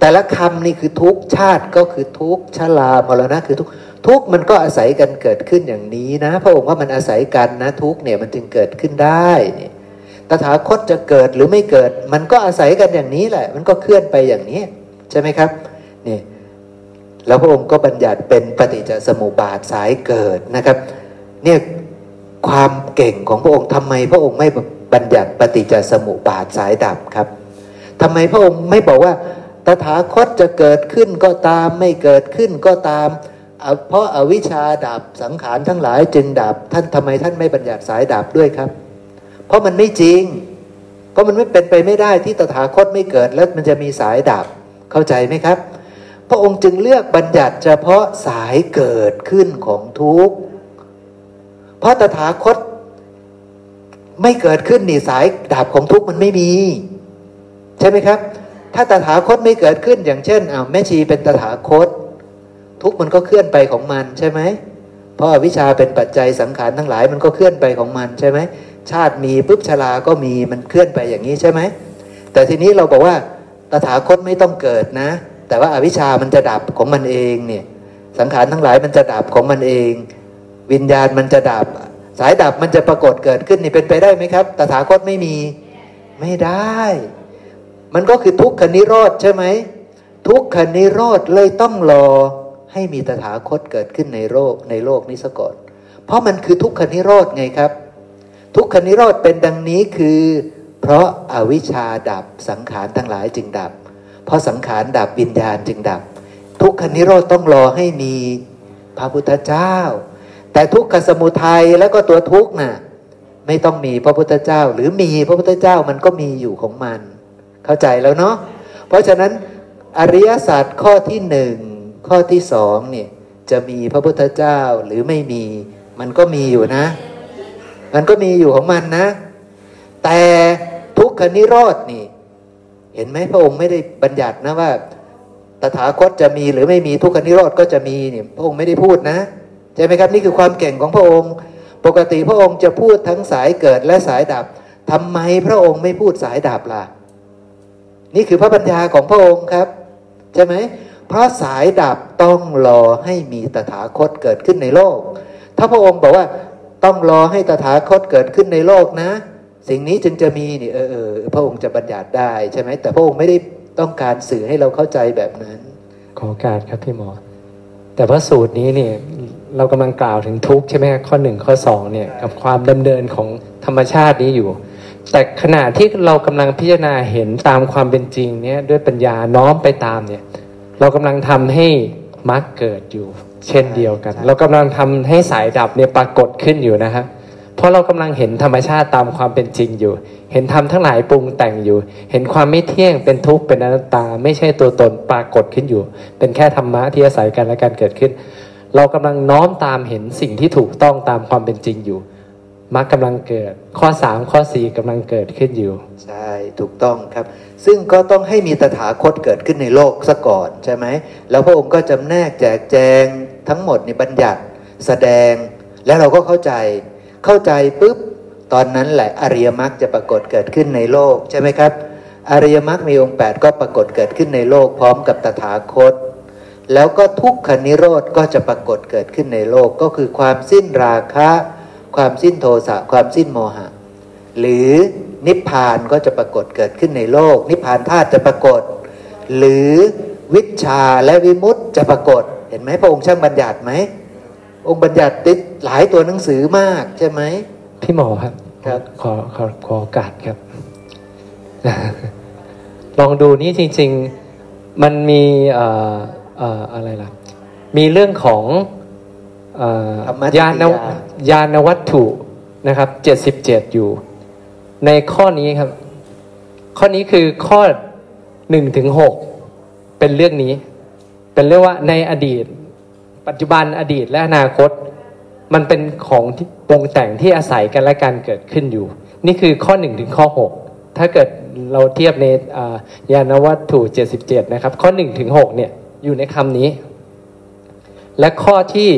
แต่ละคำนี่คือทุกชาติก็คือทุกชรามรณะคือทุกทุกมันก็อาศัยกันเกิดขึ้นอย่างนี้นะ พระองค์ว่ามันอาศัยกันนะ ทุกเนี่ยมันจึงเกิดขึ้นได้เนี่ยตถาคตจะเกิดหรือไม่เกิด มันก็อาศัยกันอย่างนี้แหละ มันก็เคลื่อนไปอย่างนี้ ใช่ไหมครับ นี่ แล้วพระองค์ก็บัญญัติเป็นปฏิจจสมุปบาทสายเกิดนะครับ เนี่ยความเก่งของพระองค์ทำไมพระองค์ไม่บัญญัติปฏิจจสมุปบาทสายดับครับทำไมพระองค์ไม่บอกว่าตถาคตจะเกิดขึ้นก็ตามไม่เกิดขึ้นก็ตาม เพราะอาวิชชาดับสังขารทั้งหลายจึงดับท่านทำไมท่านไม่บัญญัติสายดับด้วยครับ เพราะมันไม่จริง เพราะมันไม่เป็นไปไม่ได้ที่ตถาคตไม่เกิดแล้วมันจะมีสายดับเข้าใจไหมครับ ระองค์จึงเลือกบัญญัติเฉพาะสายเกิดขึ้นของทุกข์เพราะตถาคตไม่เกิดขึ้นนี่สายดับของทุกข์มันไม่มี ใช่ไหมครับ ถ้าตถาคตไม่เกิดขึ้นอย่างเช่นอ้าวแม่ชีเป็นตถาคต ทุกข์มันก็เคลื่อนไปของมันใช่ไหมเพราะวิชาเป็นปัจจัยสังขารทั้งหลายมันก็เคลื่อนไปของมันใช่ไหมชาติมีปุ๊บชราก็มีมันเคลื่อนไปอย่างนี้ใช่ไหมแต่ทีนี้เราบอกว่าตถาคตไม่ต้องเกิดนะ แต่ว่าอาวิชามันจะดับของมันเองเนี่ยสังขารทั้งหลายมันจะดับของมันเอง วิญญาณมันจะดับ สายดับมันจะปรากฏเกิดขึ้นนี่เป็นไปได้ไหมครับ ตถาคตไม่มีไม่ได้ มันก็คือทุกขนิโรธใช่ไหมทุกขนิโรธเลยต้องรอให้มีตถาคตเกิดขึ้นในโลกในโลกนี้ซะก่อนเพราะมันคือทุกขนิโรธไงครับ ทุกขนิโรธเป็นดังนี้คือ เพราะอาวิชชาดับสังขารทั้งหลายจึงดับ เพราะสังขารดับวิญญาณจึงดับ ทุกขนิโรธต้องรอให้มีพระพุทธเจ้า แต่ทุกขสมุทัยแล้วก็ตัวทุกข์น่ะไม่ต้องมีพระพุทธเจ้า หรือมีพระพุทธเจ้ามันก็มีอยู่ของมัน เข้าใจแล้วเนาะเพราะฉะนั้นอริยศาสัจข้อที่หนึ่งข้อที่สองเนี่ยจะมีพระพุทธเจ้าหรือไม่มี มันก็มีอยู่นะ มันก็มีอยู่ของมันนะ แต่ทุกขนิโรธนี่ เห็นไหมพระองค์ไม่ได้บัญญัตินะว่า ตถาคตจะมีหรือไม่มีทุกขนิโรธก็จะมีเนี่ยพระองค์ไม่ได้พูดนะใช่ไหมครับนี่คือความเก่งของพระองค์ ปกติพระองค์จะพูดทั้งสายเกิดและสายดับทำไมพระองค์ไม่พูดสายดับล่ะ นี่คือพระปัญญาของพระองค์ครับ ใช่ไหมเพราะสายดับต้องรอให้มีตถาคตเกิดขึ้นในโลก ถ้าพระองค์บอกว่าต้องรอให้ตถาคตเกิดขึ้นในโลกนะ สิ่งนี้จึงจะมีนี่เออเออพระองค์จะบัญญัติได้ใช่ไหมแต่พระองค์ไม่ได้ต้องการสื่อให้เราเข้าใจแบบนั้น ขอการครับพี่หมอ แต่ว่าสูตรนี้เนี่ยเรากำลังกล่าวถึงทุกข์ใช่ไหมข้อหนึ่งข้อสองเนี่ยกับความดำเนินของธรรมชาตินี้อยู่ แต่ขณะที่เรากำลังพิจารณาเห็นตามความเป็นจริงเนี่ยด้วยปัญญาน้อมไปตามเนี่ย เรากำลังทำให้มรรคเกิดอยู่ เช่นเดียวกัน เรากำลังทำให้สายดับเนี่ยปรากฏขึ้นอยู่นะครับเพ ราะเรากำลังเห็นธรรมชาติตามความเป็นจริงอยู่ เห็นธรรมทั้งหลายปรุงแต่งอยู่ เห็นความไม่เที่ยงเป็นทุกข์เป็นอนัตตา ไม่ใช่ตัวตนปรากฏขึ้นอยู่ เป็นแค่ธรรมะที่อาศัยกันและการเกิดขึ้น เรากำลังน้อมตามเห็นสิ่งที่ถูกต้องตามความเป็นจริงอยู่มรรคกำลังเกิด ข้อสามข้อสี่กำลังเกิดขึ้นอยู่ ใช่ถูกต้องครับ ซึ่งก็ต้องให้มีตถาคตเกิดขึ้นในโลกซะก่อนใช่ไหมแล้วพระองค์ก็จำแนกแจกแจงทั้งหมดในบัญญัติแสดง แล้วเราก็เข้าใจ เข้าใจปุ๊บตอนนั้นแหละอริยมรรคจะปรากฏเกิดขึ้นในโลกใช่ไหมครับ อริยมรรคมีองค์ 8 ก็ปรากฏเกิดขึ้นในโลกพร้อมกับตถาคต แล้วก็ทุกขนิโรธก็จะปรากฏเกิดขึ้นในโลกก็คือความสิ้นราคะ ความสิ้นโทสะความสิ้นโมหะ หรือนิพพานก็จะปรากฏเกิดขึ้นในโลก นิพพานธาตุจะปรากฏ หรือวิชาและวิมุตติจะปรากฏ เห็นไหมพระองค์ช่างบัญญัติไหม องค์บัญญัติติดหลายตัวหนังสือมากใช่ไหมพี่หมอครับครับขอขอขอโอกาสครับ ลองดูนี่จริง ๆ มันมีเอ่อเอ่ออะไรล่ะ มีเรื่องของยานยานวัตถุนะครับเจ็ดสิบเจ็ดอยู่ ในข้อนี้ครับ ข้อนี้คือข้อหนึ่งถึงหกเป็นเรื่องนี้ เป็นเรื่องว่าในอดีต ปัจจุบันอดีตและอนาคต มันเป็นของที่ปรุงแต่งที่อาศัยกันและการเกิดขึ้นอยู่ นี่คือข้อหนึ่งถึงข้อหกถ้าเกิดเราเทียบในยานวัตถุเจ็ดสิบเจ็ดนะครับ ข้อหนึ่งถึงหกเนี่ยอยู่ในคำนี้ และข้อที่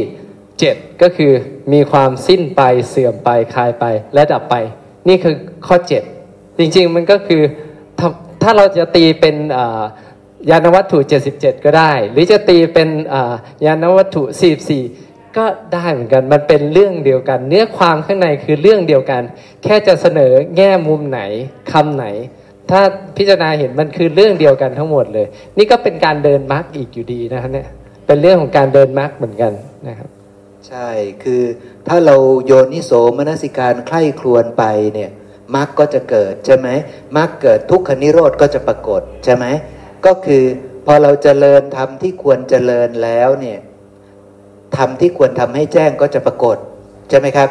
เจ็ดก็คือมีความสิ้นไปเสื่อมไปคลายไปและดับไป นี่คือข้อเจ็ดจริงๆมันก็คือถ้าเราจะตีเป็น ยานวัตถุ 77 ก็ได้ หรือจะตีเป็นยานวัตถุ 44 ก็ได้เหมือนกัน มันเป็นเรื่องเดียวกัน เนื้อความข้างในคือเรื่องเดียวกัน แค่จะเสนอแง่มุมไหนคำไหน ถ้าพิจารณาเห็นมันคือเรื่องเดียวกันทั้งหมดเลย นี่ก็เป็นการเดินมารรคอีกอยู่ดีนะครับเนี่ยเป็นเรื่องของการเดินมารรคเหมือนกันนะครับ ใช่คือถ้าเราโยนิโสมนสิการใคร่ครวญไปเนี่ยมรรคก็จะเกิดใช่ไหมมรรคเกิดทุกขนิโรธก็จะปรากฏใช่ไหม ก็คือพอเราจเจริญทำที่ควรเจริญแล้วเนี่ยทำที่ควรทำให้แจ้งก็จะปรากฏใช่ไหมครับ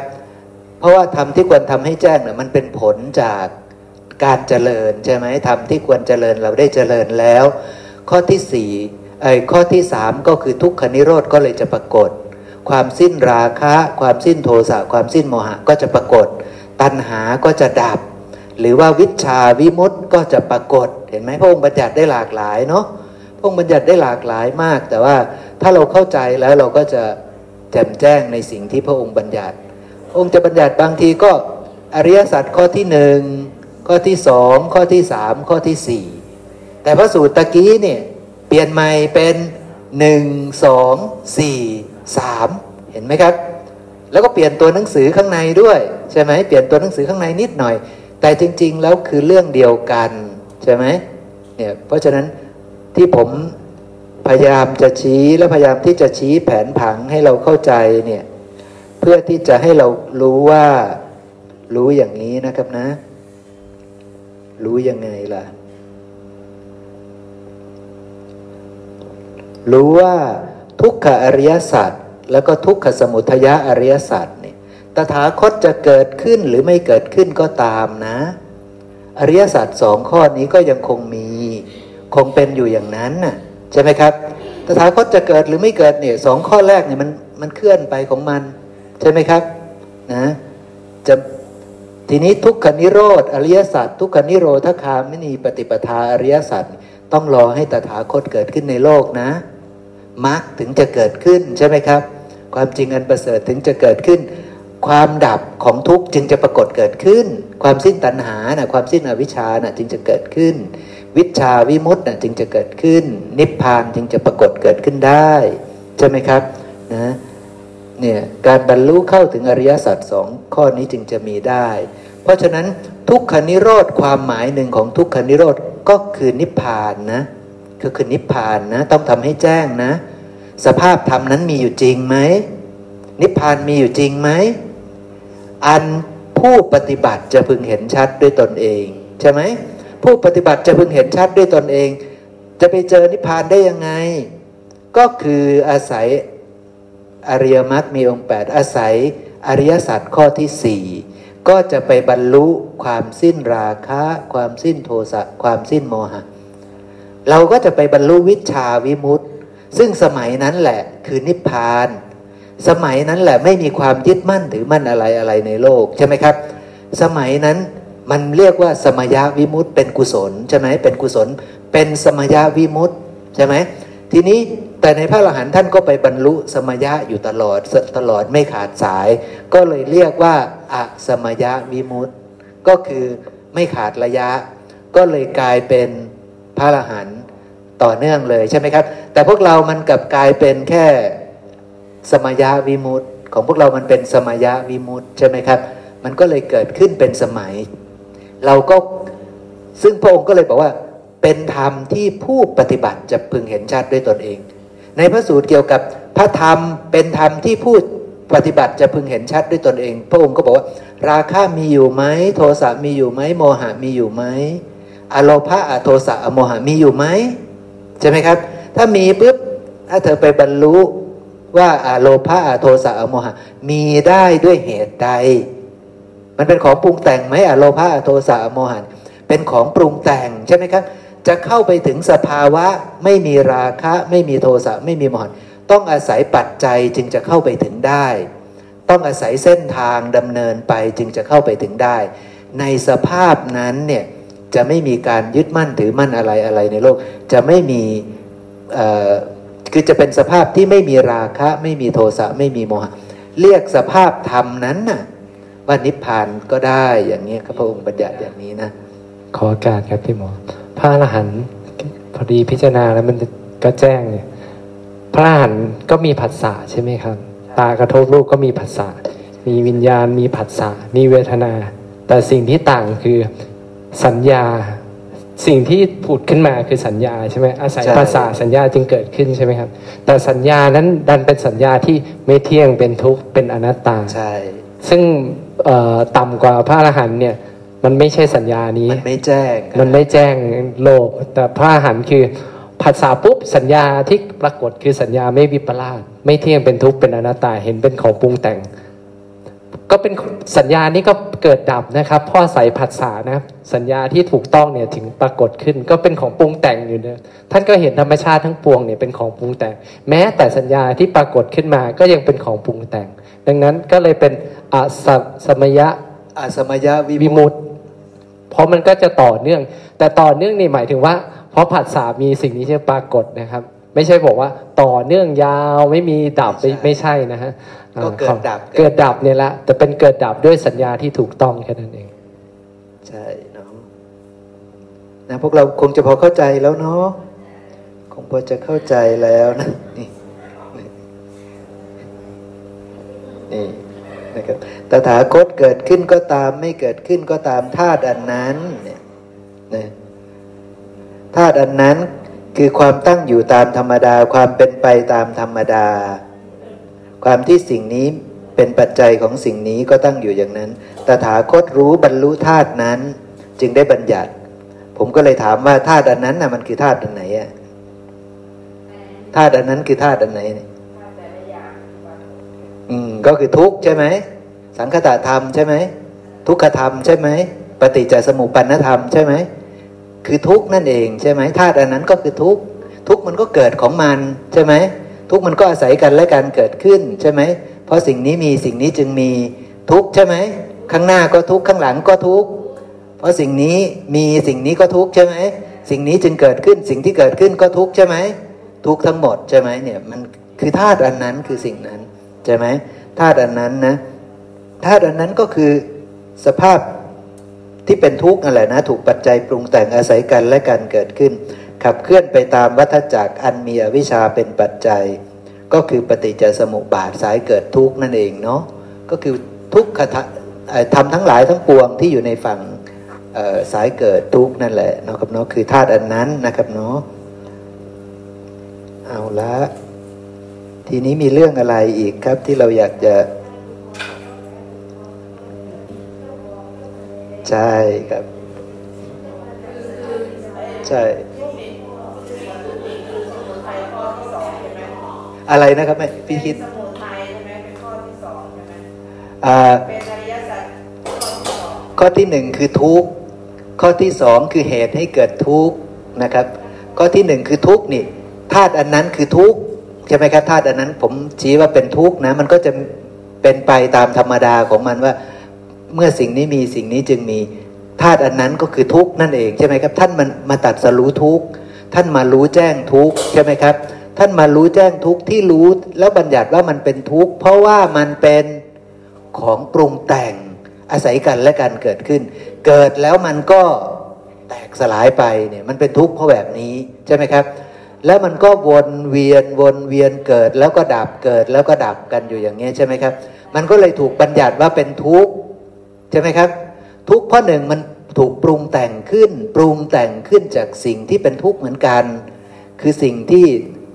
เพราะว่าทำที่ควรทำให้แจ้งเนี่ยมันเป็นผลจากการเจริญใช่ไหมทำที่ควรเจริญเราได้เจริญแล้ว ข้อที่สี่ไอ้ข้อที่สามก็คือทุกขนิโรธก็เลยจะปรากฏ ความสิ้นราคะ ความสิ้นโทสะความสิ้นโมหะก็จะปรากฏ ตัณหาก็จะดับ หรือว่าวิชาวิมุตต์ก็จะปรากฏ เห็นไหมพระองค์บัญญัติได้หลากหลายเนาะพระองค์บัญญัติได้หลากหลายมาก แต่ว่าถ้าเราเข้าใจแล้วเราก็จะแจ่มแจ้งในสิ่งที่พระองค์บัญญัติ องค์จะบัญญัติบางทีก็อริยสัจข้อที่หนึ่งข้อที่สองข้อที่สามข้อที่สี่แต่พระสูตรตะกี้เนี่ยเปลี่ยนใหม่เป็นหนึ่งสองสี่สามเห็นไหมครับ แล้วก็เปลี่ยนตัวหนังสือข้างในด้วย ใช่ไหมเปลี่ยนตัวหนังสือข้างในนิดหน่อย แต่จริง ๆ แล้วคือเรื่องเดียวกัน ใช่ไหมเนี่ยเพราะฉะนั้นที่ผมพยายามจะชี้และพยายามที่จะชี้แผนผังให้เราเข้าใจเนี่ยเพื่อที่จะให้เรารู้ว่ารู้อย่างนี้นะครับนะ รู้ยังไงล่ะ รู้ว่าทุกขอริยสัจแล้วก็ทุกขสมุทยอริยสัจเนี่ยตถาคตจะเกิดขึ้นหรือไม่เกิดขึ้นก็ตามนะ อริยสัจสองข้อนี้ก็ยังคงมี คงเป็นอยู่อย่างนั้นน่ะใช่ไหมครับตถาคตจะเกิดหรือไม่เกิดเนี่ยสองข้อแรกเนี่ยมันมันเคลื่อนไปของมัน ใช่ไหมครับนะจะทีนี้ทุกขนิโรธอริยสัจทุกขนิโรธคาไม่มีปฏิปทาอริยสัจต้องรอให้ตถาคตเกิดขึ้นในโลกนะมรรคถึงจะเกิดขึ้นใช่ไหมครับ ความจริงอันประเสริฐถึงจะเกิดขึ้น ความดับของทุกข์จึงจะปรากฏเกิดขึ้น ความสิ้นตัณหานะความสิ้นอวิชชานะจึงจะเกิดขึ้น วิชาวิมุตต์นะจึงจะเกิดขึ้น นิพพานจึงจะปรากฏเกิดขึ้นได้ ใช่ไหมครับนะเนี่ยการบรรลุเข้าถึงอริยสัจสองข้อนี้จึงจะมีได้ เพราะฉะนั้นทุกขนิโรธความหมายหนึ่งของทุกขนิโรธก็คือนิพพานนะก็คือนิพพานนะต้องทำให้แจ้งนะ สภาพธรรมนั้นมีอยู่จริงไหมนิพพานมีอยู่จริงไหม อันผู้ปฏิบัติจะพึงเห็นชัดด้วยตนเอง ใช่ไหมผู้ปฏิบัติจะพึงเห็นชัดด้วยตนเอง จะไปเจอนิพพานได้ยังไง ก็คืออาศัยอริยมรรคมีองค์ 8 อาศัยอริยสัจข้อที่สี่ก็จะไปบรรลุความสิ้นราคะ ความสิ้นโทสะความสิ้นโมหะ เราก็จะไปบรรลุวิชาวิมุตติ ซึ่งสมัยนั้นแหละคือนิพพาน สมัยนั้นแหละไม่มีความยึดมั่นถือมั่นอะไรอะไรในโลกใช่ไหมครับ สมัยนั้นมันเรียกว่าสมยาวิมุตเป็นกุศลใช่ไหมเป็นกุศล เป็นสมยาวิมุตใช่ไหมทีนี้แต่ในพระอรหันต์ท่านก็ไปบรรลุสมยะอยู่ตลอดตลอดไม่ขาดสาย ก็เลยเรียกว่าอะสมยะวิมุตก็คือไม่ขาดระยะ ก็เลยกลายเป็นพระอรหันต์ต่อเนื่องเลยใช่ไหมครับ แต่พวกเรามันกลับกลายเป็นแค่ สมยะวิมุตต์ของพวกเรามันเป็นสมยะวิมุตต์ใช่ไหมครับ มันก็เลยเกิดขึ้นเป็นสมัย เราก็ซึ่งพระองค์ก็เลยบอกว่า เป็นธรรมที่ผู้ปฏิบัติจะพึงเห็นชัดด้วยตนเอง ในพระสูตรเกี่ยวกับพระธรรมเป็นธรรมที่ผู้ปฏิบัติจะพึงเห็นชัดด้วยตนเอง พระองค์ก็บอกว่า ราคะมีอยู่ไหมโทสะมีอยู่ไหมโมหะมีอยู่ไหมอโลภะอโทสะอโมหะมีอยู่ไหมใช่ไหมครับ ถ้ามีปุ๊บถ้าเธอไปบรรลุ ว่าอโลภะอโทสะอโมหะ มีได้ด้วยเหตุใด มันเป็นของปรุงแต่งไหมอโลภะอโทสะอโมหะ เป็นของปรุงแต่งใช่ไหมครับ จะเข้าไปถึงสภาวะไม่มีราคะ ไม่มีโทสะไม่มีโมหะต้องอาศัยปัจจัยจึงจะเข้าไปถึงได้ ต้องอาศัยเส้นทางดำเนินไปจึงจะเข้าไปถึงได้ ในสภาพนั้นเนี่ยจะไม่มีการยึดมั่นถือมั่นอะไรอะไรในโลก จะไม่มี คือจะเป็นสภาพที่ไม่มีราคะ ไม่มีโทสะไม่มีโมหะ เรียกสภาพธรรมนั้นน่ะว่านิพพานก็ได้อย่างนี้พระองค์บัญญัติอย่างนี้นะขอการครับพี่หมอ พระอรหันต์พอดีพิจารณาแล้วมันก็แจ้งเนี่ยพระอรหันต์ก็มีผัสสะใช่ไหมครับ ตากระทบรูปก็มีผัสสะมีวิญญาณมีผัสสะมีเวทนา แต่สิ่งที่ต่างคือสัญญา สิ่งที่ผุดขึ้นมาคือสัญญาใช่ไหมอาศัยภาษาสัญญาจึงเกิดขึ้นใช่ไหมครับ แต่สัญญานั้นดันเป็นสัญญาที่ไม่เที่ยงเป็นทุกข์เป็นอนัตตา ใช่ ซึ่งต่ำกว่าพระอรหันต์เนี่ยมันไม่ใช่สัญญานี้ มันไม่แจ้งมันไม่แจ้งโลก แต่พระหันคือภาษาปุ๊บสัญญาที่ปรากฏคือสัญญาไม่วิปลาสไม่เที่ยงเป็นทุกข์เป็นอนัตตาเห็นเป็นของปรุงแต่ง ก็เป็นสัญญานี้ก็เกิดดับนะครับพ่อใส่ผัสสะนะสัญญาที่ถูกต้องเนี่ยถึงปรากฏขึ้นก็เป็นของปรุงแต่งอยู่เนี่ยท่านก็เห็นธรรมชาติทั้งปวงเนี่ยเป็นของปรุงแต่ง แม้แต่สัญญาที่ปรากฏขึ้นมาก็ยังเป็นของปรุงแต่ง ดังนั้นก็เลยเป็นอสมยะอสมยะวิมุตติเพราะมันก็จะต่อเนื่อง แต่ต่อเนื่องนี่หมายถึงว่า เพราะผัสสะมีสิ่งนี้จะปรากฏนะครับ ไม่ใช่บอกว่าต่อเนื่องยาวไม่มีดับไม่ใช่นะฮะก็เกิดดับเกิดดับเนี่ยละแต่เป็นเกิดดับด้วยสัญญาที่ถูกต้องแค่นั้นเอง ใช่เนาะนะพวกเราคงจะพอเข้าใจแล้วเนาะคงพอจะเข้าใจแล้วนะนี่นี่นะครับตถาคตเกิดขึ้นก็ตาม ไม่เกิดขึ้นก็ตามธาตุอันนั้นเนี่ยนะธาตุอันนั้น คือความตั้งอยู่ตามธรรมดา ความเป็นไปตามธรรมดา ความที่สิ่งนี้เป็นปัจจัยของสิ่งนี้ก็ตั้งอยู่อย่างนั้น ตถาคตรู้บรรลุธาตุนั้น จึงได้บัญญัติ ผมก็เลยถามว่าธาตุอันนั้นน่ะมันคือธาตุอันไหนอะธาตุอันนั้นคือธาตุอันไหนอืมก็คือทุกข์ใช่ไหมสังคตธรรมใช่ไหมทุกขธรรมใช่ไหมปฏิจจสมุปปนธรรมใช่ไหม คือทุกข์นั่นเองใช่ไหมธาตุอันนั้นก็คือทุกข์ทุกข์มันก็เกิดของมันใช่ไหมทุกข์มันก็อาศัยกันและการเกิดขึ้นใช่ไหมเพราะสิ่งนี้มีสิ่งนี้จึงมีทุกข์ใช่ไหมข้างหน้าก็ทุกข์ข้างหลังก็ทุกข์เพราะสิ่งนี้มีสิ่งนี้ก็ทุกข์ใช่ไหมสิ่งนี้จึงเกิดขึ้นสิ่งที่เกิดขึ้นก็ทุกข์ใช่ไหมทุกข์ทั้งหมดใช่ไหมเนี่ยมันคือธาตุอันนั้นคือสิ่งนั้นใช่ไหมธาตุอันนั้นนะธาตุอันนั้นก็คือสภาพ ที่เป็นทุกข์นั่นแหละนะถูกปัจจัยปรุงแต่งอาศัยกันและการเกิดขึ้น ขับเคลื่อนไปตามวัฏจักรอันมีอวิชชาเป็นปัจจัย ก็คือปฏิจจสมุปบาทสายเกิดทุกข์นั่นเองเนาะก็คือทุกขะทำทั้งหลายทั้งปวงที่อยู่ในฝั่งสายเกิดทุกข์นั่นแหละนะครับเนาะคือธาตุอันนั้นนะครับเนาะเอาละทีนี้มีเรื่องอะไรอีกครับที่เราอยากจะ ใช่ครับ ใช่ อะไรนะครับแม่พี่คิดข้อที่หนึ่งคือทุกข์ข้อที่สองคือเหตุให้เกิดทุกข์นะครับ ข้อที่หนึ่งคือทุกข์นี่ธาตุอันนั้นคือทุกข์ใช่ไหมครับธาตุอันนั้น ผมชี้ว่าเป็นทุกข์นะ มันก็จะเป็นไปตามธรรมดาของมันว่า เมื่อสิ่งนี้มีสิ่งนี้จึงมีธาตุอันนั้นก็คือทุกข์นั่นเองใช่ไหมครับ ท่านมันมาตัดสรู้ทุกข์ท่านมารู้แจ้งทุกข์ใช่ไหมครับ ท่านมารู้แจ้งทุกข์ที่รู้แล้วบัญญัติว่ามันเป็นทุกข์เพราะว่ามันเป็นของปรุงแต่งอาศัยกันและการเกิดขึ้น เกิดแล้วมันก็แตกสลายไปเนี่ยมันเป็นทุกข์เพราะแบบนี้ใช่ไหมครับ แล้วมันก็วนเวียนวนเวียนเกิดแล้วก็ดับเกิดแล้วก็ดับกันอยู่อย่างนี้ใช่ไหมครับ มันก็เลยถูกบัญญัติว่าเป็นทุกข์ ใช่ไหมครับ ทุกข์เพราะหนึ่งมันถูกปรุงแต่งขึ้น ปรุงแต่งขึ้นจากสิ่งที่เป็นทุกข์เหมือนกัน คือสิ่งที่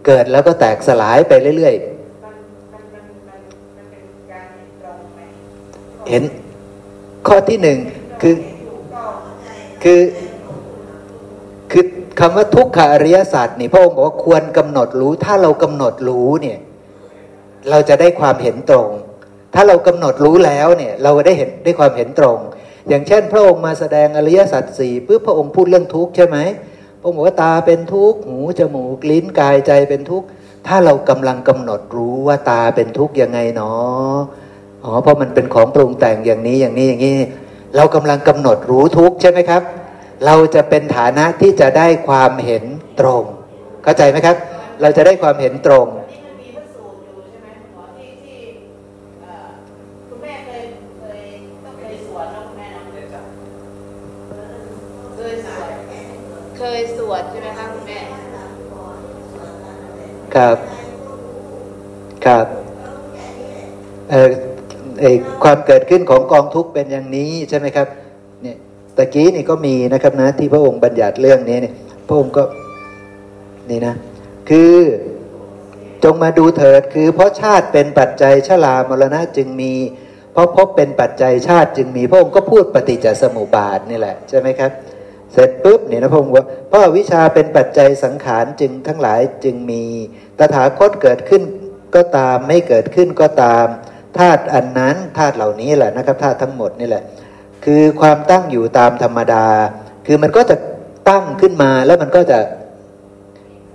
เกิดแล้วก็แตกสลายไปเรื่อยๆ เห็นข้อที่หนึ่งคือคือคือคำว่าทุกขอริยศาสตร์นี่พระองค์บอกว่าควรกำหนดรู้ถ้าเรากำหนดรู้เนี่ย เราจะได้ความเห็นตรง ถ้าเรากำหนดรู้แล้วเนี่ยเราได้เห็นได้ความเห็นตรง อย่างเช่น พระองค์มาแสดงอริยสัจสี่เพื่อพระองค์พูดเรื่องทุกข์ใช่ไหมพระองค์บอกว่าตาเป็นทุกข์หูจมูกลิ้นกายใจเป็นทุกข์ถ้าเรากำลังกำหนดรู้ว่าตาเป็นทุกข์ยังไงเนาะอ๋อเพราะมันเป็นของปรุงแต่งอย่างนี้อย่างนี้อย่างนี้ เรากำลังกำหนดรู้ทุกข์ใช่ไหมครับ เราจะเป็นฐานะที่จะได้ความเห็นตรง เข้าใจไหมครับ เราจะได้ความเห็นตรง เคยสวดเคยสวดใช่ไหมคะคุณแม่ ครับ ครับเอ่อไอความเกิดขึ้นของกองทุกข์เป็นอย่างนี้ใช่ไหมครับเนี่ยตะกี้นี่ก็มีนะครับนะที่พระองค์บัญญัติเรื่องนี้เนี่ยพระองค์ก็นี่นะ คือจงมาดูเถิดคือเพราะชาติเป็นปัจจัยชรามรณะจึงมี ราะพบเป็นปัจจัยชาติจึงมีพระองค์ก็พูดปฏิจจสมุปบาทนี่แหละใช่ไหมครับ เสร็จปุ๊บเนี่ยนะพระองค์ว่าเพราะวิชาเป็นปัจจัยสังขารจึงทั้งหลายจึงมีตถาคตเกิดขึ้นก็ตามไม่เกิดขึ้นก็ตามธาตุอันนั้นธาตุเหล่านี้แหละนะครับธาตุทั้งหมดนี่แหละ คือความตั้งอยู่ตามธรรมดา คือมันก็จะตั้งขึ้นมาแล้วมันก็จะ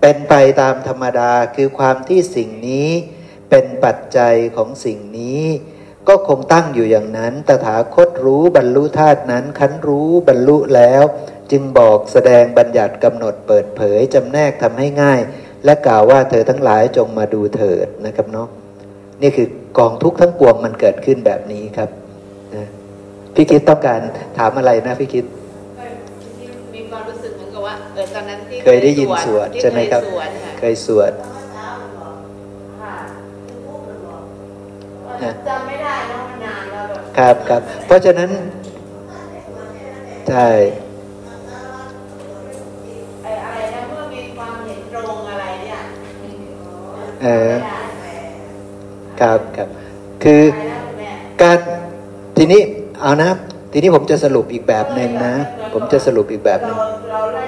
เป็นไปตามธรรมดา คือความที่สิ่งนี้เป็นปัจจัยของสิ่งนี้ ก็คงตั้งอยู่อย่างนั้น ตถาคตรู้บรรลุธาตุนั้น คันรู้บรรลุแล้ว จึงบอกแสดงบัญญัติกำหนดเปิดเผยจำแนกทำให้ง่าย และกล่าวว่าเธอทั้งหลายจงมาดูเถิดนะครับเนาะนี่คือกองทุกข์ทั้งปวงมันเกิดขึ้นแบบนี้ครับนะพี่คิดต้องการถามอะไรนะพี่คิดมีความรู้สึกเหมือนกับว่าเออตอนนั้นที่เคยได้ยินสวดใช่ไหมครับ เคยสวด จำไม่ได้นะมันนานแล้วครับครับ เพราะฉะนั้น ใช่อะไรนะเมื่อมีความเห็นตรงอะไรเนี่ยเออครับครับ คือการทีนี้เอานะ ทีนี้ผมจะสรุปอีกแบบหนึ่งนะ ผมจะสรุปอีกแบบหนึ่งเราเราไล่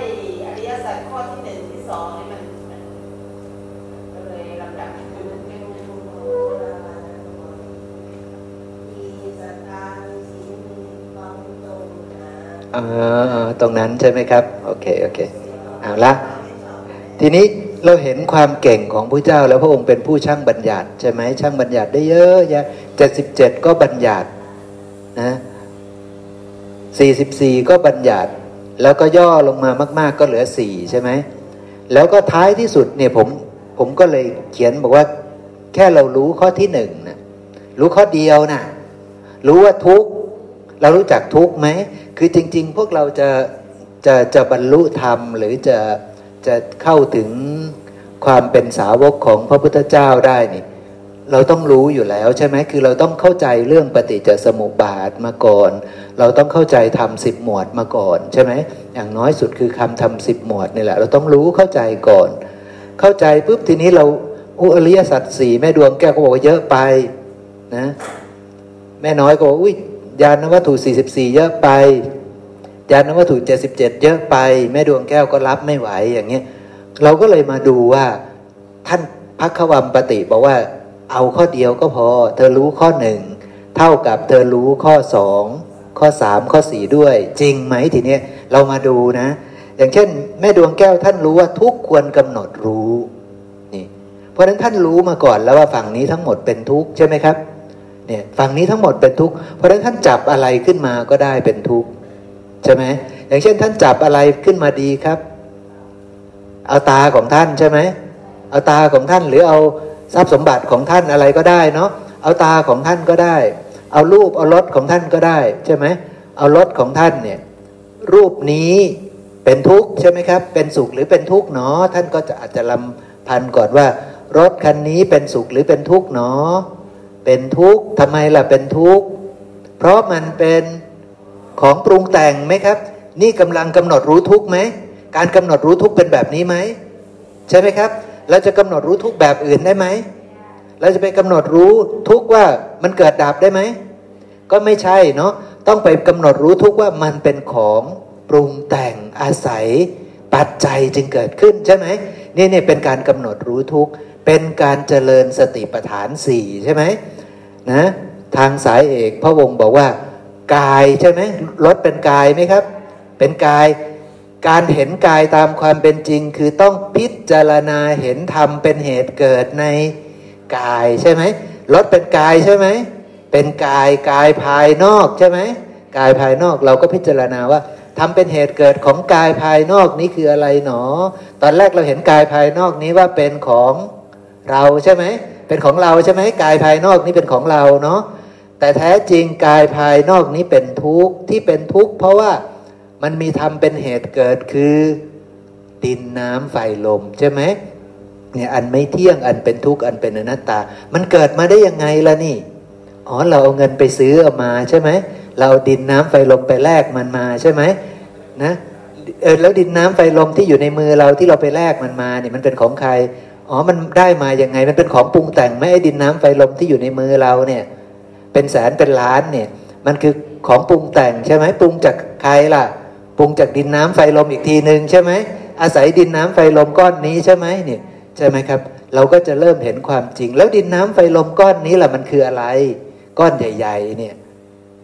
อ่าตรงนั้นใช่ไหมครับ โอเค โอเค เอาละ ทีนี้เราเห็นความเก่งของพระเจ้าแล้วพระองค์เป็นผู้ช่างบัญญัติใช่ไหมช่างบัญญัติได้เยอะแยะเจ็ดสิบเจ็ดก็บัญญัตินะสี่สิบสี่ก็บัญญัติ แล้วก็ย่อลงมามาก ๆ ก็เหลือสี่ใช่ไหมแล้วก็ท้ายที่สุดเนี่ยผมผมก็เลยเขียนบอกว่าแค่เรารู้ข้อที่หนึ่งนะรู้ข้อเดียวนะรู้ว่าทุกเรารู้จักทุกไหม คือจริง ๆ พวกเราจะจะจะบรรลุธรรม หรือจะจะเข้าถึงความเป็นสาวกของพระพุทธเจ้าได้นี่เราต้องรู้อยู่แล้วใช่ไหมคือเราต้องเข้าใจเรื่องปฏิจจสมุปบาทมาก่อน เราต้องเข้าใจทำสิบหมวดมาก่อนใช่ไหมอย่างน้อยสุดคือคำทำสิบหมวดนี่แหละ เราต้องรู้เข้าใจก่อน เข้าใจปุ๊บทีนี้เราอุอริยสัจสี่แม่ดวงแก้วก็บอกว่าเยอะไปนะแม่น้อยก็บอกอุ้ย ยานวัตถุสี่สิบสี่เยอะไป ยานวัตถุเจ็ดสิบเยอะไป แม่ดวงแก้วก็รับไม่ไหวอย่างเงี้ยเราก็เลยมาดูว่าท่านพักขวัมปติบอกว่าเอาข้อเดียวก็พอ เธอรู้ข้อหนึ่งเท่ากับเธอรู้ข้อสองข้อสามข้อสี่ด้วย จริงไหมทีเนี้ยเรามาดูนะ อย่างเช่น แม่ดวงแก้วท่านรู้ว่าทุกควรกำหนดรู้นี่เพราะฉะนั้นท่านรู้มาก่อนแล้วว่าฝั่งนี้ทั้งหมดเป็นทุกข์ใช่ไหมครับ เนี่ยฝั่งนี้ทั้งหมดเป็นทุกข์เพราะฉะนั้นท่านจับอะไรขึ้นมาก็ได้เป็นทุกข์ใช่ไหมอย่างเช่น ท่านจับอะไรขึ้นมาดีครับ เอาตาของท่านใช่ไหมเอาตาของท่านหรือเอาทรัพย์สมบัติของท่านอะไรก็ได้เนาะเอาตาของท่านก็ได้ เอารูปเอารถของท่านก็ได้ใช่ไหมเอารถของท่านเนี่ยรูปนี้เป็นทุกข์ใช่ไหมครับ เป็นสุขหรือเป็นทุกข์เนาะท่านก็จะอาจจะลำพันก่อนว่ารถคันนี้เป็นสุขหรือเป็นทุกข์เนาะ เป็นทุกข์ทำไมล่ะเป็นทุกข์เพราะมันเป็นของปรุงแต่งไหมครับ นี่กำลังกำหนดรู้ทุกข์ไหมการกำหนดรู้ทุกข์เป็นแบบนี้ไหมใช่ไหมครับ เราจะกำหนดรู้ทุกข์แบบอื่นได้ไหมเราจะไปกำหนดรู้ทุกข์ว่ามันเกิดดับได้ไหมก็ไม่ใช่เนาะต้องไปกำหนดรู้ทุกข์ว่ามันเป็นของปรุงแต่งอาศัย ปัจจัยจึงเกิดขึ้นใช่ไหมนี่เนี่ยเป็นการกำหนดรู้ทุกข์ เป็นการเจริญสติปัฏฐานสี่ใช่ไหมนะทางสายเอกพระวงศ์บอกว่ากายใช่ไหมรถเป็นกายไหมครับ เป็นกายการเห็นกายตามความเป็นจริง คือต้องพิจารณาเห็นธรรมเป็นเหตุเกิดในกายใช่ไหมรถเป็นกายใช่ไหมเป็นกายกายภายนอกใช่ไหมกายภายนอกเราก็พิจารณาว่าทำเป็นเหตุเกิดของกายภายนอกนี้คืออะไรหนอ ตอนแรกเราเห็นกายภายนอกนี้ว่าเป็นของ เราใช่ไหม เป็นของเราใช่ไหมกายภายนอกนี้เป็นของเราเนาะแต่แท้จริงกายภายนอกนี้เป็นทุกข์ที่เป็นทุกข์เพราะว่ามันมีทำเป็นเหตุเกิดคือดินน้ำไฟลมใช่ไหมเนี่ยอันไม่เที่ยงอันเป็นทุกข์อันเป็นอนัตตา มันเกิดมาได้ยังไงล่ะนี่อ๋อเราเอาเงินไปซื้อเอามาใช่ไหมเราดินน้ำไฟลมไปแลกมันมาใช่ไหมนะเออแล้วดินน้ำไฟลมที่อยู่ในมือเราที่เราไปแลกมันมาเนี่ยมันเป็นของใคร อ๋อมันได้มาอยังไง มันเป็นของปรุงแต่งไหมไอ้ดินน้ำไฟลมที่อยู่ในมือเราเนี่ย เป็นแสนเป็นล้านเนี่ย มันคือของปรุงแต่งใช่ไหมปรุงจากใครล่ะ ปรุงจากดินน้ำไฟลมอีกทีหนึ่งใช่ไหมอาศัยดินน้ำไฟลมก้อนนี้ใช่ไหมเนี่ยใช่ไหมครับ เราก็จะเริ่มเห็นความจริง แล้วดินน้ำไฟลมก้อนนี้แหละมันคืออะไร ก้อนใหญ่ ๆ เนี่ย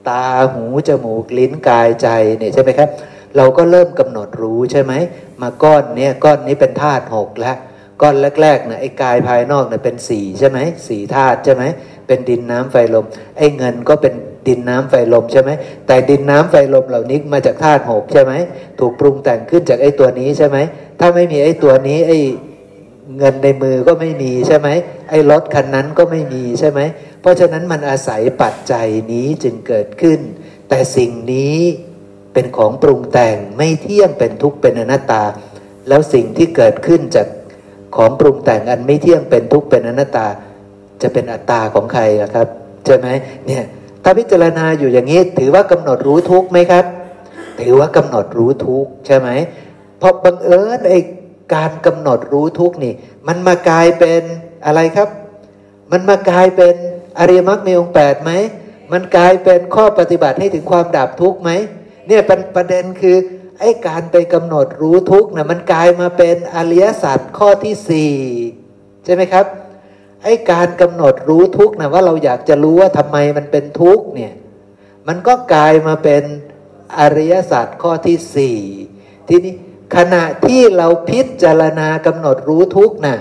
ตาหูจมูกลิ้นกายใจเนี่ยใช่ไหมครับ เราก็เริ่มกำหนดรู้ใช่ไหมมาก้อนเนี่ยก้อนนี้เป็นธาตุหกแล้ว ก้อนแรกๆเนี่ยไอ้กายภายนอกเนี่ยเป็นสี่ใช่ไหมสี่ธาตุใช่ไหมเป็นดินน้ำไฟลม ไอ้เงินก็เป็นดินน้ำไฟลมใช่ไหมแต่ดินน้ำไฟลมเหล่านี้มาจากธาตุหกใช่ไหมถูกปรุงแต่งขึ้นจากไอ้ตัวนี้ใช่ไหมถ้าไม่มีไอ้ตัวนี้ไอ้เงินในมือก็ไม่มีใช่ไหมไอ้รถคันนั้นก็ไม่มีใช่ไหมเพราะฉะนั้นมันอาศัยปัจจัยนี้จึงเกิดขึ้น แต่สิ่งนี้เป็นของปรุงแต่งไม่เที่ยงเป็นทุกข์เป็นอนัตตา แล้วสิ่งที่เกิดขึ้นจาก ของปรุงแต่งอันไม่เที่ยงเป็นทุกข์เป็นอนัตตา จะเป็นอัตตาของใครล่ะครับใช่ไหมเนี่ยถ้าพิจารณาอยู่อย่างนี้ ถือว่ากำหนดรู้ทุกข์ไหมครับ ถือว่ากำหนดรู้ทุกข์ใช่ไหมเพราะบังเอิญไอ้การกำหนดรู้ทุกข์นี่ มันมากลายเป็นอะไรครับ มันมากลายเป็นอริยมรรคมีองค์แปดไหมมันกลายเป็นข้อปฏิบัติให้ถึงความดับทุกข์ไหมเนี่ยปประเด็นคือ ไอ้การไปกำหนดรู้ทุกข์นะมันกลายมาเป็นอริยสัจข้อที่สี่ใช่ไหมครับ ไอ้การกำหนดรู้ทุกข์นะว่าเราอยากจะรู้ว่าทำไมมันเป็นทุกเนี่ยมันก็กลายมาเป็นอริยสัจข้อที่สี่ทีนี้ขณะที่เราพิจารณากำหนดรู้ทุกข์นะ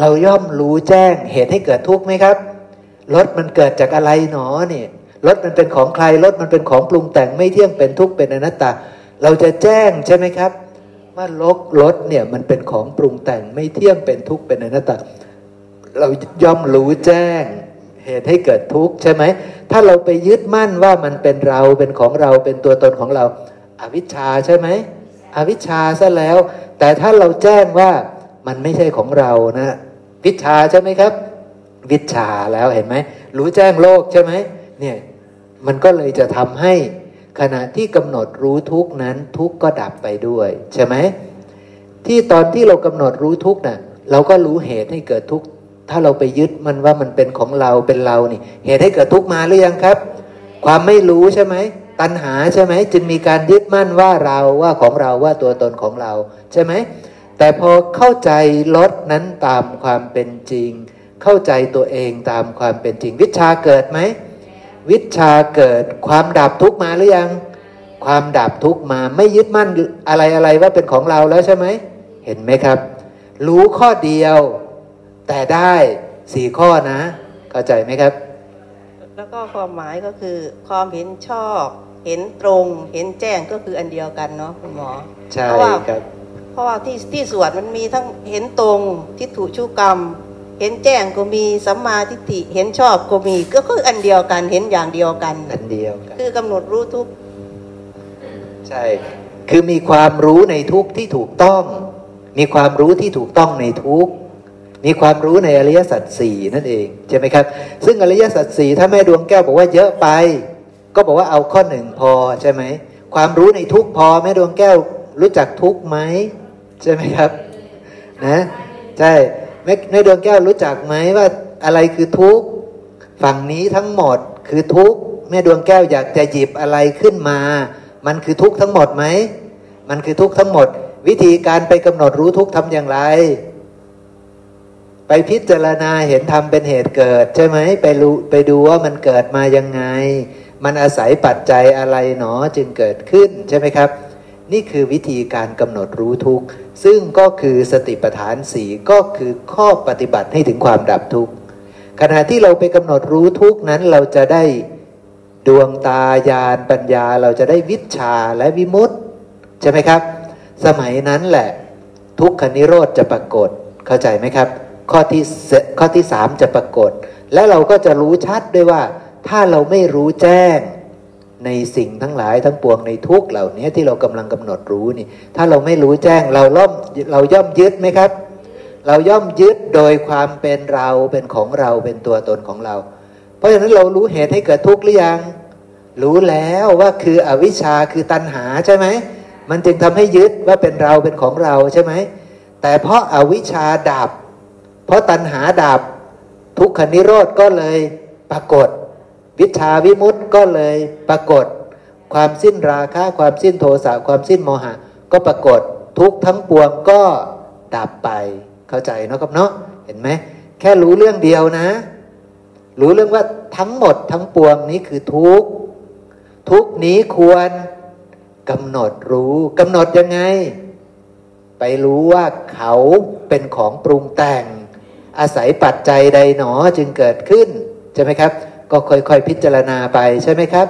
เราย่อมรู้แจ้งเหตุให้เกิดทุกข์ไหมครับรถมันเกิดจากอะไรหนอเนี่ยรถมันเป็นของใครรถมันเป็นของปรุงแต่งไม่เที่ยงเป็นทุกข์เป็นอนัตตา เราจะแจ้งใช่ไหมครับ ว่าลกรถเนี่ยมันเป็นของปรุงแต่งไม่เที่ยงเป็นทุกข์เป็นอนัตตาเราย่อมรู้แจ้งเหตุให้เกิดทุกข์ใช่ไหม ถ้าเราไปยึดมั่นว่ามันเป็นเราเป็นของเราเป็นตัวตนของเรา อวิชชาใช่ไหม อวิชชาซะแล้ว แต่ถ้าเราแจ้งว่ามันไม่ใช่ของเรานะวิชาใช่ไหมครับ วิชาแล้วเห็นไหม รู้แจ้งโลกใช่ไหมเนี่ยมันก็เลยจะทำให้ ขณะที่กำหนดรู้ทุกนั้นทุกก็ดับไปด้วย ใช่ไหมที่ตอนที่เรากำหนดรู้ทุกนะ่ะเราก็รู้เหตุให้เกิดทุกถ้าเราไปยึดมันว่ามันเป็นของเราเป็นเรานี่ เหตุให้เกิดทุกมาหรือยังครับ ความไม่รู้ใช่ไหมตัณหาใช่ไหมจึงมีการยึดมั่นว่าเราว่าของเราว่าตัวตนของเรา ใช่ไหมแต่พอเข้าใจลดนั้นตามความเป็นจริง เข้าใจตัวเองตามความเป็นจริง วิชาเกิดไหม วิชาเกิดความดับทุกมาหรือยัง ความดับทุกมาไม่ยึดมั่นอะไรอะไรว่าเป็นของเราแล้วใช่ไหมเห็นไหมครับ รู้ข้อเดียว แต่ได้สี่ข้อนะ เข้าใจไหมครับ แล้วก็ความหมายก็คือความเห็นชอบเห็นตรงเห็นแจ้งก็คืออันเดียวกันเนาะคุณหมอใช่เพราะว่าครับเพราะว่าที่ที่สวดมันมีทั้งเห็นตรงทิฏฐุชุกรรม เห็นแจ้งก็มีสัมมาทิฏฐิเห็นชอบก็มีก็คืออันเดียวกันเห็นอย่างเดียวกันอันเดียวกัน คือกำหนดรู้ทุกใช่ คือมีความรู้ในทุกที่ถูกต้อง มีความรู้ที่ถูกต้องในทุกมีความรู้ในอริยสัจสี่นั่นเองใช่ไหมครับ ซึ่งอริยสัจสี่ถ้าแม่ดวงแก้วบอกว่าเยอะไป ก็บอกว่าเอาข้อหนึ่งพอใช่ไหมความรู้ในทุกพอแม่ดวงแก้วรู้จักทุกไหมใช่ไหมครับ นะ ใช่ แม่ดวงแก้วรู้จักไหมว่าอะไรคือทุกข์ฝั่งนี้ทั้งหมดคือทุกข์แม่ดวงแก้วอยากจะหยิบอะไรขึ้นมา มันคือทุกข์ทั้งหมดไหมมันคือทุกข์ทั้งหมด วิธีการไปกำหนดรู้ทุกข์ทำอย่างไร ไปพิจารณาเห็นธรรมเป็นเหตุเกิด ใช่ไหมไปรู้ไปดูว่ามันเกิดมายังไง มันอาศัยปัจจัยอะไรหนอจึงเกิดขึ้นใช่ไหมครับ นี่คือวิธีการกำหนดรู้ทุกข์ ซึ่งก็คือสติปัฏฐานสีก็คือข้อปฏิบัติให้ถึงความดับทุกข์ขณะที่เราไปกำหนดรู้ทุกข์นั้นเราจะได้ดวงตาญาณปัญญาเราจะได้วิชาและวิมุตติใช่ไหมครับ สมัยนั้นแหละ ทุกขนิโรธจะปรากฏเข้าใจไหมครับ ข้อที่ข้อที่สามจะปรากฏ และเราก็จะรู้ชัดด้วยว่า ถ้าเราไม่รู้แจ้ง ในสิ่งทั้งหลายทั้งปวงในทุกเหล่านี้ที่เรากำลังกำหนดรู้นี่ ถ้าเราไม่รู้แจ้งเราล่อมเราย่อมยึดไหมครับ เราย่อมยึดโดยความเป็นเราเป็นของเราเป็นตัวตนของเรา เพราะฉะนั้นเรารู้เหตุให้เกิดทุกข์หรือยัง รู้แล้วว่าคืออวิชชาคือตัณหาใช่ไหมมันจึงทำให้ยึดว่าเป็นเราเป็นของเราใช่ไหมแต่เพราะอาวิชชาดับ เพราะตัณหาดับทุกขนิโรธก็เลยปรากฏ วิชาวิมุต ก็เลยปรากฏ ความสิ้นราคะความสิ้นโทสะความสิ้นโมหะ ก็ปรากฏทุกทั้งปวงก็ดับไปเข้าใจเนาะครับเนาะเห็นไหมแค่รู้เรื่องเดียวนะ รู้เรื่องว่าทั้งหมดทั้งปวงนี้คือทุกทุกนี้ควรกำหนดรู้กำหนดยังไง ไปรู้ว่าเขาเป็นของปรุงแต่ง อาศัยปัจจัยใดหนอจึงเกิดขึ้นใช่ไหมครับ ก็ค่อยๆ พิจารณาไปใช่ไหมครับ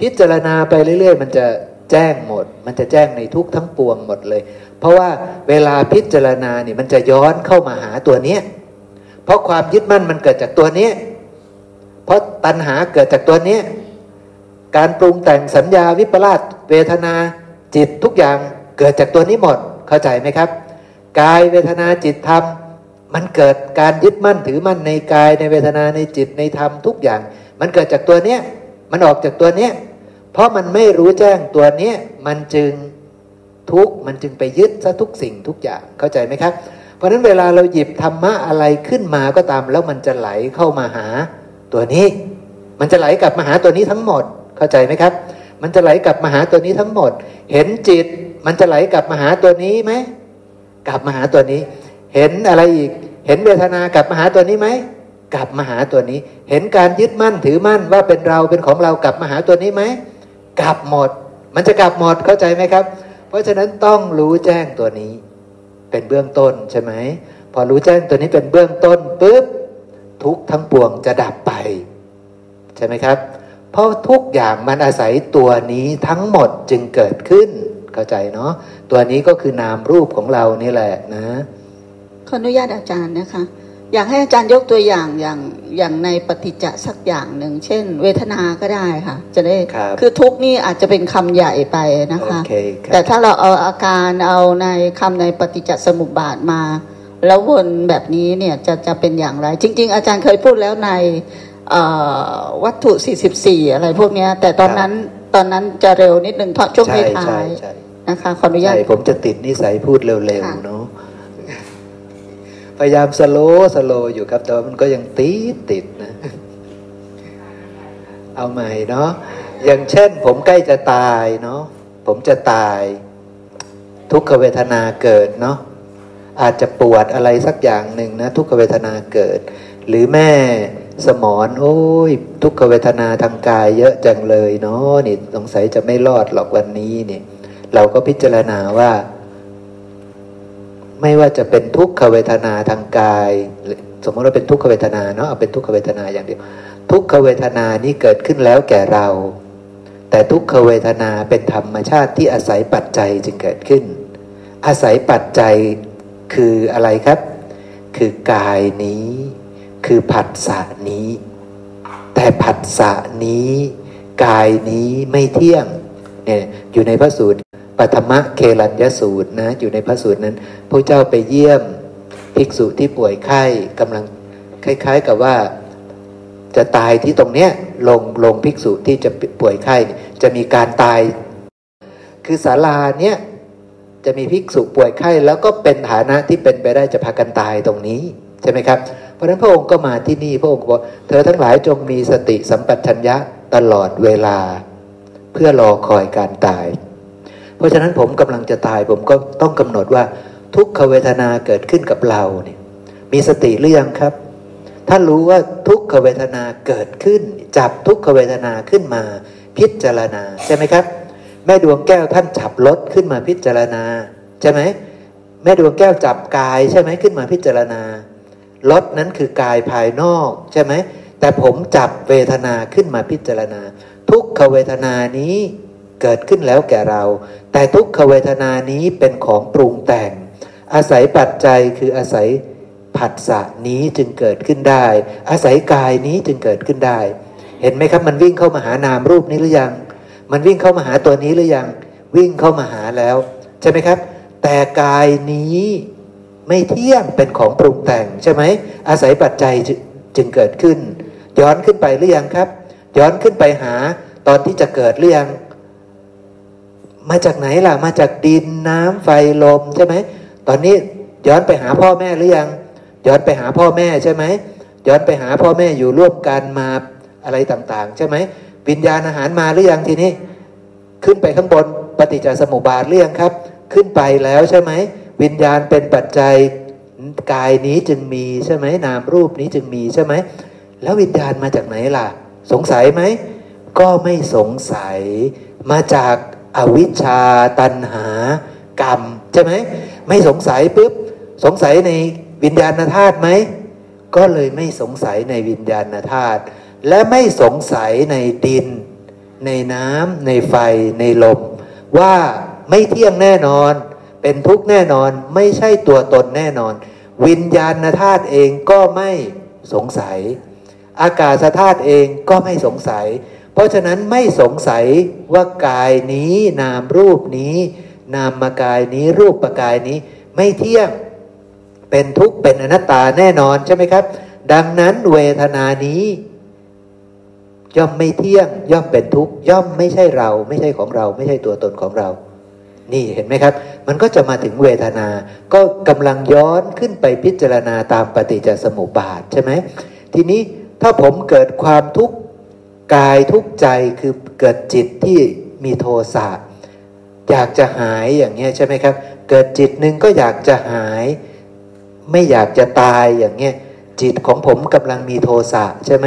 พิจารณาไปเรื่อย ๆ มันจะแจ้งหมด มันจะแจ้งในทุกทั้งปวงหมดเลย เพราะว่าเวลาพิจารณาเนี่ยมันจะย้อนเข้ามาหาตัวเนี้ยเพราะความยึดมั่นมันเกิดจากตัวเนี้ยเพราะตัณหาเกิดจากตัวเนี้ยการปรุงแต่งสัญญาวิปลาสเวทนาจิตทุกอย่างเกิดจากตัวนี้หมด เข้าใจไหมครับ กายเวทนาจิตธรรม มันเกิดการยึดมั่นถือมั่นในกายในเวทนาในจิตในธรรมทุกอย่าง มันเกิดจากตัวเนี้ยมันออกจากตัวเนี้ยเพราะมันไม่รู้แจ้งตัวเนี้ยมันจึงทุกข์มันจึงไปยึดซะทุกสิ่งทุกอย่างเข้าใจไหมครับ เพราะฉะนั้นเวลาเราหยิบธรรมะอะไรขึ้นมาก็ตาม แล้วมันจะไหลเข้ามาหาตัวนี้ มันจะไหลกลับมาหาตัวนี้ทั้งหมด เข้าใจไหมครับ มันจะไหลกลับมาหาตัวนี้ทั้งหมด เห็นจิต มันจะไหลกลับมาหาตัวนี้ไหมกลับมาหาตัวนี้ เห็นอะไรอีก เห็นเวทนากลับมาหาตัวนี้ไหมกลับมาหาตัวนี้ เห็นการยึดมั่นถือมั่นว่าเป็นเราเป็นของเรากลับมาหาตัวนี้ไหมกลับหมด มันจะกลับหมดเข้าใจไหมครับ เพราะฉะนั้นต้องรู้แจ้งตัวนี้ เป็นเบื้องต้นใช่ไหมพอรู้แจ้งตัวนี้เป็นเบื้องต้นปุ๊บทุกทั้งปวงจะดับไป ใช่ไหมครับ เพราะทุกอย่างมันอาศัยตัวนี้ทั้งหมดจึงเกิดขึ้น เข้าใจเนาะตัวนี้ก็คือนามรูปของเรานี่แหละนะ ขออนุญาตอาจารย์นะคะ อยากให้อาจารย์ยกตัวอย่างอย่างอย่างในปฏิจจสักอย่างหนึ่ง เช่น เวทนาก็ได้ค่ะ จะได้ครับอทุกข์นี่อาจจะเป็นคำใหญ่ไปนะคะโอเคครับแต่ถ้าเราเอาอาการเอาในคำในปฏิจจสมุปบาทมา แล้ววนแบบนี้เนี่ยจะจะเป็นอย่างไร จริง ๆ อาจารย์เคยพูดแล้วในเอ่อวัตถุ 44 อะไรพวกเนี้ยแต่ตอนนั้นตอนนั้นจะเร็วนิดหนึ่งเพราะช่วงใช่ท้าใช่ยใช่ๆนะคะขออนุญาตใช่ผมจะติดนิสัยพูดเร็วค่ะๆเนาะ พยายามสโลสโลอยู่ครับ แต่ว่ามันก็ยังติดติดนะ เอาใหม่เนาะอย่างเช่น ผมใกล้จะตายเนาะผมจะตาย ทุกขเวทนาเกิดเนาะอาจจะปวดอะไรสักอย่างหนึ่งนะ ทุกขเวทนาเกิด หรือแม่สมอนโอ้ย ทุกขเวทนาทางกายเยอะจังเลยเนาะนี่สงสัยจะไม่รอดหรอกวันนี้เนี่ย เราก็พิจารณาว่า ไม่ว่าจะเป็นทุกขเวทนาทางกาย สมมติว่าเป็นทุกขเวทนาเนาะเอาเป็นทุกขเวทนาอย่างเดียวทุกขเวทนานี้เกิดขึ้นแล้วแก่เรา แต่ทุกขเวทนาเป็นธรรมชาติที่อาศัยปัจจัยจึงเกิดขึ้น อาศัยปัจจัยคืออะไรครับ คือกายนี้ คือผัสสะนี้ แต่ผัสสะนี้ กายนี้ไม่เที่ยงเนี่ยอยู่ในพระสูตร ปัทมะเคลัญยสูตรนะอยู่ในพระสูตรนั้นพระเจ้าไปเยี่ยมภิกษุที่ป่วยไข้กำลังคล้าย ๆ กับว่าจะตายที่ตรงเนี้ยลงลงภิกษุที่จะป่วยไข้จะมีการตาย คือศาลาเนี้ยจะมีภิกษุป่วยไข้แล้วก็เป็นฐานะที่เป็นไปได้จะพากันตายตรงนี้ใช่ไหมครับ เพราะฉะนั้นพระองค์ก็มาที่นี่พระองค์บอกเธอทั้งหลายจงมีสติสัมปชัญญะตลอดเวลา เพื่อรอคอยการตาย เพราะฉะนั้นผมกำลังจะตายผมก็ต้องกำหนดว่าทุกขเวทนาเกิดขึ้นกับเราเนี่ยมีสติหรือยังครับ ถ้ารู้ว่าทุกขเวทนาเกิดขึ้น จับทุกขเวทนาขึ้นมาพิจารณาใช่ไหมครับ แม่ดวงแก้วท่านจับรถขึ้นมาพิจารณาใช่ไหมแม่ดวงแก้วจับกายใช่ไหมขึ้นมาพิจารณารถนั้นคือกายภายนอกใช่ไหมแต่ผมจับเวทนาขึ้นมาพิจารณา ทุกขเวทนานี้เกิดขึ้นแล้วแก่เรา แต่ทุกขเวทนานี้เป็นของปรุงแต่ง อาศัยปัจจัยคืออาศัยผัสสะนี้จึงเกิดขึ้นได้ อาศัยกายนี้จึงเกิดขึ้นได้ เห็นไหมครับมันวิ่งเข้ามาหานามรูปนี้หรือยัง มันวิ่งเข้ามาหาตัวนี้หรือยัง วิ่งเข้ามาหาแล้ว ใช่ไหมครับ แต่กายนี้ไม่เที่ยงเป็นของปรุงแต่งใช่ไหมอาศัยปัจจัยจึงเกิดขึ้น ย้อนขึ้นไปหรือยังครับ ย้อนขึ้นไปหาตอนที่จะเกิดหรือยัง มาจากไหนล่ะ มาจากดินน้ำไฟลมใช่ไหม ตอนนี้ย้อนไปหาพ่อแม่หรือยัง ย้อนไปหาพ่อแม่ใช่ไหม ย้อนไปหาพ่อแม่อยู่ร่วมกันมาอะไรต่างๆ ใช่ไหมวิญญาณอาหารมาหรือยังทีนี้ ขึ้นไปข้างบนปฏิจจสมุปบาทหรือยังครับ ขึ้นไปแล้วใช่ไหมวิญญาณเป็นปัจจัยกายนี้จึงมีใช่ไหมนามรูปนี้จึงมีใช่ไหมแล้ววิญญาณมาจากไหนล่ะ สงสัยไหมก็ไม่สงสัยมาจาก อวิชชาตันหากรรม ใช่ไหม ไม่สงสัยปุ๊บ สงสัยในวิญญาณธาตุไหม ก็เลยไม่สงสัยในวิญญาณธาตุและไม่สงสัยในดิน ในน้ำในไฟในลม ว่าไม่เที่ยงแน่นอน เป็นทุกข์แน่นอนไม่ใช่ตัวตนแน่นอน วิญญาณธาตุเองก็ไม่สงสัย อากาศธาตุเองก็ไม่สงสัย เพราะฉะนั้นไม่สงสัยว่ากายนี้นามรูปนี้ นามมากายนี้รูปปกายนี้ ไม่เที่ยงเป็นทุกข์เป็นอนัตตาแน่นอนใช่ไหมครับ ดังนั้นเวทนานี้ ย่อมไม่เที่ยง ย่อมเป็นทุกข์ย่อมไม่ใช่เรา ไม่ใช่ของเรา ไม่ใช่ตัวตนของเรา นี่เห็นไหมครับ มันก็จะมาถึงเวทนา ก็กำลังย้อนขึ้นไปพิจารณาตามปฏิจจสมุปบาทใช่ไหมทีนี้ถ้าผมเกิดความทุกข์ กายทุกใจคือเกิดจิตที่มีโทสะอยากจะหายอย่างเงี้ยใช่ไหมครับ เกิดจิตหนึ่งก็อยากจะหาย ไม่อยากจะตายอย่างเงี้ยจิตของผมกำลังมีโทสะใช่ไหม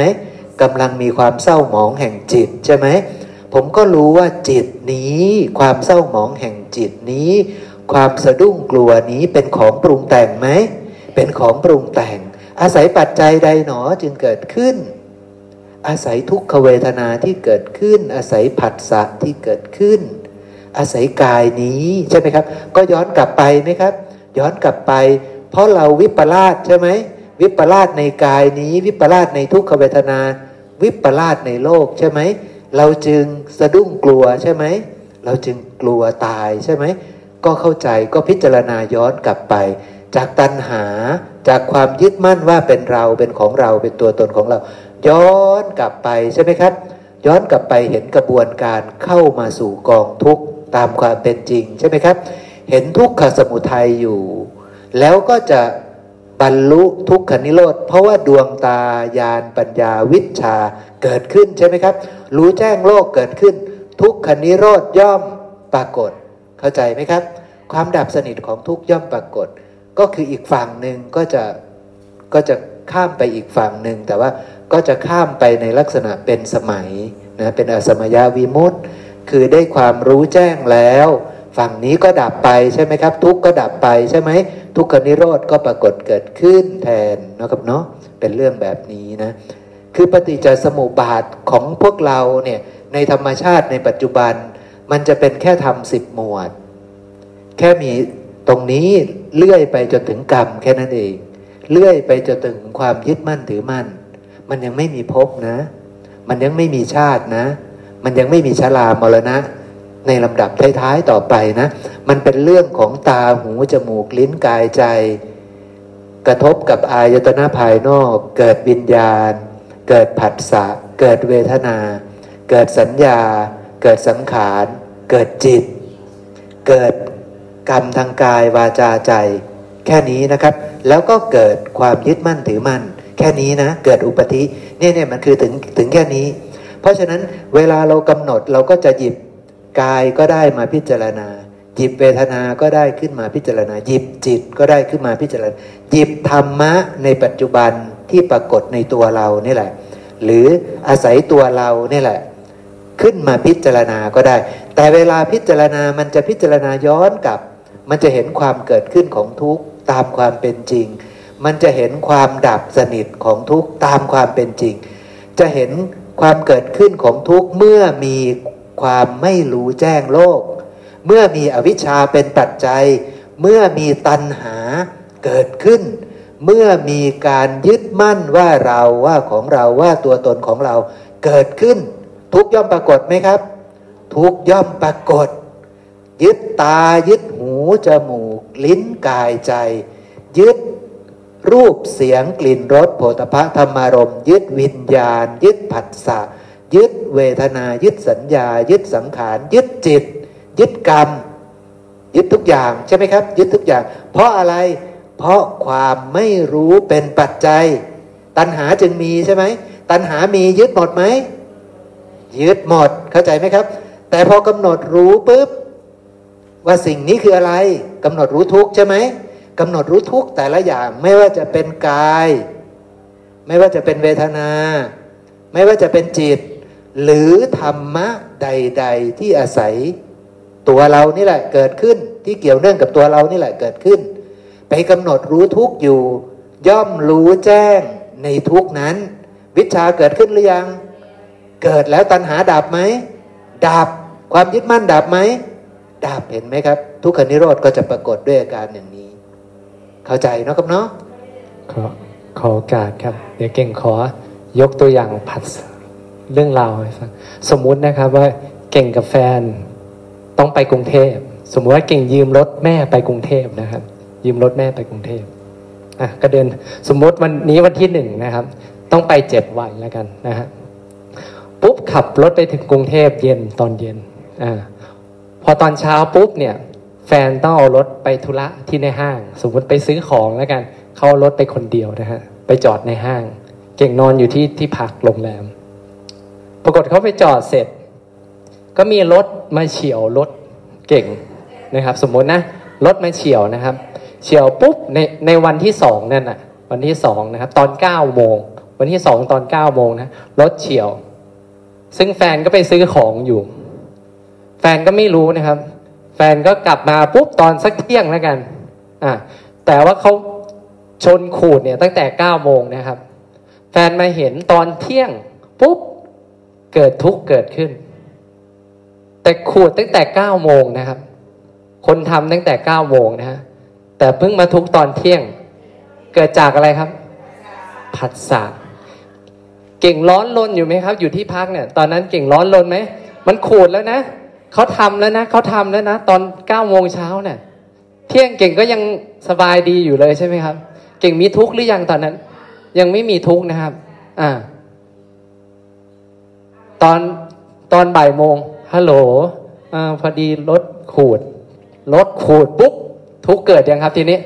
กำลังมีความเศร้าหมองแห่งจิตใช่ไหมผมก็รู้ว่าจิตนี้ ความเศร้าหมองแห่งจิตนี้ ความสะดุ้งกลัวนี้เป็นของปรุงแต่งไหมเป็นของปรุงแต่ง อาศัยปัจจัยใดหนอจึงเกิดขึ้น อาศัยทุกขเวทนาที่เกิดขึ้น อาศัยผัสสะที่เกิดขึ้น อาศัยกายนี้ใช่ไหมครับ ก็ย้อนกลับไปไหมครับ ย้อนกลับไป เพราะเราวิปลาสใช่ไหมวิปลาสในกายนี้ วิปลาสในทุกขเวทนา วิปลาสในโลกใช่ไหมเราจึงสะดุ้งกลัวใช่ไหมเราจึงกลัวตายใช่ไหมก็เข้าใจก็พิจารณาย้อนกลับไป จากตัณหาจากความยึดมั่นว่าเป็นเราเป็นของเราเป็นตัวตนของเรา ย้อนกลับไปใช่ไหมครับ ย้อนกลับไปเห็นกระบวนการเข้ามาสู่กองทุกข์ตามความเป็นจริงใช่ไหมครับ เห็นทุกขสมุทัยอยู่ แล้วก็จะบรรลุทุกขนิโรธ เพราะว่าดวงตาญาณปัญญาวิชาเกิดขึ้นใช่ไหมครับ รู้แจ้งโลกเกิดขึ้น ทุกขนิโรธย่อมปรากฏ เข้าใจไหมครับ ความดับสนิทของทุกย่อมปรากฏ ก็คืออีกฝั่งหนึ่งก็จะก็จะข้ามไปอีกฝั่งหนึ่งแต่ว่า ก็จะข้ามไปในลักษณะเป็นสมัยนะเป็นอสมยาวิมุตต์คือได้ความรู้แจ้งแล้ว ฝั่งนี้ก็ดับไปใช่ไหมครับ ทุกก็ดับไปใช่ไหมทุกขนิโรธก็ปรากฏเกิดขึ้นแทนนะครับเนาะเป็นเรื่องแบบนี้นะคือปฏิจจสมุปบาทของพวกเราเนี่ยในธรรมชาติในปัจจุบัน มันจะเป็นแค่ทำสิบหมวด แค่มีตรงนี้เลื่อยไปจนถึงกรรมแค่นั้นเอง เลื่อยไปจนถึงความยึดมั่นถือมั่น มันยังไม่มีภพนะ มันยังไม่มีชาตินะ มันยังไม่มีชรามรณะ ในลำดับท้ายๆต่อไปนะ มันเป็นเรื่องของตาหูจมูกลิ้นกายใจ กระทบกับอายตนะภายนอก เกิดวิญญาณ เกิดผัสสะ เกิดเวทนา เกิดสัญญา เกิดสังขาร เกิดจิต เกิดกรรมทางกายวาจาใจ แค่นี้นะครับ แล้วก็เกิดความยึดมั่นถือมั่น แค่นี้นะ เกิดอุปธิเนี่ยเนี่ยมันคือถึงถึงแค่นี้ เพราะฉะนั้นเวลาเรากำหนดเราก็จะหยิบกายก็ได้มาพิจารณา หยิบเวทนาก็ได้ขึ้นมาพิจารณา หยิบจิตก็ได้ขึ้นมาพิจารณา หยิบธรรมะในปัจจุบันที่ปรากฏในตัวเรานี่แหละ หรืออาศัยตัวเรานี่แหละ ขึ้นมาพิจารณาก็ได้ แต่เวลาพิจารณามันจะพิจารณาย้อนกลับ มันจะเห็นความเกิดขึ้นของทุกข์ตามความเป็นจริง มันจะเห็นความดับสนิทของทุกตามความเป็นจริง จะเห็นความเกิดขึ้นของทุกเมื่อมีความไม่รู้แจ้งโลก เมื่อมีอวิชชาเป็นปัจจัย เมื่อมีตัณหาเกิดขึ้น เมื่อมีการยึดมั่นว่าเราว่าของเราว่าตัวตนของเราเกิดขึ้น ทุกย่อมปรากฏไหมครับ ทุกย่อมปรากฏ ยึดตายึดหูจมูก ลิ้นกายใจ ยึด รูปเสียงกลิ่นรสโผฏฐะธรรมารมยึดวิญญาณ ยึดผัสสะยึดเวทนา ยึดสัญญา ยึดสังขาร ยึดจิต ยึดกรรม ยึดทุกอย่างใช่ไหมครับ ยึดทุกอย่าง เพราะอะไร เพราะความไม่รู้เป็นปัจจัย ตัณหาจึงมีใช่ไหมตัณหามียึดหมดไหมยึดหมดเข้าใจไหมครับ แต่พอกำหนดรู้ปุ๊บว่าสิ่งนี้คืออะไรกำหนดรู้ทุกใช่ไหม กำหนดรู้ทุกแต่ละอย่าง ไม่ว่าจะเป็นกาย ไม่ว่าจะเป็นเวทนา ไม่ว่าจะเป็นจิต หรือธรรมะใด ๆ ที่อาศัยตัวเรานี่แหละเกิดขึ้นที่เกี่ยวเนื่องกับตัวเรานี่แหละเกิดขึ้น ไปกำหนดรู้ทุกอยู่ ย่อมรู้แจ้งในทุกนั้น วิชาเกิดขึ้นหรือยัง เกิดแล้วตัณหาดับไหมดับความยึดมั่นดับไหมดับเห็นไหมครับ ทุกขนิโรธก็จะปรากฏด้วยอาการอย่าง เข้าใจเนาะครับเนาะขอขอโอกาสครับ เดี๋ยวเก่งขอยกตัวอย่างผัสเรื่องราวให้ฟังสมมุตินะครับว่าเก่งกับแฟนต้องไปกรุงเทพ สมมติว่าเก่งยืมรถแม่ไปกรุงเทพนะครับ ยืมรถแม่ไปกรุงเทพอะก็เดินสมมติวันนี้วันที่หนึ่งนะครับ ต้องไปเจ็ดวันแล้วกันนะฮะปุ๊บขับรถไปถึงกรุงเทพเย็นตอนเย็นอ่าพอตอนเช้าปุ๊บเนี่ย แฟนต้องเอารถไปธุระที่ในห้าง สมมติไปซื้อของแล้วกัน เขารถไปคนเดียวนะฮะไปจอดในห้าง เก่งนอนอยู่ที่ที่พักโรงแรม ปรากฏเขาไปจอดเสร็จ ก็มีรถมาเฉียวรถเก่งนะครับ สมมตินะรถมาเฉียวนะครับ เฉียวปุ๊บในในวันที่สองนั่นน่ะ วันที่สองนะครับ ตอนเก้าโมงวันที่สองตอนเก้าโมงนะรถเฉียว ซึ่งแฟนก็ไปซื้อของอยู่ แฟนก็ไม่รู้นะครับ นก็กลับมาปุ๊บตอนสักเที่ยงแล้วกันอ่าแต่ว่าเขาชนขูดเนี่ยตั้งแต่เก้าโมงนะครับ แฟนมาเห็นตอนเที่ยงปุ๊บเกิดทุกข์เกิดขึ้น แต่ขูดตั้งแต่เก้าโมงนะครับ คนทำตั้งแต่เก้าโมงนะฮะแต่เพิ่งมาทุกตอนเที่ยง เกิดจากอะไรครับ ผัสสะเก่งร้อนลนอยู่ไหมครับ อยู่ที่พักเนี่ย ตอนนั้นเก่งร้อนลนไหมมันขูดแล้วนะ เขาทำแล้วนะเขาทำแล้วนะ ตอนเก้าโมงเช้าเนี่ยเที่ยงเก่งก็ยังสบายดีอยู่เลยใช่ไหมครับ เก่งมีทุกข์หรือยังตอนนั้น ยังไม่มีทุกข์นะครับ อ่า ตอนตอนบ่ายโมงฮัลโหลอ่าพอดีรถขูดรถขูดปุ๊บทุกข์เกิดยังครับทีนี้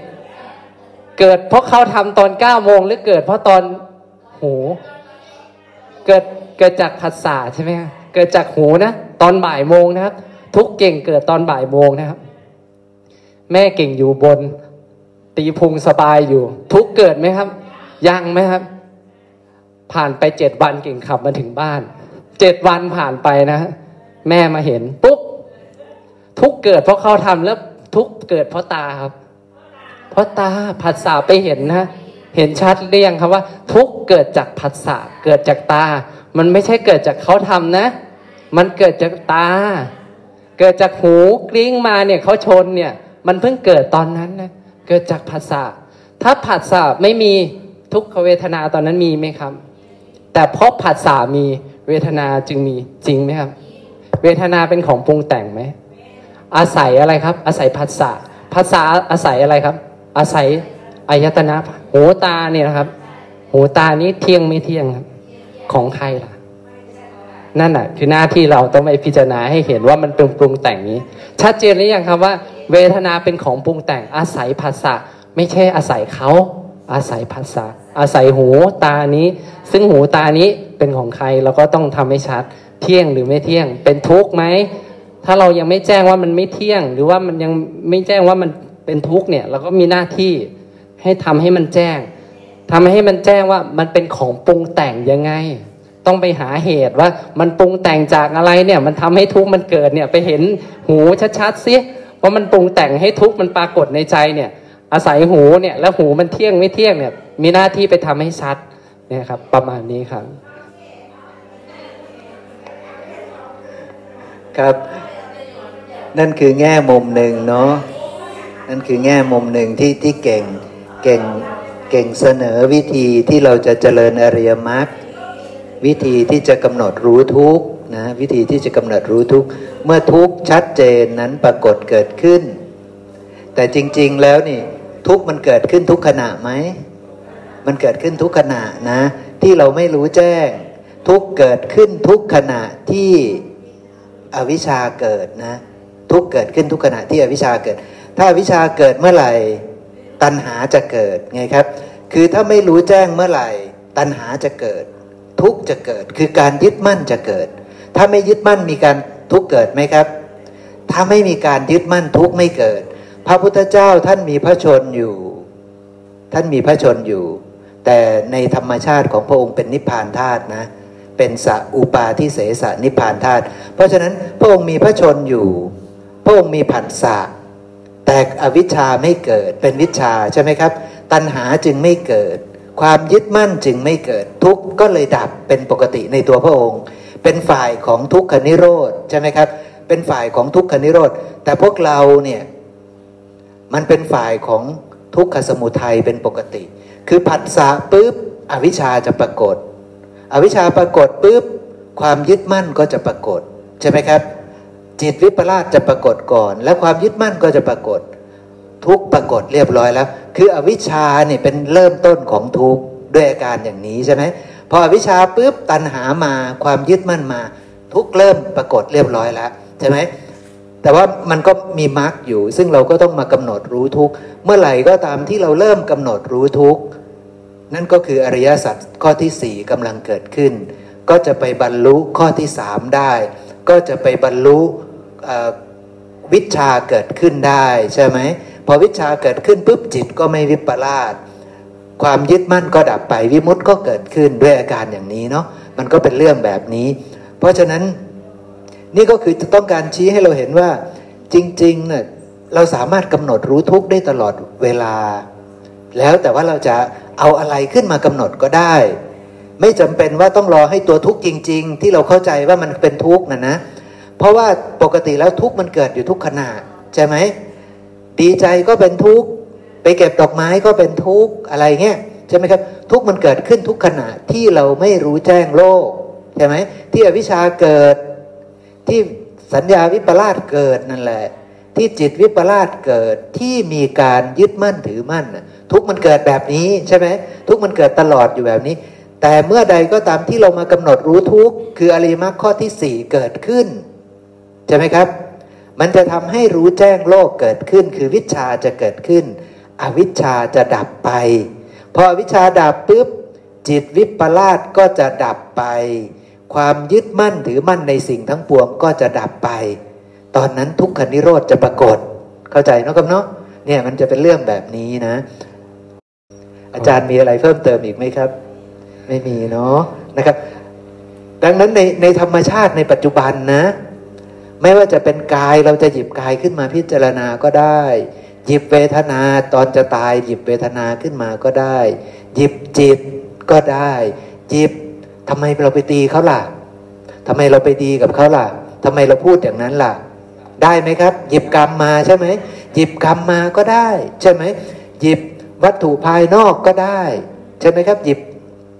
เกิดเพราะเขาทำตอนเก้าโมงหรือเกิดเพราะตอนโหเกิดเกิดจากผัสสะใช่ไหมครับ เกิดจากหูนะ ตอนบ่ายโมงนะครับ ทุกเก่งเกิดตอนบ่ายโมงนะครับ แม่เก่งอยู่บน ตีพุงสบายอยู่ ทุกเกิดไหมครับ ยังไหมครับ ผ่านไปเจ็ดวันเก่งขับมาถึงบ้านเจ็ดวันผ่านไปนะ แม่มาเห็นปุ๊บทุกเกิดเพราะเขาทำแล้วทุกเกิดเพราะตาครับ เพราะตาผัสสะไปเห็นนะเห็นชัดเรียงครับว่า ทุกเกิดจากผัสสะเกิดจากตา มันไม่ใช่เกิดจากเขาทำนะ มันเกิดจากตา เกิดจากหูกริ้งมาเนี่ยเขาชนเนี่ย มันเพิ่งเกิดตอนนั้นนะเกิดจากผัสสะถ้าผัสสะไม่มีทุกขเวทนาตอนนั้นมีไหมครับ แต่เพราะผัสสะมีเวทนาจึงมีจริงไหมครับ เวทนาเป็นของปรุงแต่งไหมอาศัยอะไรครับ อาศัยผัสสะผัสสะอาศัยอะไรครับ อาศัยอายตนะหูตาเนี่ยนะครับ หูตานี้เที่ยงไม่เที่ยงครับ ของใครล่ะ นั่นน่ะคือหน้าที่เราต้องไปพิจารณาให้เห็นว่ามันเป็นปรุงแต่งนี้ ชัดเจนหรือยังครับว่า เวทนาเป็นของปรุงแต่งอาศัยภาษาไม่ใช่อาศัยเขาอาศัยภาษาอาศัยหูตานี้ ซึ่งหูตานี้เป็นของใครเราก็ต้องทำให้ชัด เที่ยงหรือไม่เที่ยง เป็นทุกข์ไหมถ้าเรายังไม่แจ้งว่ามันไม่เที่ยง หรือว่ามันยังไม่แจ้งว่ามันเป็นทุกข์เนี่ย เราก็มีหน้าที่ให้ทำให้มันแจ้งทำให้มันแจ้งว่ามันเป็นของปรุงแต่งยังไง ต้องไปหาเหตุว่ามันปรุงแต่งจากอะไรเนี่ย มันทำให้ทุกข์มันเกิดเนี่ยไปเห็นหูชัดๆซิว่ามันปรุงแต่งให้ทุกข์มันปรากฏในใจเนี่ย อาศัยหูเนี่ยแล้วหูมันเที่ยงไม่เที่ยงเนี่ย มีหน้าที่ไปทำให้ชัดเนี่ยครับ ประมาณนี้ครับ ครับ นั่นคือแง่มุมหนึ่งเนาะนั่นคือแง่มุมหนึ่งที่ที่เก่งเก่งเก่งเสนอวิธีที่เราจะเจริญอริยมรรค วิธีที่จะกำหนดรู้ทุกนะวิธีที่จะกำหนดรู้ทุกเมื่อทุกชัดเจนนั้นปรากฏเกิดขึ้น แต่จริง ๆแล้วนี่ทุกมันเกิดขึ้นทุกขณะไหมมันเกิดขึ้นทุกขณะนะ ที่เราไม่รู้แจ้ง ทุกเกิดขึ้นทุกขณะที่อวิชชาเกิดนะ ทุกเกิดขึ้นทุกขณะที่อวิชชาเกิด ถ้าอวิชชาเกิดเมื่อไหร่ ตัณหาจะเกิดไงครับ คือถ้าไม่รู้แจ้งเมื่อไหร่ ตัณหาจะเกิด ทุกจะเกิด คือการยึดมั่นจะเกิด ถ้าไม่ยึดมั่นมีการทุกเกิดไหมครับ ถ้าไม่มีการยึดมั่นทุกไม่เกิด พระพุทธเจ้าท่านมีพระชนอยู่ ท่านมีพระชนอยู่ แต่ในธรรมชาติของพระองค์เป็นนิพพานธาตุนะ เป็นสะอุปาทิเสสนิพพานธาตุ เพราะฉะนั้นพระองค์มีพระชนอยู่ พระองค์มีผัสสะแต่อวิชชาไม่เกิด เป็นวิชาใช่ไหมครับ ตัณหาจึงไม่เกิด ความยึดมั่นจึงไม่เกิดทุกข์ก็เลยดับเป็นปกติในตัวพระองค์ เป็นฝ่ายของทุกขนิโรธใช่ไหมครับ เป็นฝ่ายของทุกขนิโรธ แต่พวกเราเนี่ยมันเป็นฝ่ายของทุกขสมุทัยเป็นปกติ คือผัสสะปุ๊บอวิชชาจะปรากฏ อวิชชาปรากฏปุ๊บความยึดมั่นก็จะปรากฏใช่ไหมครับ จิตวิปลาสจะปรากฏก่อน แล้วความยึดมั่นก็จะปรากฏ ทุกปรากฏเรียบร้อยแล้ว คืออวิชชาเนี่ยเป็นเริ่มต้นของทุกด้วยอาการอย่างนี้ใช่ไหมพออวิชชาปุ๊บตัณหามาความยึดมั่นมา ทุกเริ่มปรากฏเรียบร้อยแล้วใช่ไหมแต่ว่ามันก็มีมรรคอยู่ ซึ่งเราก็ต้องมากำหนดรู้ทุกเมื่อไหร่ก็ตามที่เราเริ่มกำหนดรู้ทุกนั่นก็คืออริยสัจข้อที่สี่กำลังเกิดขึ้น ก็จะไปบรรลุข้อที่สามได้ ก็จะไปบรรลุวิชาเกิดขึ้นได้ใช่ไหม พอวิชาเกิดขึ้นปุ๊บจิตก็ไม่วิปลาสความยึดมั่นก็ดับไปวิมุตต์ก็เกิดขึ้นด้วยอาการอย่างนี้เนาะมันก็เป็นเรื่องแบบนี้ เพราะฉะนั้นนี่ก็คือจะต้องการชี้ให้เราเห็นว่าจริงๆเนี่ยเราสามารถกำหนดรู้ทุกได้ตลอดเวลา แล้วแต่ว่าเราจะเอาอะไรขึ้นมากำหนดก็ได้ ไม่จำเป็นว่าต้องรอให้ตัวทุกข์จริง ๆ ที่เราเข้าใจว่ามันเป็นทุกข์นะนะ เพราะว่าปกติแล้วทุกข์มันเกิดอยู่ทุกขณะใช่ไหม ดีใจก็เป็นทุกข์ไปเก็บดอกไม้ก็เป็นทุกข์อะไรเงี้ยใช่ไหมครับ ทุกข์มันเกิดขึ้นทุกขณะที่เราไม่รู้แจ้งโลกใช่ไหมที่อวิชชาเกิดที่สัญญาวิปลาสเกิดนั่นแหละ ที่จิตวิปลาสเกิดที่มีการยึดมั่นถือมั่นทุกมันเกิดแบบนี้ใช่ไหมทุกมันเกิดตลอดอยู่แบบนี้ แต่เมื่อใดก็ตามที่เรามากำหนดรู้ทุกคืออริมักข้อที่สี่เกิดขึ้นใช่ไหมครับ มันจะทำให้รู้แจ้งโลกเกิดขึ้น คือวิชาจะเกิดขึ้น อวิชชาจะดับไปพอวิชาดับปุ๊บ จิตวิปลาสก็จะดับไป ความยึดมั่นถือมั่นในสิ่งทั้งปวงก็จะดับไป ตอนนั้นทุกขนิโรธจะปรากฏ เข้าใจเนาะครับเนาะเนี่ยมันจะเป็นเรื่องแบบนี้นะ อาจารย์มีอะไรเพิ่มเติมอีกไหมครับ ไม่มีเนาะนะครับ ดังนั้นในในธรรมชาติในปัจจุบันนะ ไม่ว่าจะเป็นกายเราจะหยิบกายขึ้นมาพิจารณาก็ได้ หยิบเวทนาตอนจะตาย หยิบเวทนาขึ้นมาก็ได้ หยิบจิตก็ได้หยิบทำไมเราไปตีเขาล่ะทำไมเราไปดีกับเขาล่ะทำไมเราพูดอย่างนั้นล่ะ ได้ไหมครับ หยิบกรรมมาใช่ไหมหยิบกรรมมาก็ได้ ใช่ไหมหยิบวัตถุภายนอกก็ได้ ใช่ไหมครับ หยิบ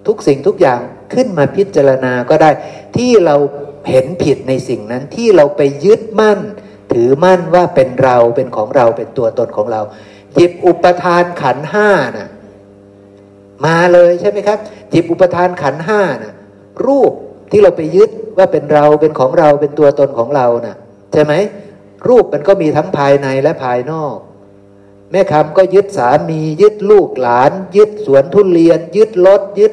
ทุกสิ่งทุกอย่างขึ้นมาพิจารณาก็ได้ ที่เรา เห็นผิดในสิ่งนั้นที่เราไปยึดมั่น ถือมั่นว่าเป็นเราเป็นของเราเป็นตัวตนของเรา หยิบอุปทานขันห้าน่ะมาเลยใช่ไหมครับ หยิบอุปทานขันห้าน่ะรูปที่เราไปยึดว่าเป็นเราเป็นของเราเป็นตัวตนของเรานะ่ะใช่ไหมรูปมันก็มีทั้งภายในและภายนอก แม่คำก็ยึดสามียึดลูกหลาน ยึดสวนทุเรียน ยึดรถยึด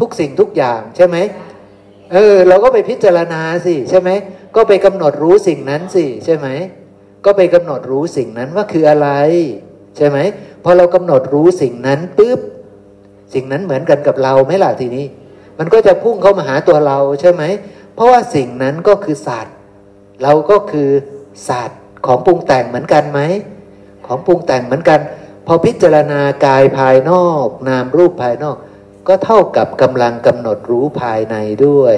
ทุกสิ่งทุกอย่างใช่ไหม เออ เราก็ไปพิจารณาสิใช่ไหมก็ไปกำหนดรู้สิ่งนั้นสิใช่ไหมก็ไปกำหนดรู้สิ่งนั้นว่าคืออะไร ใช่ไหมพอเรากำหนดรู้สิ่งนั้นปุ๊บสิ่งนั้นเหมือนกันกับเราไหมล่ะทีนี้ มันก็จะพุ่งเข้ามาหาตัวเราใช่ไหมเพราะว่าสิ่งนั้นก็คือสัตว์เราก็คือสัตว์ของปรุงแต่งเหมือนกันไหมของปรุงแต่งเหมือนกัน พอพิจารณากายภายนอก นามรูปภายนอก ก็เท่ากับกำลังกำหนดรู้ภายในด้วย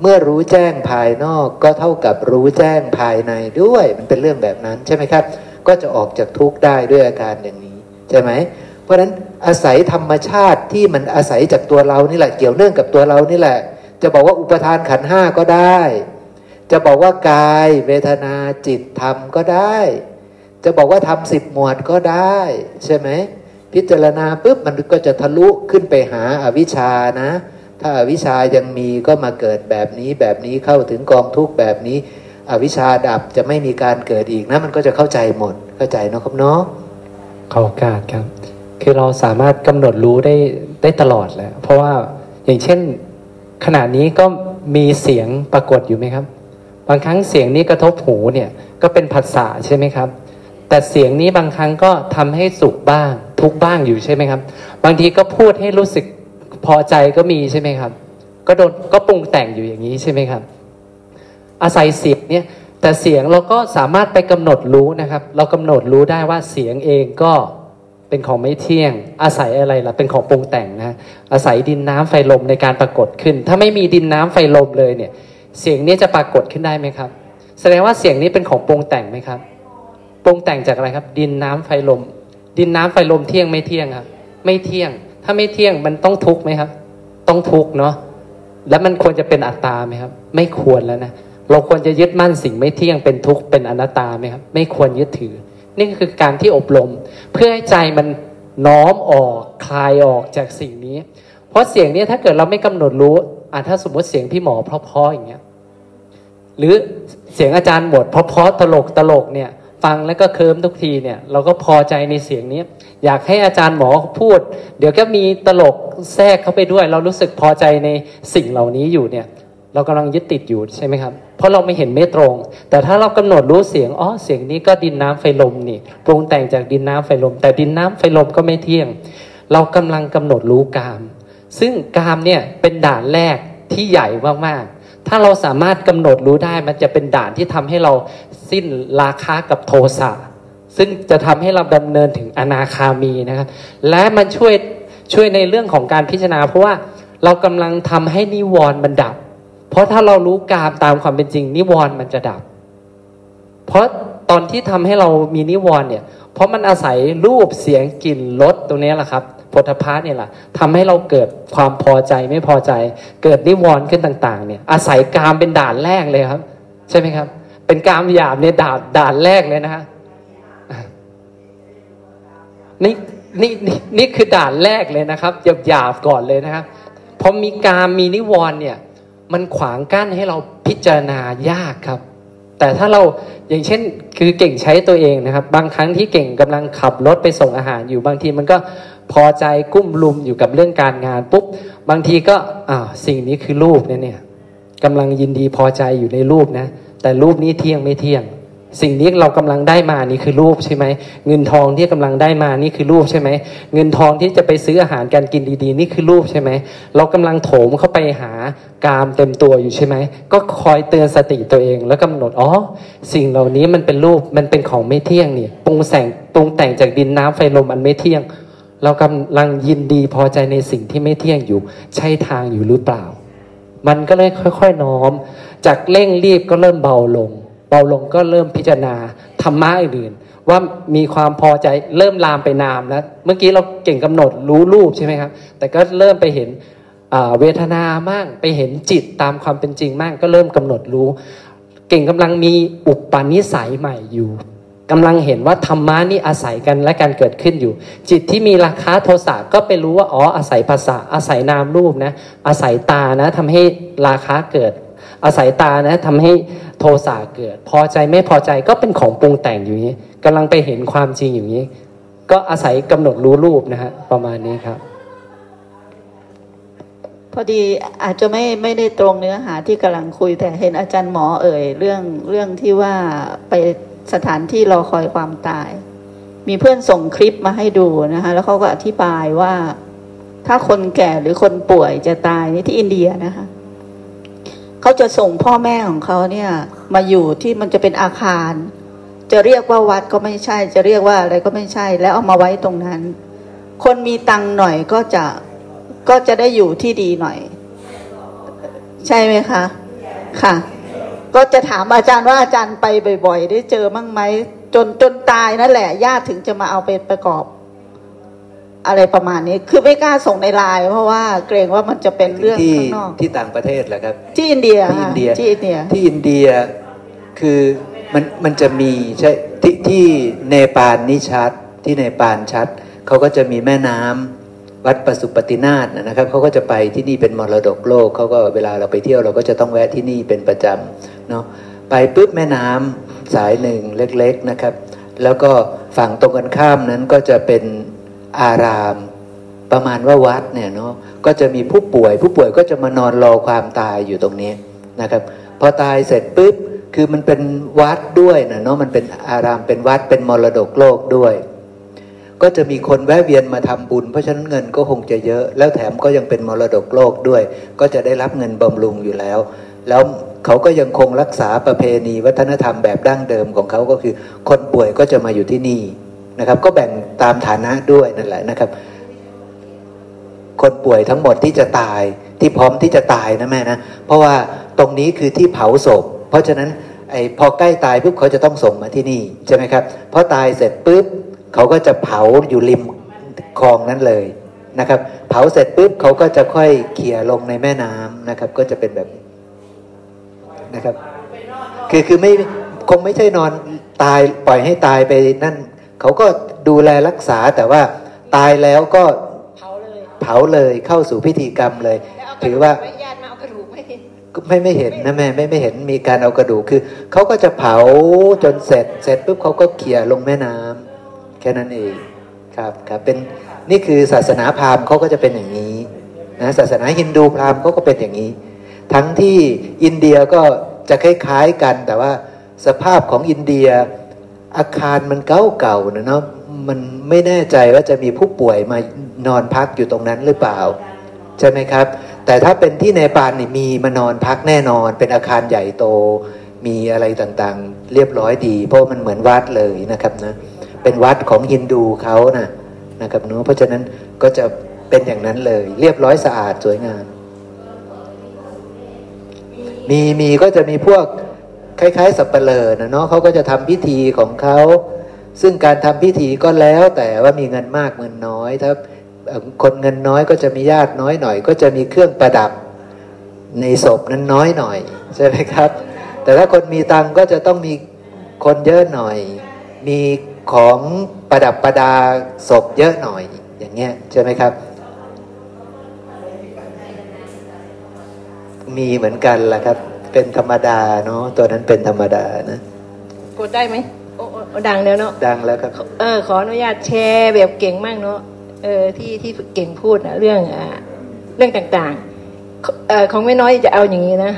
เมื่อรู้แจ้งภายนอกก็เท่ากับรู้แจ้งภายในด้วย มันเป็นเรื่องแบบนั้นใช่ไหมครับ ก็จะออกจากทุกข์ได้ด้วยอาการอย่างนี้ใช่ไหมเพราะฉะนั้นอาศัยธรรมชาติที่มันอาศัยจากตัวเรานี่แหละเกี่ยวเนื่องกับตัวเรานี่แหละ จะบอกว่าอุปทานขันห้าก็ได้ จะบอกว่ากาย เวทนาจิตธรรมก็ได้ จะบอกว่าทำสิบหมวดก็ได้ ใช่ไหม พิจารณาปุ๊บมันก็จะทะลุขึ้นไปหาอาวิชชานะ ถ้าอาวิชชายังมีก็มาเกิดแบบนี้แบบนี้เข้าถึงกองทุกแบบนี้ อวิชชาดับจะไม่มีการเกิดอีกนะ มันก็จะเข้าใจหมดเข้าใจเนาะครับเนาะขอโอกาสครับ คือเราสามารถกำหนดรู้ได้ได้ตลอดแหละเพราะว่าอย่างเช่นขณะนี้ก็มีเสียงปรากฏอยู่ไหมครับ บางครั้งเสียงนี้กระทบหูเนี่ยก็เป็นภาษาใช่ไหมครับ แต่เสียงนี้บางครั้งก็ทำให้สุขบ้าง ทุกบ้างอยู่ใช่ไหมครับ บางทีก็พูดให้รู้สึกพอใจก็มีใช่ไหมครับ ก็โดนก็ปรุงแต่งอยู่อย่างนี้ใช่ไหมครับ อาศัยเสียงเนี่ยแต่เสียงเราก็สามารถไปกำหนดรู้นะครับ เรากำหนดรู้ได้ว่าเสียงเองก็เป็นของไม่เที่ยง อาศัยอะไรล่ะเป็นของปรุงแต่งนะอาศัยดินน้ำไฟลมในการปรากฏขึ้น ถ้าไม่มีดินน้ำไฟลมเลยเนี่ย เสียงนี้จะปรากฏขึ้นได้ไหมครับ แสดงว่าเสียงนี้เป็นของปรุงแต่งไหมครับปรุงแต่งจากอะไรครับ ดินน้ำไฟลม ดินน้ำไฟลมเที่ยงไม่เที่ยงครับ ไม่เที่ยง ถ้าไม่เที่ยงมันต้องทุกข์ไหมครับ ต้องทุกข์เนาะแล้วมันควรจะเป็นอัตตาไหมครับ ไม่ควรแล้วนะเราควรจะยึดมั่นสิ่งไม่เที่ยงเป็นทุกข์เป็นอนัตตาไหมครับ ไม่ควรยึดถือ นี่คือการที่อบรม เพื่อให้ใจมันน้อมออกคลายออกจากสิ่งนี้ เพราะเสียงนี้ถ้าเกิดเราไม่กำหนดรู้อ่าถ้าสมมติเสียงพี่หมอเพราะๆอย่างเงี้ยหรือเสียงอาจารย์หมดเพราะๆตลกตลกเนี่ย ฟังแล้วก็เคิมทุกทีเนี่ย เราก็พอใจในเสียงนี้ อยากให้อาจารย์หมอพูด เดี๋ยวก็มีตลกแทรกเข้าไปด้วย เรารู้สึกพอใจในสิ่งเหล่านี้อยู่เนี่ย เรากำลังยึดติดอยู่ใช่ไหมครับ เพราะเราไม่เห็นไม่ตรง แต่ถ้าเรากำหนดรู้เสียงอ๋อเสียงนี้ก็ดินน้ำไฟลมนี่ปรุงแต่งจากดินน้ำไฟลม แต่ดินน้ำไฟลมก็ไม่เที่ยง เรากำลังกำหนดรู้กาม ซึ่งกามเนี่ยเป็นด่านแรกที่ใหญ่มากๆ ถ้าเราสามารถกำหนดรู้ได้มันจะเป็นด่านที่ทำให้เราสิ้นราคากับโทสะซึ่งจะทำให้เราดำเนินถึงอนาคามีนะครับ และมันช่วยช่วยในเรื่องของการพิจารณา เพราะว่าเรากำลังทำให้นิวรณ์มันดับ เพราะถ้าเรารู้กามตามความเป็นจริง นิวรณ์มันจะดับ เพราะตอนที่ทำให้เรามีนิวรณ์เนี่ย เพราะมันอาศัยรูปเสียงกลิ่นรสตรงนี้แหละครับ พธพาเนี่ยแหละทำให้เราเกิดความพอใจไม่พอใจ เกิดนิวรณ์ขึ้นต่าง ๆ เนี่ย อาศัยกามเป็นด่านแรกเลยครับ ใช่ไหมครับ เป็นกามหยาบเนี่ยด่านด่านแรกเลยนะฮะนี่นี่นี่นี่คือด่านแรกเลยนะครับหยาบหยาบก่อนเลยนะครับพอมีกามมีนิวรณ์เนี่ย มันขวางกั้นให้เราพิจารณายากครับ แต่ถ้าเราอย่างเช่นคือเก่งใช้ตัวเองนะครับ บางครั้งที่เก่งกำลังขับรถไปส่งอาหารอยู่บางทีมันก็พอใจกุ้มลุมอยู่กับเรื่องการงานปุ๊บบางทีก็อ่าสิ่งนี้คือรูปเนี่ยเนี่ยกำลังยินดีพอใจอยู่ในรูปนะ แต่รูปนี้เที่ยงไม่เที่ยง สิ่งนี้เรากำลังได้มานี่คือรูปใช่ไหมเงินทองที่กำลังได้มานี่คือรูปใช่ไหมเงินทองที่จะไปซื้ออาหารการกินดีๆ นี่คือรูปใช่ไหมเรากำลังโถมเข้าไปหากามเต็มตัวอยู่ใช่ไหมก็คอยเตือนสติตัวเอง แล้วกำหนดอ๋อสิ่งเหล่านี้มันเป็นรูปมันเป็นของไม่เที่ยงเนี่ยปรุงแต่งปรุงแต่งจากดินน้ำไฟลมอันไม่เที่ยง เรากำลังยินดีพอใจในสิ่งที่ไม่เที่ยงอยู่ ใช่ทางอยู่หรือเปล่า มันก็เลยค่อย ๆ น้อม จากเร่งรีบก็เริ่มเบาลง บาลงก็เริ่มพิจารณาธรรมะอื่นว่ามีความพอใจเริ่มลามไปนามแล้วเมื่อกี้เราเก่งกำหนดรู้รูปใช่ไหมครับ แต่ก็เริ่มไปเห็นเวทนามั่งไปเห็นจิตตามความเป็นจริงมั่งก็เริ่มกำหนดรู้ เก่งกำลังมีอุปนิสัยใหม่อยู่กำลังเห็นว่าธรรมะนี่อาศัยกันและการเกิดขึ้นอยู่ จิตที่มีราคาโทสะก็ไปรู้ว่าอ๋ออาศัยภาษาอาศัยนามรูปนะอาศัยตานะทำให้ราคาเกิด อาศัยตานะทำให้โทสะเกิด พอใจไม่พอใจก็เป็นของปรุงแต่งอยู่นี้กำลังไปเห็นความจริงอยู่นี้ ก็อาศัยกำหนดรู้รูปนะฮะประมาณนี้ครับ พอดีอาจจะไม่ไม่ได้ตรงเนื้อหาที่กำลังคุย แต่เห็นอาจารย์หมอเอ่ย เรื่องเรื่องที่ว่าไปสถานที่รอคอยความตาย มีเพื่อนส่งคลิปมาให้ดูนะคะแล้วเขาก็อธิบายว่าถ้าคนแก่หรือคนป่วยจะตายนี่ที่อินเดียนะคะ เขาจะส่งพ่อแม่ของเขาเนี่ย มาอยู่ที่มันจะเป็นอาคาร จะเรียกว่าวัดก็ไม่ใช่ จะเรียกว่าอะไรก็ไม่ใช่ แล้วเอามาไว้ตรงนั้น คนมีตังหน่อยก็จะก็จะได้อยู่ที่ดีหน่อย ใช่ไหมคะค่ะ ก็จะถามอาจารย์ว่าอาจารย์ไปบ่อย ๆ ได้เจอมั่งไหมจนจนตายนั่นแหละญาติถึงจะมาเอาไปประกอบ อะไรประมาณนี้ คือไม่กล้าส่งในไลน์เพราะว่าเกรงว่ามันจะเป็นเรื่องที่ข้างนอกที่ต่างประเทศแหละครับที่อินเดียที่อิค่ะนเดียที่อินเดียที่อินเดียคือมันมันจะมีใช่ที่ที่เนปาลนี่ชัดที่เนปาลชัดเขาก็จะมีแม่น้ำวัดประสุปฏินาศนะครับเขาก็จะไปที่นี่เป็นมรดกโลกเขาก็เวลาเราไปเที่ยวเราก็จะต้องแวะที่นี่เป็นประจำเนาะไปปุ๊บแม่น้ำสายหนึ่งเล็กๆนะครับ แล้วก็ฝั่งตรงกันข้ามนั้นก็จะเป็น อาราม ประมาณว่าวัดเนี่ยเนาะก็จะมีผู้ป่วย ผู้ป่วยก็จะมานอนรอความตายอยู่ตรงนี้นะครับ พอตายเสร็จปุ๊บคือมันเป็นวัดด้วยนะเนาะมันเป็นอารามเป็นวัดเป็นมรดกโลกด้วย ก็จะมีคนแวะเวียนมาทำบุญ เพราะฉะนั้นเงินก็คงจะเยอะ แล้วแถมก็ยังเป็นมรดกโลกด้วย ก็จะได้รับเงินบำรุงอยู่แล้ว แล้วเขาก็ยังคงรักษาประเพณีวัฒนธรรมแบบดั้งเดิมของเขาก็คือ คนป่วยก็จะมาอยู่ที่นี่ นะครับ ก็แบ่งตามฐานะด้วยนั่นแหละนะครับ คนป่วยทั้งหมดที่จะตายที่พร้อมที่จะตายนะแม่นะเพราะว่าตรงนี้คือที่เผาศพ เพราะฉะนั้นไอ้พอใกล้ตายปุ๊บเขาจะต้องส่งมาที่นี่ใช่ไหมครับพอตายเสร็จปุ๊บเขาก็จะเผาอยู่ริมคลองนั้นเลยนะครับ เผาเสร็จปุ๊บเขาก็จะค่อยเขี่ยลงในแม่น้ำนะครับ ก็จะเป็นแบบนะครับ คือคือไม่คงไม่ใช่นอนตายปล่อยให้ตายไปนั่น เขาก็ดูแลรักษาแต่ว่าตายแล้วก็เผาเลยเผาเลยเข้าสู่พิธีกรรมเลย ถือว่าญาติมาเอากระดูกไม่ไม่ไม่เห็นนะแม่ไม่ไม่เห็นมีการเอากระดูกคือเขาก็จะเผาจนเสร็จเสร็จปุ๊บเขาก็เขี่ยลงแม่น้ำแค่นั้นเองครับครับเป็นนี่คือศาสนาพราหมณ์เขาก็จะเป็นอย่างนี้นะศาสนาฮินดูพราหมณ์เขาก็เป็นอย่างนี้ ทั้งที่อินเดียก็จะคล้ายๆกันแต่ว่าสภาพของอินเดีย อาคารมันเก่าๆนะเนาะมันไม่แน่ใจว่าจะมีผู้ป่วยมานอนพักอยู่ตรงนั้นหรือเปล่า ใช่ไหมครับ แต่ถ้าเป็นที่เนปาลนี่มีมานอนพักแน่นอน เป็นอาคารใหญ่โต มีอะไรต่างๆ เรียบร้อยดี เพราะมันเหมือนวัดเลยนะครับนะเป็นวัดของฮินดูเขานะนะครับเนาะเพราะฉะนั้นก็จะเป็นอย่างนั้นเลย เรียบร้อยสะอาดสวยงามมีมีก็จะมีพวก คล้าย ๆ สับเปลอนะเนาะเขาก็จะทำพิธีของเขาซึ่งการทำพิธีก็แล้วแต่ว่ามีเงินมากเงินน้อยถ้าคนเงินน้อยก็จะมีญาติน้อยหน่อย ก็จะมีเครื่องประดับในศพนั้นน้อยหน่อยใช่ไหมครับ แต่ถ้าคนมีตังก็จะต้องมีคนเยอะหน่อย มีของประดับประดาศพเยอะหน่อยอย่างเงี้ยใช่ไหมครับ มีเหมือนกันแหละครับ เป็นธรรมดาเนาะตัวนั้นเป็นธรรมดานะกดได้ไหมโอ้โอ้โอ้ดังแล้วเนาะดังแล้วครับเออขออนุญาตแชร์แบบเก่งมากเนาะเออที่ที่เก่งพูดนะเรื่องอ่าเรื่องต่างๆเอ่อของไม่น้อยจะเอาอย่างนี้นะ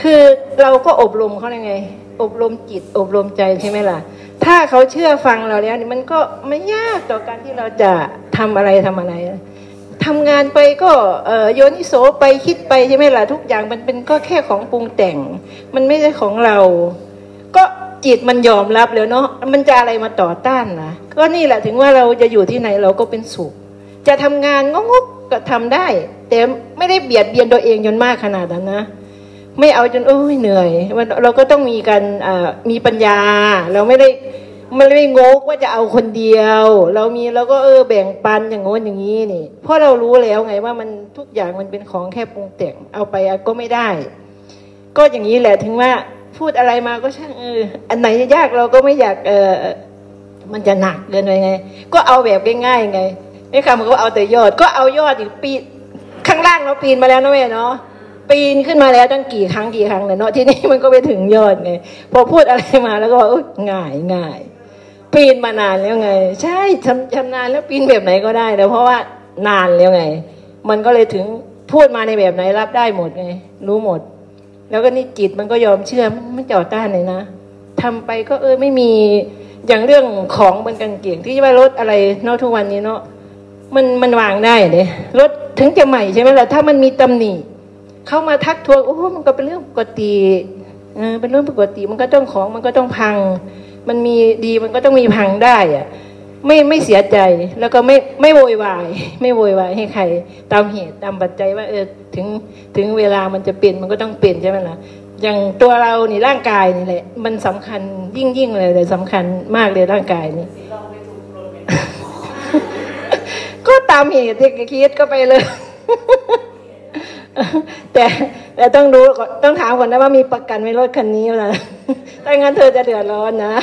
คือเราก็อบรมเขาได้ไง อบรมจิตอบรมใจใช่ไหมล่ะ ถ้าเขาเชื่อฟังเราแล้วนี่มันก็ไม่ยากต่อการที่เราจะทำอะไรทำอะไร ทำงานไปก็โยนิโสไปคิดไปใช่ไหมล่ะทุกอย่างมันเป็นก็แค่ของปรุงแต่ง มันไม่ใช่ของเรา ก็จิตมันยอมรับแล้วเนาะมันจะอะไรมาต่อต้านนะก็นี่แหละถึงว่าเราจะอยู่ที่ไหนเราก็เป็นสุข จะทำงานงกๆก็ทำได้ แต่ไม่ได้เบียดเบียนตัวเองจนมากขนาดนั้นนะไม่เอาจนโอ้ยเหนื่อยเราก็ต้องมีการมีปัญญา เราไม่ได้ ไม่ได้งกว่าจะเอาคนเดียว เรามีเราก็เออแบ่งปันอย่างโน้นอย่างนี้นี่ เพราะเรารู้แล้วไงว่ามันทุกอย่างมันเป็นของแค่ปรุงแต่งเอาไปก็ไม่ได้ ก็อย่างนี้แหละถึงว่าพูดอะไรมาก็ช่างเอออันไหนยากเราก็ไม่อยากเออมันจะหนักเกินไปไง ก็เอาแบบง่ายๆไงไม่คำก็เอาแต่ยอด ก็เอายอดอีกปีข้างล่างเราปีนมาแล้วนะแม่เนาะปีนขึ้นมาแล้วตั้งกี่ครั้งกี่ครั้งเลยเนาะทีนี้มันก็ไปถึงยอดไงพอพูดอะไรมาแล้วก็ง่ายง่าย ปีนมานานแล้วไง ใช่ชำชำนาญแล้วปีนแบบไหนก็ได้แล้วเพราะว่านานแล้วไง มันก็เลยถึงพูดมาในแบบไหนรับได้หมดไง รู้หมด แล้วก็นี่จิตมันก็ยอมเชื่อมันไม่จอต้านเลยนะทำไปก็เออไม่มีอย่างเรื่องของบนกางเกงที่ว่ารถอะไรเนาะทุกวันนี้เนาะมันมันวางได้เลยรถถึงจะใหม่ใช่ไหมล่ะถ้ามันมีตำหนิเข้ามาทักทวงโอ้มันก็เป็นเรื่องปกติเออเป็นเรื่องปกติมันก็ต้องของมันก็ต้องพัง มันมีดีมันก็ต้องมีพังได้อะไม่ไม่เสียใจแล้วก็ไม่ไม่โวยวาย ไม่โวยวายให้ใคร ตามเหตุตามปัจจัยว่าเออถึงถึงเวลามันจะเปลี่ยนมันก็ต้องเปลี่ยนใช่ไหมล่ะอย่างตัวเรานี่ร่างกายนี่แหละ มันสำคัญยิ่งยิ่งเลยเลยสำคัญมากเลยร่างกายนี่ก็ตามเหตุที่คิดก็ไปเลย แต่แต่ต้องรู้ก่อนต้องถามก่อนนะว่ามีประกันไหมรถคันนี้นะถ้างั้นเธอจะเดือดร้อนนะ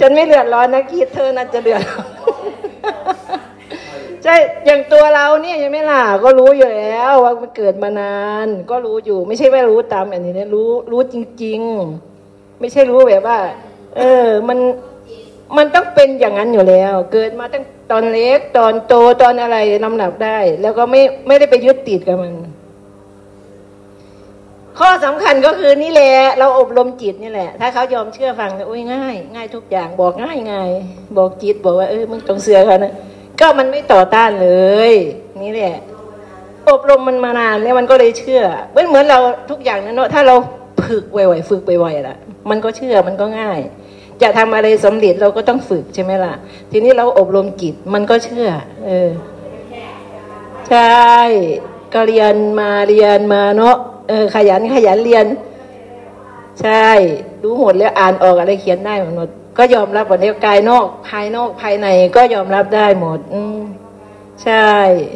ฉันไม่เดือดร้อนนะคิดเธอน่าจะเดือดร้อนใช่ อย่างตัวเราเนี่ยยังไม่ล่ะก็รู้อยู่แล้วว่ามันเกิดมานาน ก็รู้อยู่ ไม่ใช่ว่ารู้ตามอันนี้นะรู้รู้จริง ๆ ไม่ใช่รู้แบบว่า เออ มัน มันต้องเป็นอย่างนั้นอยู่แล้ว เกิดมาตั้งตอนเล็กตอนโตตอนอะไรลำดับได้ แล้วก็ไม่ไม่ได้ไปยึดติดกับมัน ข้อสำคัญก็คือนี่แหละเราอบรมจิตนี่แหละ ถ้าเขายอมเชื่อฟังเนี่ยโอ้ยง่าย ง่ายทุกอย่างบอกง่ายง่ายบอกจิตบอกว่าเออมึงต้องเสือเขานะก็มันไม่ต่อต้านเลย นี่แหละ อบรมมันมานานแล้วมันก็เลยเชื่อเหมือนเหมือนเราทุกอย่างนั้นเนอะถ้าเราฝึกบ่อยๆฝึกบ่อยๆล่ะ มันก็เชื่อมันก็ง่าย จะทำอะไรสำเร็จเราก็ต้องฝึกใช่ไหมล่ะ ทีนี้เราอบรมจิตมันก็เชื่อ เออ ใช่ก็เรียนมาเรียนมาเนาะเออ ขยันขยันเรียน ใช่ รู้หมดแล้วอ่านออกอะไรเขียนได้หมดก็ยอมรับหมดแล้วกายนอก ภายนอกภายในก็ยอมรับได้หมด อืมใช่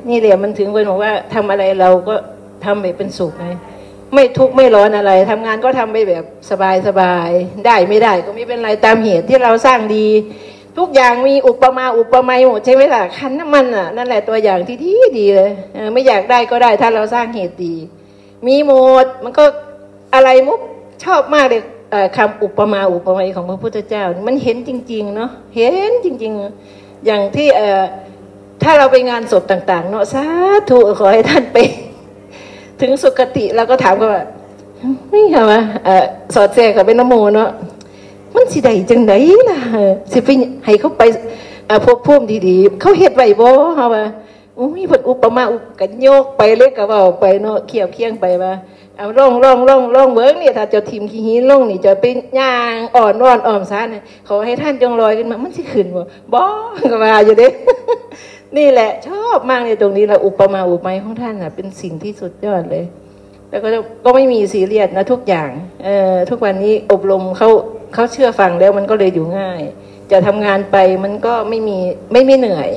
นี่แหละมันถึงเป็นบอกว่าทำอะไรเราก็ทำแบบเป็นสุขไง ไม่ทุกข์ไม่ร้อนอะไรทำงานก็ทำไปแบบสบายสบายได้ไม่ได้ก็ไม่เป็นไรตามเหตุที่เราสร้างดี ทุกอย่างมีอุปมาอุปไมยหมดใช่ไหมล่ะคันน้ำมันอะนั่นแหละตัวอย่างที่ดีดีเลยไม่อยากได้ก็ได้ถ้าเราสร้างเหตุดี มีหมดมันก็อะไรมุกชอบมากเลยเอ่อคำอุปมาอุปไมยของพระพุทธเจ้า มันเห็นจริง ๆ เนาะเห็นจริง ๆ อย่างที่ถ้าเราไปงานศพต่าง ๆ เนาะสาธุขอให้ท่านไป ถึงสุคติเราก็ถามกันว่าไม่ค่ะว่าเอ่อสอดแทรกกับเป็นนโมเนาะมันสิได้จังไดล่ะสิไปให้เขาไปเอ่อพบพุ่มดีๆ เขาเฮ็ดไว้บ่เฮาว่าโอ้ยพิ่นอุปมาอุปกันโยกไปเลยก็เว้าไปเนาะเคียบเคียงไปว่าเอาล่องล่องล่องล่องเบิ่งนี่ถ้าเจะทิมขี้หินลงนี่จะไปย่างอ่อนวอนอ้อมซ่านน่ะขอให้ท่านจงลอยขึ้นมามันสิขึ้นบ่บ่ก็ว่าอยู่เด้ นี่แหละ ชอบมากในตรงนี้แหละอุปมาอุปไมยของท่านน่ะ เป็นสิ่งที่สุดยอดเลย แล้วก็ก็ไม่มีซีเรียสนะทุกอย่างเอ่อทุกวันนี้อบรมเขาเขาเชื่อฟังแล้วมันก็เลยอยู่ง่าย จะทำงานไปมันก็ไม่มีไม่ไม่เหนื่อย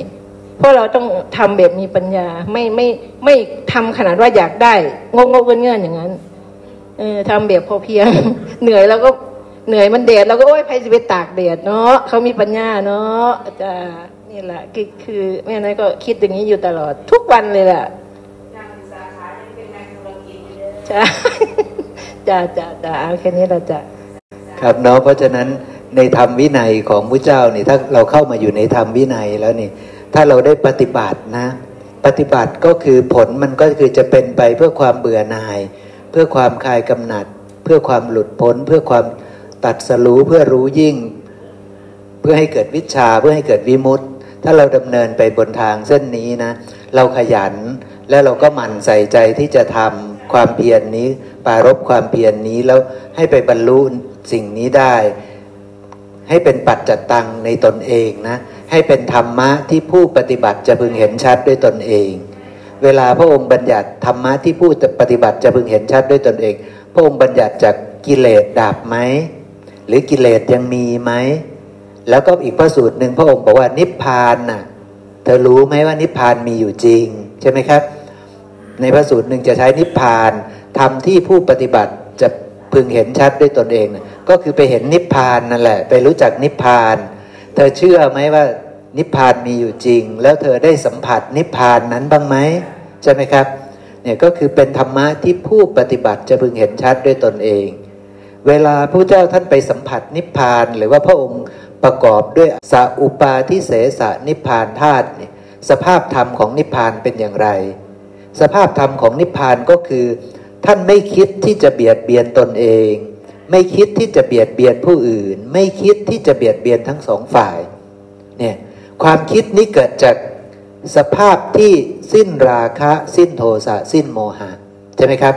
เพราะเราต้องทำแบบมีปัญญาไม่ไม่ไม่ทำขนาดว่าอยากได้งกงเงินเงินอย่างนั้นเออทำแบบพอเพียง เหนื่อยแล้วก็เหนื่อยมันแดดเราก็โอ้ยใครจะไปตากแดดเนาะเขามีปัญญาเนาะจะ นี่แหละคือคือแม่น้อยก็คิดอย่างนี้อยู่ตลอด ทุกวันเลยแหละนางสาขายังเป็นนางธุรกิจอยู่เลยจ้าจ้าจ้าจ้าเอาแค่นี้เราจะครับเนาะเพราะฉะนั้นในธรรมวินัยของพระเจ้านี่ถ้าเราเข้ามาอยู่ในธรรมวินัยแล้วนี่ ถ้าเราได้ปฏิบัตินะ ปฏิบัติก็คือผลมันก็คือจะเป็นไปเพื่อความเบื่อหน่าย เพื่อความคลายกำหนัด เพื่อความหลุดพ้น เพื่อความตัดสรู้เพื่อรู้ยิ่ง เพื่อให้เกิดวิชาเพื่อให้เกิดวิมุตติ ถ้าเราดำเนินไปบนทางเส้นนี้นะ เราขยันแล้วเราก็หมั่นใส่ใจที่จะทำความเพียรนนี้ปรารบความเพียรนนี้แล้วให้ไปบรรลุสิ่งนี้ได้ ให้เป็นปัจจตังในตนเองนะ ให้เป็นธรรมะที่ผู้ปฏิบัติจะพึงเห็นชัดด้วยตนเอง เวลาพระองค์บัญญัติธรรมะที่ผู้ปฏิบัติจะพึงเห็นชัดด้วยตนเอง พระองค์บัญญัติจากกิเลสดับไหมหรือกิเลสยังมีไหม แล้วก็อีกพระสูตรหนึ่งพระองค์บอกว่านิพพานน่ะเธอรู้ไหมว่านิพพานมีอยู่จริง ใช่ไหมครับ ในพระสูตรหนึ่งจะใช้นิพพานทำที่ผู้ปฏิบัติจะพึงเห็นชัดด้วยตนเองนะก็คือไปเห็นนิพพานนั่นแหละ ไปรู้จักนิพพาน เธอเชื่อไหมว่านิพพานมีอยู่จริง แล้วเธอได้สัมผัสนิพพานนั้นบ้างไหมใช่ไหมครับเนี่ยก็คือเป็นธรรมะที่ผู้ปฏิบัติจะพึงเห็นชัดด้วยตนเอง เวลาพระเจ้าท่านไปสัมผัสนิพพาน หรือว่าพระองค์ ประกอบด้วยสัอุปาทิเสสนิพานธาตุนี่สภาพธรรมของนิพพานเป็นอย่างไร สภาพธรรมของนิพพานก็คือ ท่านไม่คิดที่จะเบียดเบียนตนเอง ไม่คิดที่จะเบียดเบียนผู้อื่น ไม่คิดที่จะเบียดเบียนทั้งสองฝ่ายเนี่ยความคิดนี้เกิดจากสภาพที่สิ้นราคะ สิ้นโทสะสิ้นโมหะใช่ไหมครับ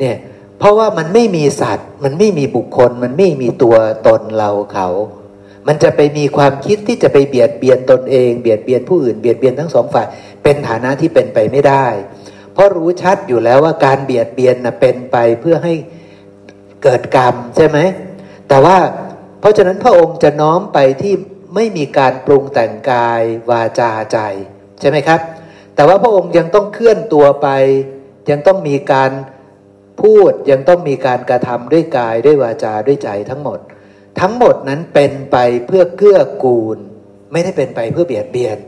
เนี่ยเพราะว่ามันไม่มีสัตว์ มันไม่มีบุคคล มันไม่มีตัวตนเราเขา มันจะไปมีความคิดที่จะไปเบียดเบียนตนเอง เบียดเบียนผู้อื่นเบียดเบียนทั้งสองฝ่าย เป็นฐานะที่เป็นไปไม่ได้ เพราะรู้ชัดอยู่แล้วว่าการเบียดเบียนนะเป็นไปเพื่อให้เกิดกรรมใช่ไหมแต่ว่าเพราะฉะนั้นพระองค์จะน้อมไปที่ไม่มีการปรุงแต่งกายวาจาใจใช่ไหมครับ แต่ว่าพระองค์ยังต้องเคลื่อนตัวไป ยังต้องมีการพูดยังต้องมีการกระทำด้วยกายด้วยวาจาด้วยใจทั้งหมด ทั้งหมดนั้นเป็นไปเพื่อเกื้อกูล ไม่ได้เป็นไปเพื่อเบียดเบียน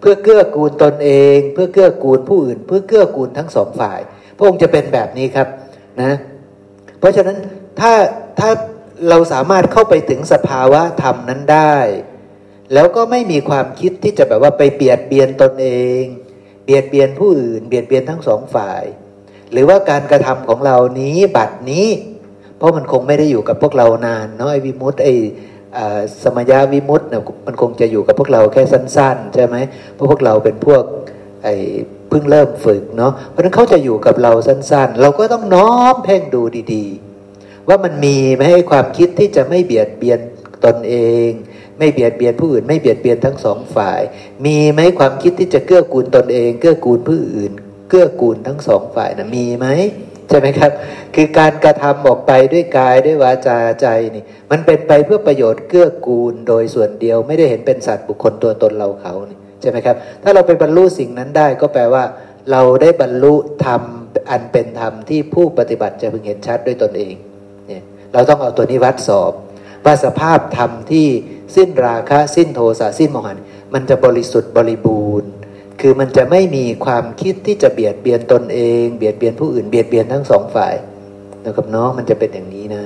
เพื่อเกื้อกูลตนเอง เพื่อเกื้อกูลผู้อื่น เพื่อเกื้อกูลทั้งสองฝ่าย พระองค์จะเป็นแบบนี้ครับนะเพราะฉะนั้นถ้าถ้าเราสามารถเข้าไปถึงสภาวะธรรมนั้นได้ แล้วก็ไม่มีความคิดที่จะแบบว่าไปเบียดเบียนตนเอง เบียดเบียนผู้อื่น เบียดเบียนทั้งสองฝ่าย หรือว่าการกระทำของเรานี้บัดนี้ เพราะมันคงไม่ได้อยู่กับพวกเรานานเนาะไอ้วิมุตติไอ้สมยาวิมุตติเนี่ยมันคงจะอยู่กับพวกเราแค่สั้น ๆ ใช่ไหมเพราะพวกเราเป็นพวกไอ้เพิ่งเริ่มฝึกเนาะเพราะนั้นเขาจะอยู่กับเราสั้น ๆ เราก็ต้องน้อมเพ่งดูดีๆ ว่ามันมีไหมความคิดที่จะไม่เบียดเบียนตนเอง ไม่เบียดเบียนผู้อื่น ไม่เบียดเบียนทั้งสองฝ่าย มีไหมความคิดที่จะเกื้อกูลตนเอง เกื้อกูลผู้อื่น เกื้อกูลทั้งสองฝ่ายนะมีไหม ใช่ไหมครับ คือการกระทำออกไปด้วยกายด้วยวาจาใจนี่มันเป็นไปเพื่อประโยชน์เกื้อกูลโดยส่วนเดียว ไม่ได้เห็นเป็นสัตว์บุคคลตัวตนเราเขานี่ใช่ไหมครับ ถ้าเราไปบรรลุสิ่งนั้นได้ก็แปลว่า เราได้บรรลุธรรมอันเป็นธรรมที่ผู้ปฏิบัติจะพึงเห็นชัดด้วยตนเองเนี่ยเราต้องเอาตัวนี้วัดสอบว่าสภาพธรรมที่สิ้นราคะสิ้นโทสะสิ้นโมหะมันจะบริสุทธิ์บริบูรณ์ คือมันจะไม่มีความคิดที่จะเบียดเบียนตนเอง เบียดเบียนผู้อื่นเบียดเบียนทั้งสองฝ่ายนะครับเนาะมันจะเป็นอย่างนี้นะ